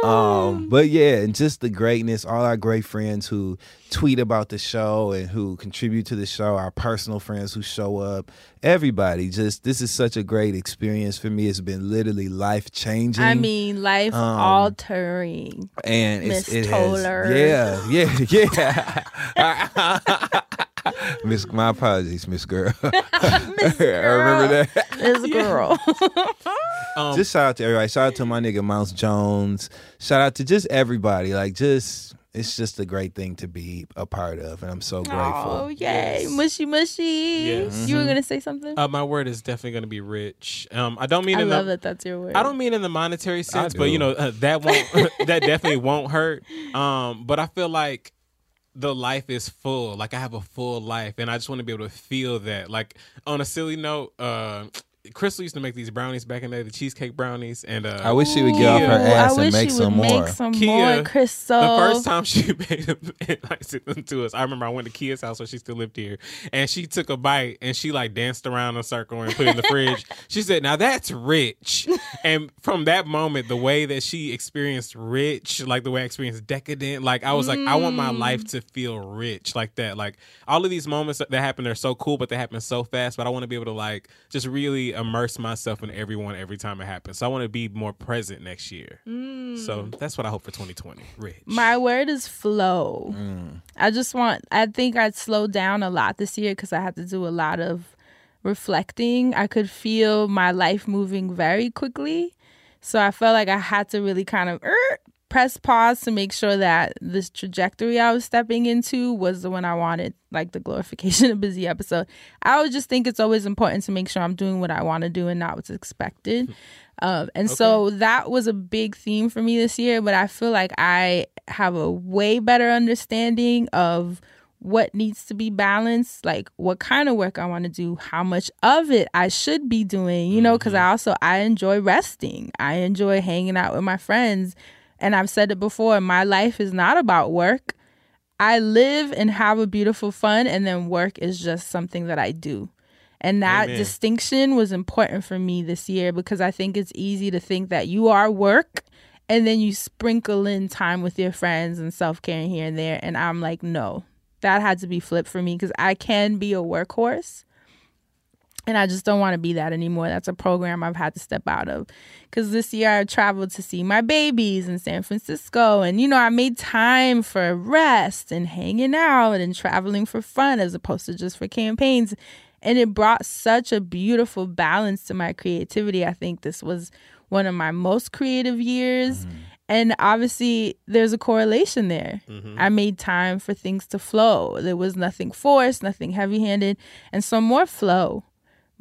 Speaker 6: Um, but yeah, and just the greatness, all our great friends who tweet about the show and who contribute to the show, our personal friends who show up, everybody. Just this is such a great experience for me. It's been literally life changing.
Speaker 1: I mean, life
Speaker 6: Um,
Speaker 1: altering.
Speaker 6: and it's,
Speaker 1: Miss
Speaker 6: it has, yeah, yeah, yeah. Miss, my apologies, Miss Girl. I remember that.
Speaker 1: This girl.
Speaker 5: Um,
Speaker 6: just shout out to everybody. Shout out to my nigga Mouse Jones. Shout out to just everybody. Like, just it's just a great thing to be a part of, and I'm so grateful.
Speaker 1: Oh yay, mushy mushy.
Speaker 5: Yes.
Speaker 1: You were gonna say something?
Speaker 5: uh, my word is definitely going to be rich. Um, I don't mean
Speaker 1: I
Speaker 5: in
Speaker 1: love
Speaker 5: the,
Speaker 1: that. That's your word.
Speaker 5: I don't mean in the monetary sense, but you know uh, that won't that definitely won't hurt. Um, but I feel like the life is full. Like I have a full life, and I just want to be able to feel that. Like on a silly note, uh, Crystal used to make these brownies back in the day, the cheesecake brownies, and uh,
Speaker 6: I wish she would get off her
Speaker 1: Ooh,
Speaker 6: ass
Speaker 1: I wish
Speaker 6: and make
Speaker 1: she
Speaker 6: some
Speaker 1: would
Speaker 6: more.
Speaker 1: make some
Speaker 5: Kia,
Speaker 1: more, Crystal.
Speaker 5: The first time she made them and like sent them to us, I remember I went to Kia's house when she still lived here, and she took a bite and she like danced around in a circle and put it in the fridge. She said, "Now that's rich." And from that moment, the way that she experienced rich, like the way I experienced decadent, like I was like, I want my life to feel rich like that. Like all of these moments that happen are so cool, but they happen so fast. But I want to be able to like just really immerse myself in everyone every time it happens. So I want to be more present next year. So that's what I hope for 2020. Rich.
Speaker 1: My word is flow. I just want, I think I'd slow down a lot this year because I had to do a lot of reflecting. I could feel my life moving very quickly. So I felt like I had to really kind of er, press pause to make sure that this trajectory I was stepping into was the one I wanted, like the glorification of busy episode. I would just think it's always important to make sure I'm doing what I want to do and not what's expected. Um, and so that was a big theme for me this year, but I feel like I have a way better understanding of what needs to be balanced, like what kind of work I want to do, how much of it I should be doing, you know, because I also I enjoy resting. I enjoy hanging out with my friends. And I've said it before, my life is not about work. I live and have a beautiful fun and then work is just something that I do. And that
Speaker 5: Amen.
Speaker 1: distinction was important for me this year because I think it's easy to think that you are work and then you sprinkle in time with your friends and self-care here and there and I'm like no. That had to be flipped for me because I can be a workhorse and I just don't want to be that anymore. That's a program I've had to step out of. Because this year I traveled to see my babies in San Francisco. And, you know, I made time for rest and hanging out and traveling for fun as opposed to just for campaigns. And it brought such a beautiful balance to my creativity. I think this was one of my most creative years. Mm-hmm. And obviously, there's a correlation there. Mm-hmm. I made time for things to flow. There was nothing forced, nothing heavy handed. And so, more flow,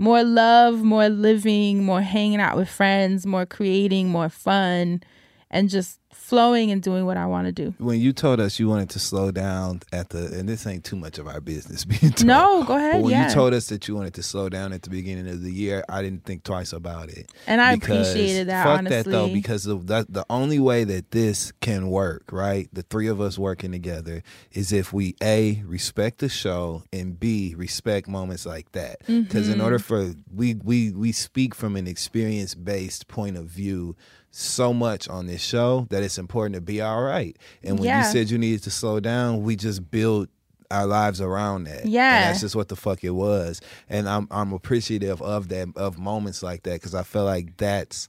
Speaker 1: more love, more living, more hanging out with friends, more creating, more fun, and just flowing and doing what I want to do.
Speaker 6: When you told us you wanted to slow down at the, and this ain't too much of our business being told.
Speaker 1: No, go ahead,
Speaker 6: But when
Speaker 1: yeah.
Speaker 6: you told us that you wanted to slow down at the beginning of the year, I didn't think twice about it.
Speaker 1: And I appreciated that,
Speaker 6: Fuck that though, because the, that, the only way that this can work, right? The three of us working together is if we a respect the show and b respect moments like that. Because in
Speaker 1: Mm-hmm.
Speaker 6: order for we we we speak from an experience based point of view so much on this show that it's important to be all right. And when
Speaker 1: Yeah.
Speaker 6: you said you needed to slow down, we just built our lives around that. And
Speaker 1: Yeah.
Speaker 6: that's just what the fuck it was. And I'm I'm appreciative of that of moments like that because I feel like that's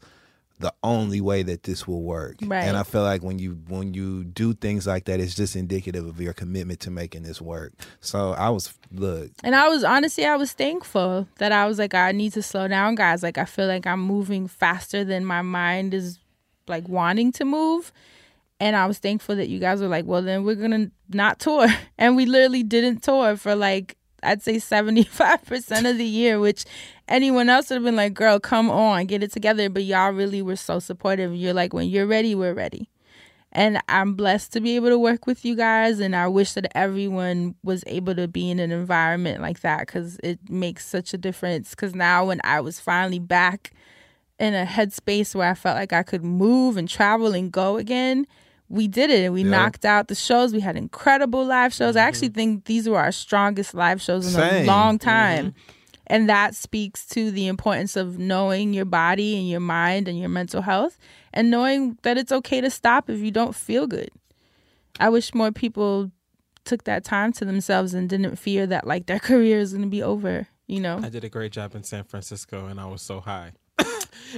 Speaker 6: the only way that this will work.
Speaker 1: Right.
Speaker 6: And I feel like when you when you do things like that, it's just indicative of your commitment to making this work. So I was look,
Speaker 1: And I was honestly, I was thankful that I was like, I need to slow down, guys. Like, I feel like I'm moving faster than my mind is like wanting to move. And I was thankful that you guys were like, well, then we're going to not tour. And we literally didn't tour for like, I'd say 75% of the year, which anyone else would have been like, girl, come on, get it together. But y'all really were so supportive. You're like, when you're ready, we're ready. And I'm blessed to be able to work with you guys. And I wish that everyone was able to be in an environment like that because it makes such a difference. Because now, when I was finally back in a headspace where I felt like I could move and travel and go again, we did it. And we
Speaker 6: Yeah.
Speaker 1: knocked out the shows. We had incredible live shows. I actually mm-hmm. think these were our strongest live shows in
Speaker 6: Same.
Speaker 1: a long mm-hmm. time. And that speaks to the importance of knowing your body and your mind and your mental health and knowing that it's okay to stop if you don't feel good. I wish more people took that time to themselves and didn't fear that like their career is going to be over, you know?
Speaker 5: I did a great job in San Francisco, and I was so high.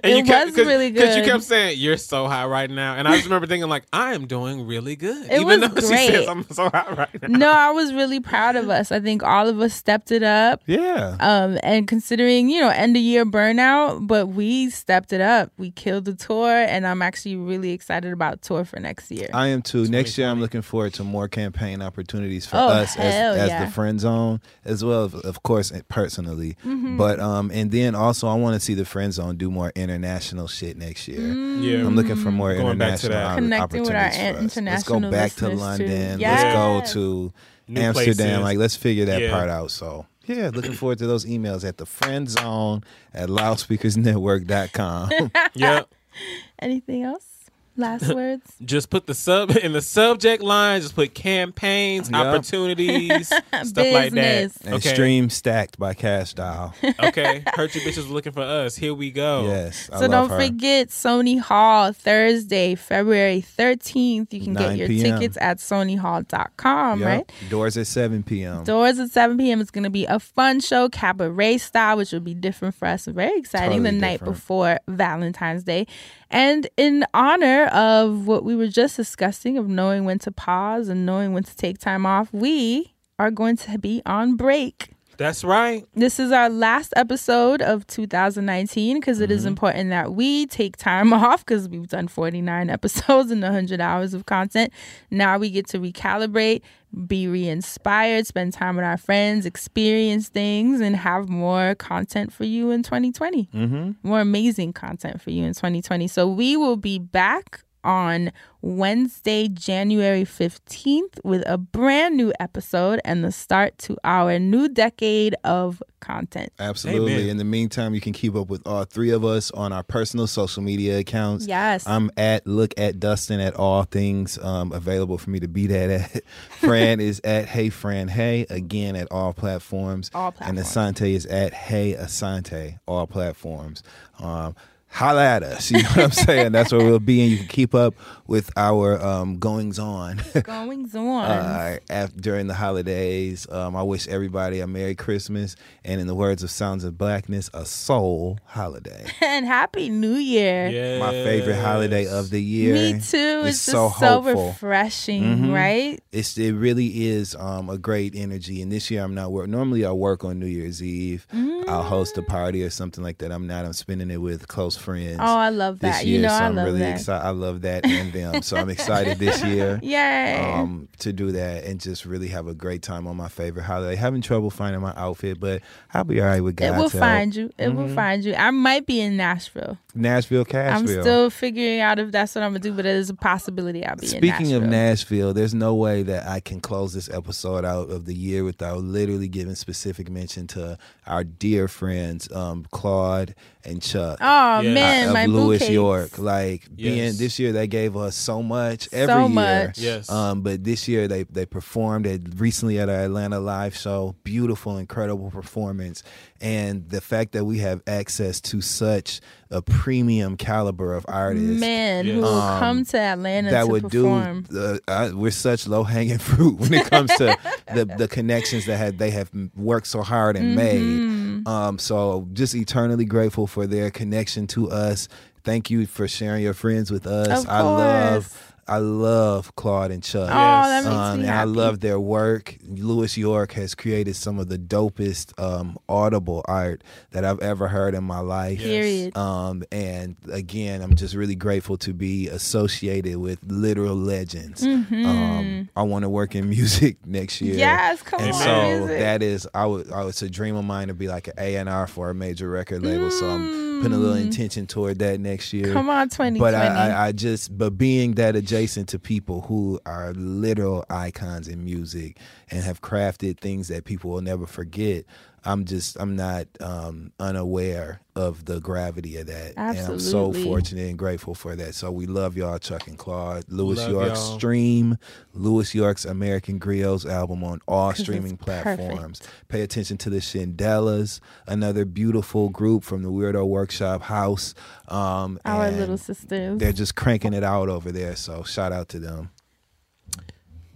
Speaker 1: It was really good
Speaker 5: Because you kept saying you're so high right now, and I just remember thinking like I am doing really good,
Speaker 1: It
Speaker 5: even
Speaker 1: was
Speaker 5: though she
Speaker 1: great.
Speaker 5: says I'm so high right now.
Speaker 1: no, I was really proud of us. I think all of us stepped it up.
Speaker 6: yeah.
Speaker 1: Um, and considering, you know, end of year burnout, but we stepped it up. We killed the tour, and I'm actually really excited about tour for next year.
Speaker 6: I am too. Next year, I'm looking forward to more campaign opportunities for
Speaker 1: Oh,
Speaker 6: us as,
Speaker 1: hell
Speaker 6: as
Speaker 1: yeah.
Speaker 6: the friend zone, as well, of, of course, personally.
Speaker 1: Mm-hmm.
Speaker 6: But um, and then also, I want to see the friend zone do more international shit next year.
Speaker 5: Yeah,
Speaker 6: I'm looking for more
Speaker 5: Going back to
Speaker 6: international
Speaker 5: that.
Speaker 6: opp-
Speaker 1: Connecting with our
Speaker 6: opportunities for us. Let's go back to. London.
Speaker 1: Yes.
Speaker 6: Let's go to
Speaker 5: New
Speaker 6: Amsterdam.
Speaker 5: places.
Speaker 6: Like, let's figure that
Speaker 5: Yeah.
Speaker 6: part out. So Yeah, looking forward to those emails at the friend zone at loudspeakersnetwork.com.
Speaker 5: Yep.
Speaker 1: Anything else? Last words?
Speaker 5: Just put the sub in the subject line. Just put campaigns,
Speaker 6: Yep.
Speaker 5: opportunities, stuff like that.
Speaker 1: Business.
Speaker 6: and
Speaker 5: Okay.
Speaker 6: stream stacked by Cash Doll.
Speaker 5: Okay. Hurt you bitches was looking for us. Here we go.
Speaker 6: Yes. I
Speaker 1: So
Speaker 6: love
Speaker 1: don't
Speaker 6: her.
Speaker 1: forget Sony Hall Thursday, February 13th. You can get your
Speaker 6: p.m.
Speaker 1: tickets at sonyhall.com,
Speaker 6: Yep.
Speaker 1: right?
Speaker 6: Doors at 7 p.m.
Speaker 1: Doors at 7 p.m. It's going to be a fun show, cabaret style, which will be different for us. Very exciting.
Speaker 6: Totally
Speaker 1: the night
Speaker 6: different.
Speaker 1: before Valentine's Day. And in honor of what we were just discussing, of knowing when to pause and knowing when to take time off, we are going to be on break.
Speaker 5: That's right.
Speaker 1: This is our last episode of 2019 because it
Speaker 6: Mm-hmm.
Speaker 1: is important that we take time off because we've done 49 episodes and 100 hours of content. Now we get to recalibrate, be re inspired, spend time with our friends, experience things, and have more content for you in 2020.
Speaker 6: Mm-hmm.
Speaker 1: More amazing content for you in 2020. So we will be back on Wednesday, January 15th, with a brand new episode and the start to our new decade of content.
Speaker 6: Absolutely.
Speaker 5: Amen.
Speaker 6: In the meantime, you can keep up with all three of us on our personal social media accounts.
Speaker 1: Yes.
Speaker 6: I'm at look at Dustin at all things um, available for me to be that at. Fran is at Hey Fran Hey again at all platforms.
Speaker 1: All platforms. And.
Speaker 6: Asante is at Hey Asante all platforms. Um, holla at us. You know what I'm saying? That's where we'll be, and you can keep up with our um, goings on.
Speaker 1: Goings on.
Speaker 6: uh, af- during the holidays. Um, I wish everybody a Merry Christmas and, in the words of Sounds of Blackness, a soul holiday.
Speaker 1: and Happy New Year.
Speaker 5: Yeah.
Speaker 6: My favorite holiday of the year.
Speaker 1: Me too. It's,
Speaker 6: It's
Speaker 1: just
Speaker 6: so
Speaker 1: so,
Speaker 6: hopeful.
Speaker 1: refreshing,
Speaker 6: Mhm.
Speaker 1: right?
Speaker 6: It's it really is um, a great energy. And this year I'm not work. Normally I work on New Year's Eve. I'll host a party or something like that. I'm not. I'm spending it with close friends.
Speaker 1: Oh, I love
Speaker 6: this
Speaker 1: that.
Speaker 6: year,
Speaker 1: you know,
Speaker 6: so
Speaker 1: I
Speaker 6: I'm
Speaker 1: love
Speaker 6: really
Speaker 1: that.
Speaker 6: excited. I love that and them. So I'm excited this year.
Speaker 1: Yay.
Speaker 6: um, to do that and just really have a great time on my favorite holiday. Having trouble finding my outfit, but I'll be all right with
Speaker 1: guys.
Speaker 6: It
Speaker 1: will
Speaker 6: help.
Speaker 1: find you. It will
Speaker 6: Mhm.
Speaker 1: find you. I might be in Nashville.
Speaker 6: Nashville,
Speaker 1: I'm still figuring out if that's what I'm gonna do, but it is a possibility I'll be in
Speaker 6: Speaking
Speaker 1: Nashville.
Speaker 6: of Nashville, there's no way that I can close this episode out of the year without literally giving specific mention to our dear friends um, Claude and Chuck.
Speaker 1: Oh
Speaker 5: Yeah.
Speaker 1: man,
Speaker 6: of
Speaker 1: my
Speaker 6: Louis
Speaker 1: bouquets.
Speaker 6: York. Like being this year, they gave us so much every
Speaker 1: So
Speaker 6: year.
Speaker 1: much.
Speaker 5: Yes.
Speaker 6: Um, but this year they they performed at recently at our Atlanta live show. Beautiful, incredible performance, and the fact that we have access to such a premium caliber of artists.
Speaker 1: Men
Speaker 5: Yes.
Speaker 1: who
Speaker 6: Um,
Speaker 1: come to Atlanta
Speaker 6: that
Speaker 1: to
Speaker 6: would
Speaker 1: perform.
Speaker 6: do. The, uh, we're such low hanging fruit when it comes to the the connections that had they have worked so hard and
Speaker 1: Mm-hmm.
Speaker 6: made. Um, so just eternally grateful for their connection to us. Thank you for sharing your friends with us. I love.
Speaker 1: Course.
Speaker 6: I love Claude and Chuck.
Speaker 1: Oh, that makes
Speaker 6: Um,
Speaker 1: me
Speaker 6: and I love their work. Louis York has created some of the dopest um, audible art that I've ever heard in my life.
Speaker 1: Period.
Speaker 6: Um, and again, I'm just really grateful to be associated with literal legends. Um, I want to work in music next year.
Speaker 1: Mm-hmm. Yes, come
Speaker 6: and
Speaker 1: on,
Speaker 6: so
Speaker 1: music.
Speaker 6: that is, I would, I, it's a dream of mine to be like an A and R for a major record label. So I'm a little mm-hmm. intention toward that next year.
Speaker 1: Come on, twenty.
Speaker 6: But I, I, I just, but being that adjacent to people who are literal icons in music and have crafted things that people will never forget, I'm just, I'm not um, unaware of the gravity of that. And I'm so fortunate and grateful for that. So we love y'all, Chuck and Claude. Louis
Speaker 5: Love
Speaker 6: York
Speaker 5: y'all.
Speaker 6: stream Louis York's American Griots album on all
Speaker 1: it's
Speaker 6: streaming
Speaker 1: perfect.
Speaker 6: platforms. Pay attention to the Shindellas, another beautiful group from the Weirdo Workshop House. Um,
Speaker 1: Our
Speaker 6: and
Speaker 1: little sisters.
Speaker 6: They're just cranking it out over there. So shout out to them.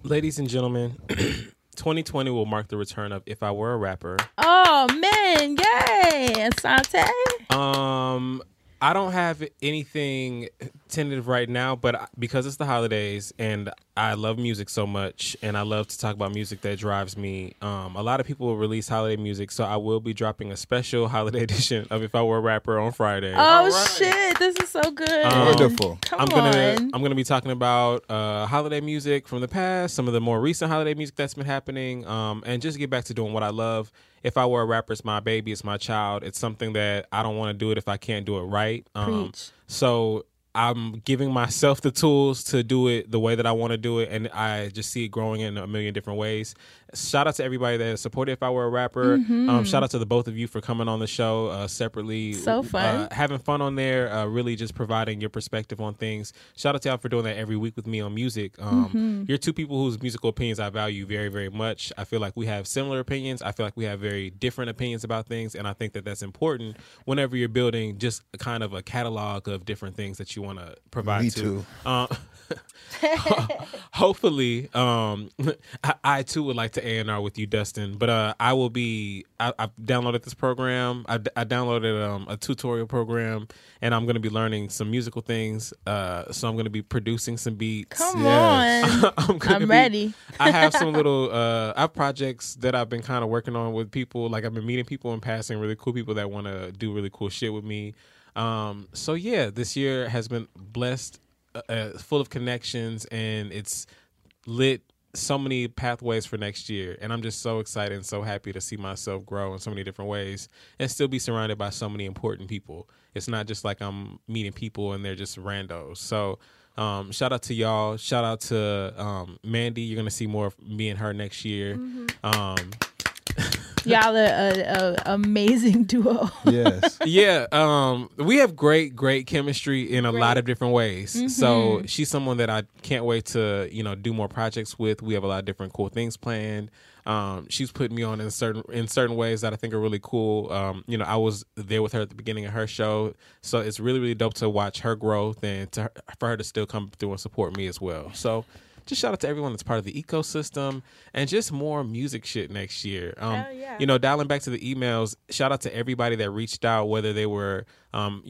Speaker 5: Ladies and gentlemen, 2020 will mark the return of If I Were a Rapper.
Speaker 1: Oh man, yay! Asante.
Speaker 5: Um, I don't have anything tentative right now, but because it's the holidays and I love music so much, and I love to talk about music that drives me. Um, a lot of people will release holiday music, so I will be dropping a special holiday edition of If I Were a Rapper on Friday.
Speaker 1: Oh shit, this is so good.
Speaker 5: Um,
Speaker 6: Wonderful.
Speaker 1: Come
Speaker 5: I'm gonna. I'm gonna be talking about uh, holiday music from the past, some of the more recent holiday music that's been happening, um, and just get back to doing what I love. If I were a rapper, it's my baby, it's my child. It's something that I don't want to do it if I can't do it right. Um,
Speaker 1: Preach.
Speaker 5: so I'm giving myself the tools to do it the way that I want to do it, and I just see it growing in a million different ways. Shout out to everybody that supported If I Were a Rapper.
Speaker 11: Mhm.
Speaker 5: Um, shout out to the both of you for coming on the show uh, separately.
Speaker 11: So fun.
Speaker 5: Uh, having fun on there, uh, really just providing your perspective on things. Shout out to y'all for doing that every week with me on music. Um,
Speaker 11: Mhm.
Speaker 5: You're two people whose musical opinions I value very, very much. I feel like we have similar opinions. I feel like we have very different opinions about things, and I think that that's important whenever you're building just kind of a catalog of different things that you want to provide
Speaker 6: Me
Speaker 5: to.
Speaker 6: too.
Speaker 5: Uh, hopefully, um, I, I too would like to A and R with you, Dustin. But uh, I will be. I, downloaded this program. I, I downloaded um, a tutorial program, and I'm going to be learning some musical things. Uh, so I'm going to be producing some beats.
Speaker 11: Come Yes. on.
Speaker 5: I'm,
Speaker 11: I'm
Speaker 5: be-
Speaker 11: ready.
Speaker 5: I have some little. Uh, I have projects that I've been kind of working on with people. Like I've been meeting people and passing really cool people that want to do really cool shit with me. Um, so yeah, this year has been blessed, uh, uh, full of connections, and it's lit so many pathways for next year. And I'm just so excited and so happy to see myself grow in so many different ways and still be surrounded by so many important people. It's not just like I'm meeting people and they're just randos. So. Um, shout out to y'all. Shout out to um, Mandy. You're gonna see more of me and her next year. Um,
Speaker 11: Y'all are a, a amazing duo.
Speaker 6: Yes.
Speaker 5: yeah, um, we have great, great chemistry in a lot of different ways. So
Speaker 11: Mhm.
Speaker 5: she's someone that I can't wait to, you know, do more projects with. We have a lot of different cool things planned. Um, she's putting me on in certain in certain ways that I think are really cool. Um, you know, I was there with her at the beginning of her show, so it's really, really dope to watch her growth and to for her to still come through and support me as well. So. Just shout out to everyone that's part of the ecosystem and just more music shit next year. Um,
Speaker 11: yeah.
Speaker 5: You know, dialing back to the emails, shout out to everybody that reached out, whether they were um,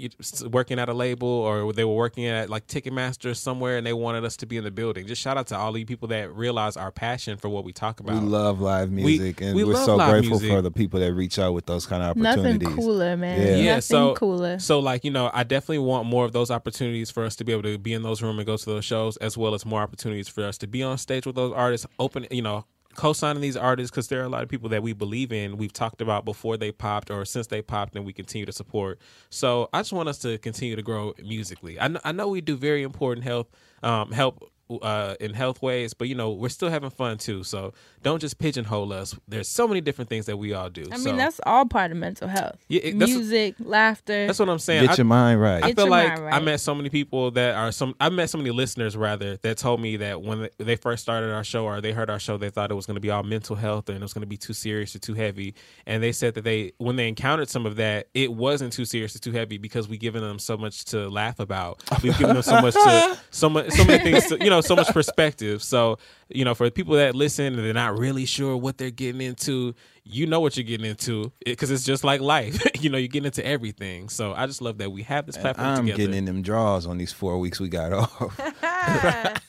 Speaker 5: working at a label or they were working at like Ticketmaster somewhere and they wanted us to be in the building. Just shout out to all the people that realize our passion for what we talk about.
Speaker 6: We love live
Speaker 5: We-
Speaker 6: music, and
Speaker 5: we
Speaker 6: we are so grateful
Speaker 5: music.
Speaker 6: for the people that reach out with those kind of opportunities.
Speaker 11: Nothing
Speaker 6: opportunities.
Speaker 11: cooler, man.
Speaker 6: Yeah.
Speaker 5: Yeah,
Speaker 11: Nothing
Speaker 5: so
Speaker 11: cooler.
Speaker 5: so like you know, I definitely want more of those opportunities for us to be able to be in those rooms and go to those shows, as well as more opportunities for us to be on stage with those artists. Open, you know, co-signing these artists because there are a lot of people that we believe in. We've talked about before they popped or since they popped, and we continue to support. So I just want us to continue to grow musically. I know, I know we do very important health um, help. Uh, in health ways, but you know we're still having fun too. So don't just pigeonhole us. There's so many different things that we all do.
Speaker 11: I
Speaker 5: so.
Speaker 11: mean, that's all part of mental health.
Speaker 5: Yeah, it- that's-
Speaker 11: Music, laughter.
Speaker 5: That's what I'm saying.
Speaker 6: Get your mind right.
Speaker 5: I
Speaker 11: Get
Speaker 5: feel like
Speaker 11: mind
Speaker 5: I met so many people that are some. I met so many listeners rather that told me that when they first started our show or they heard our show, they thought it was going to be all mental health and it was going to be too serious or too heavy. And they said that they when they encountered some of that, it wasn't too serious or too heavy because we've given them so much to laugh about. We've given them so much to so much so many things. To, you know, so much perspective. So you know, for the people that listen and they're not really sure what they're getting into, you know what you're getting into because it's just like life. you know, you're getting into everything. So I just love that we have this platform together.
Speaker 6: I'm
Speaker 5: together.
Speaker 6: getting in them draws on these four weeks we got off.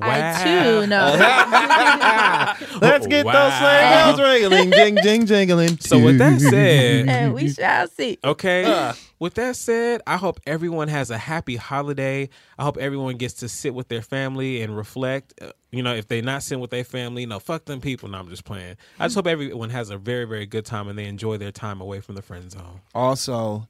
Speaker 11: I too know.
Speaker 6: Let's get
Speaker 5: Wow.
Speaker 6: those sleigh bells ringling, jing, jing, jingling.
Speaker 5: So with that said,
Speaker 11: and we shall see.
Speaker 5: okay. Uh. With that said, I hope everyone has a happy holiday. I hope everyone gets to sit with their family and reflect. Uh, You know, if they're not sitting with their family, no, fuck them people. No, I'm just playing. I just hope everyone has a very, very good time and they enjoy their time away from the friend zone.
Speaker 6: Also,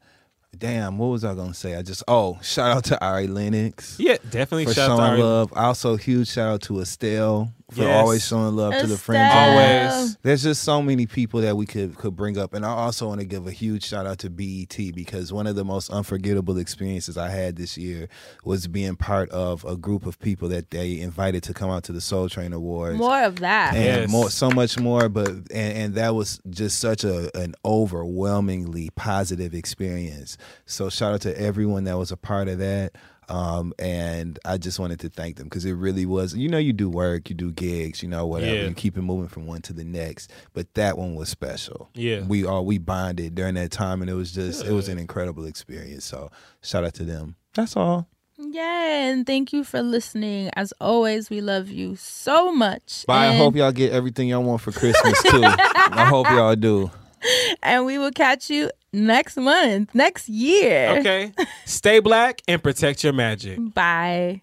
Speaker 6: damn, what was I gonna say? I just oh, shout out to Ari Lennox.
Speaker 5: Yeah, definitely
Speaker 6: for
Speaker 5: shout out to
Speaker 6: showing
Speaker 5: Ari-
Speaker 6: love. Also, huge shout out to Estelle for
Speaker 5: Yes.
Speaker 6: always showing love to the friends.
Speaker 5: Always.
Speaker 6: There's just so many people that we could could bring up, and I also want to give a huge shout out to BET because one of the most unforgettable experiences I had this year was being part of a group of people that they invited to come out to the Soul Train Awards
Speaker 11: More of that.
Speaker 6: and
Speaker 5: Yes.
Speaker 6: more so much more but and, and that was just such a an overwhelmingly positive experience so shout out to everyone that was a part of that um, and I just wanted to thank them because it really was. You know, you do work, you do gigs, you know, whatever.
Speaker 5: Yeah.
Speaker 6: You keep it moving from one to the next. But that one was special.
Speaker 5: Yeah.
Speaker 6: we all we bonded during that time, and it was just it was an incredible experience. So shout out to them. That's all.
Speaker 11: Yeah, and thank you for listening. As always, we love you so much.
Speaker 6: Bye. I hope y'all get everything y'all want for Christmas too. I hope y'all do.
Speaker 11: and we will catch you next month, next year.
Speaker 5: Okay. Stay black and protect your magic.
Speaker 11: Bye.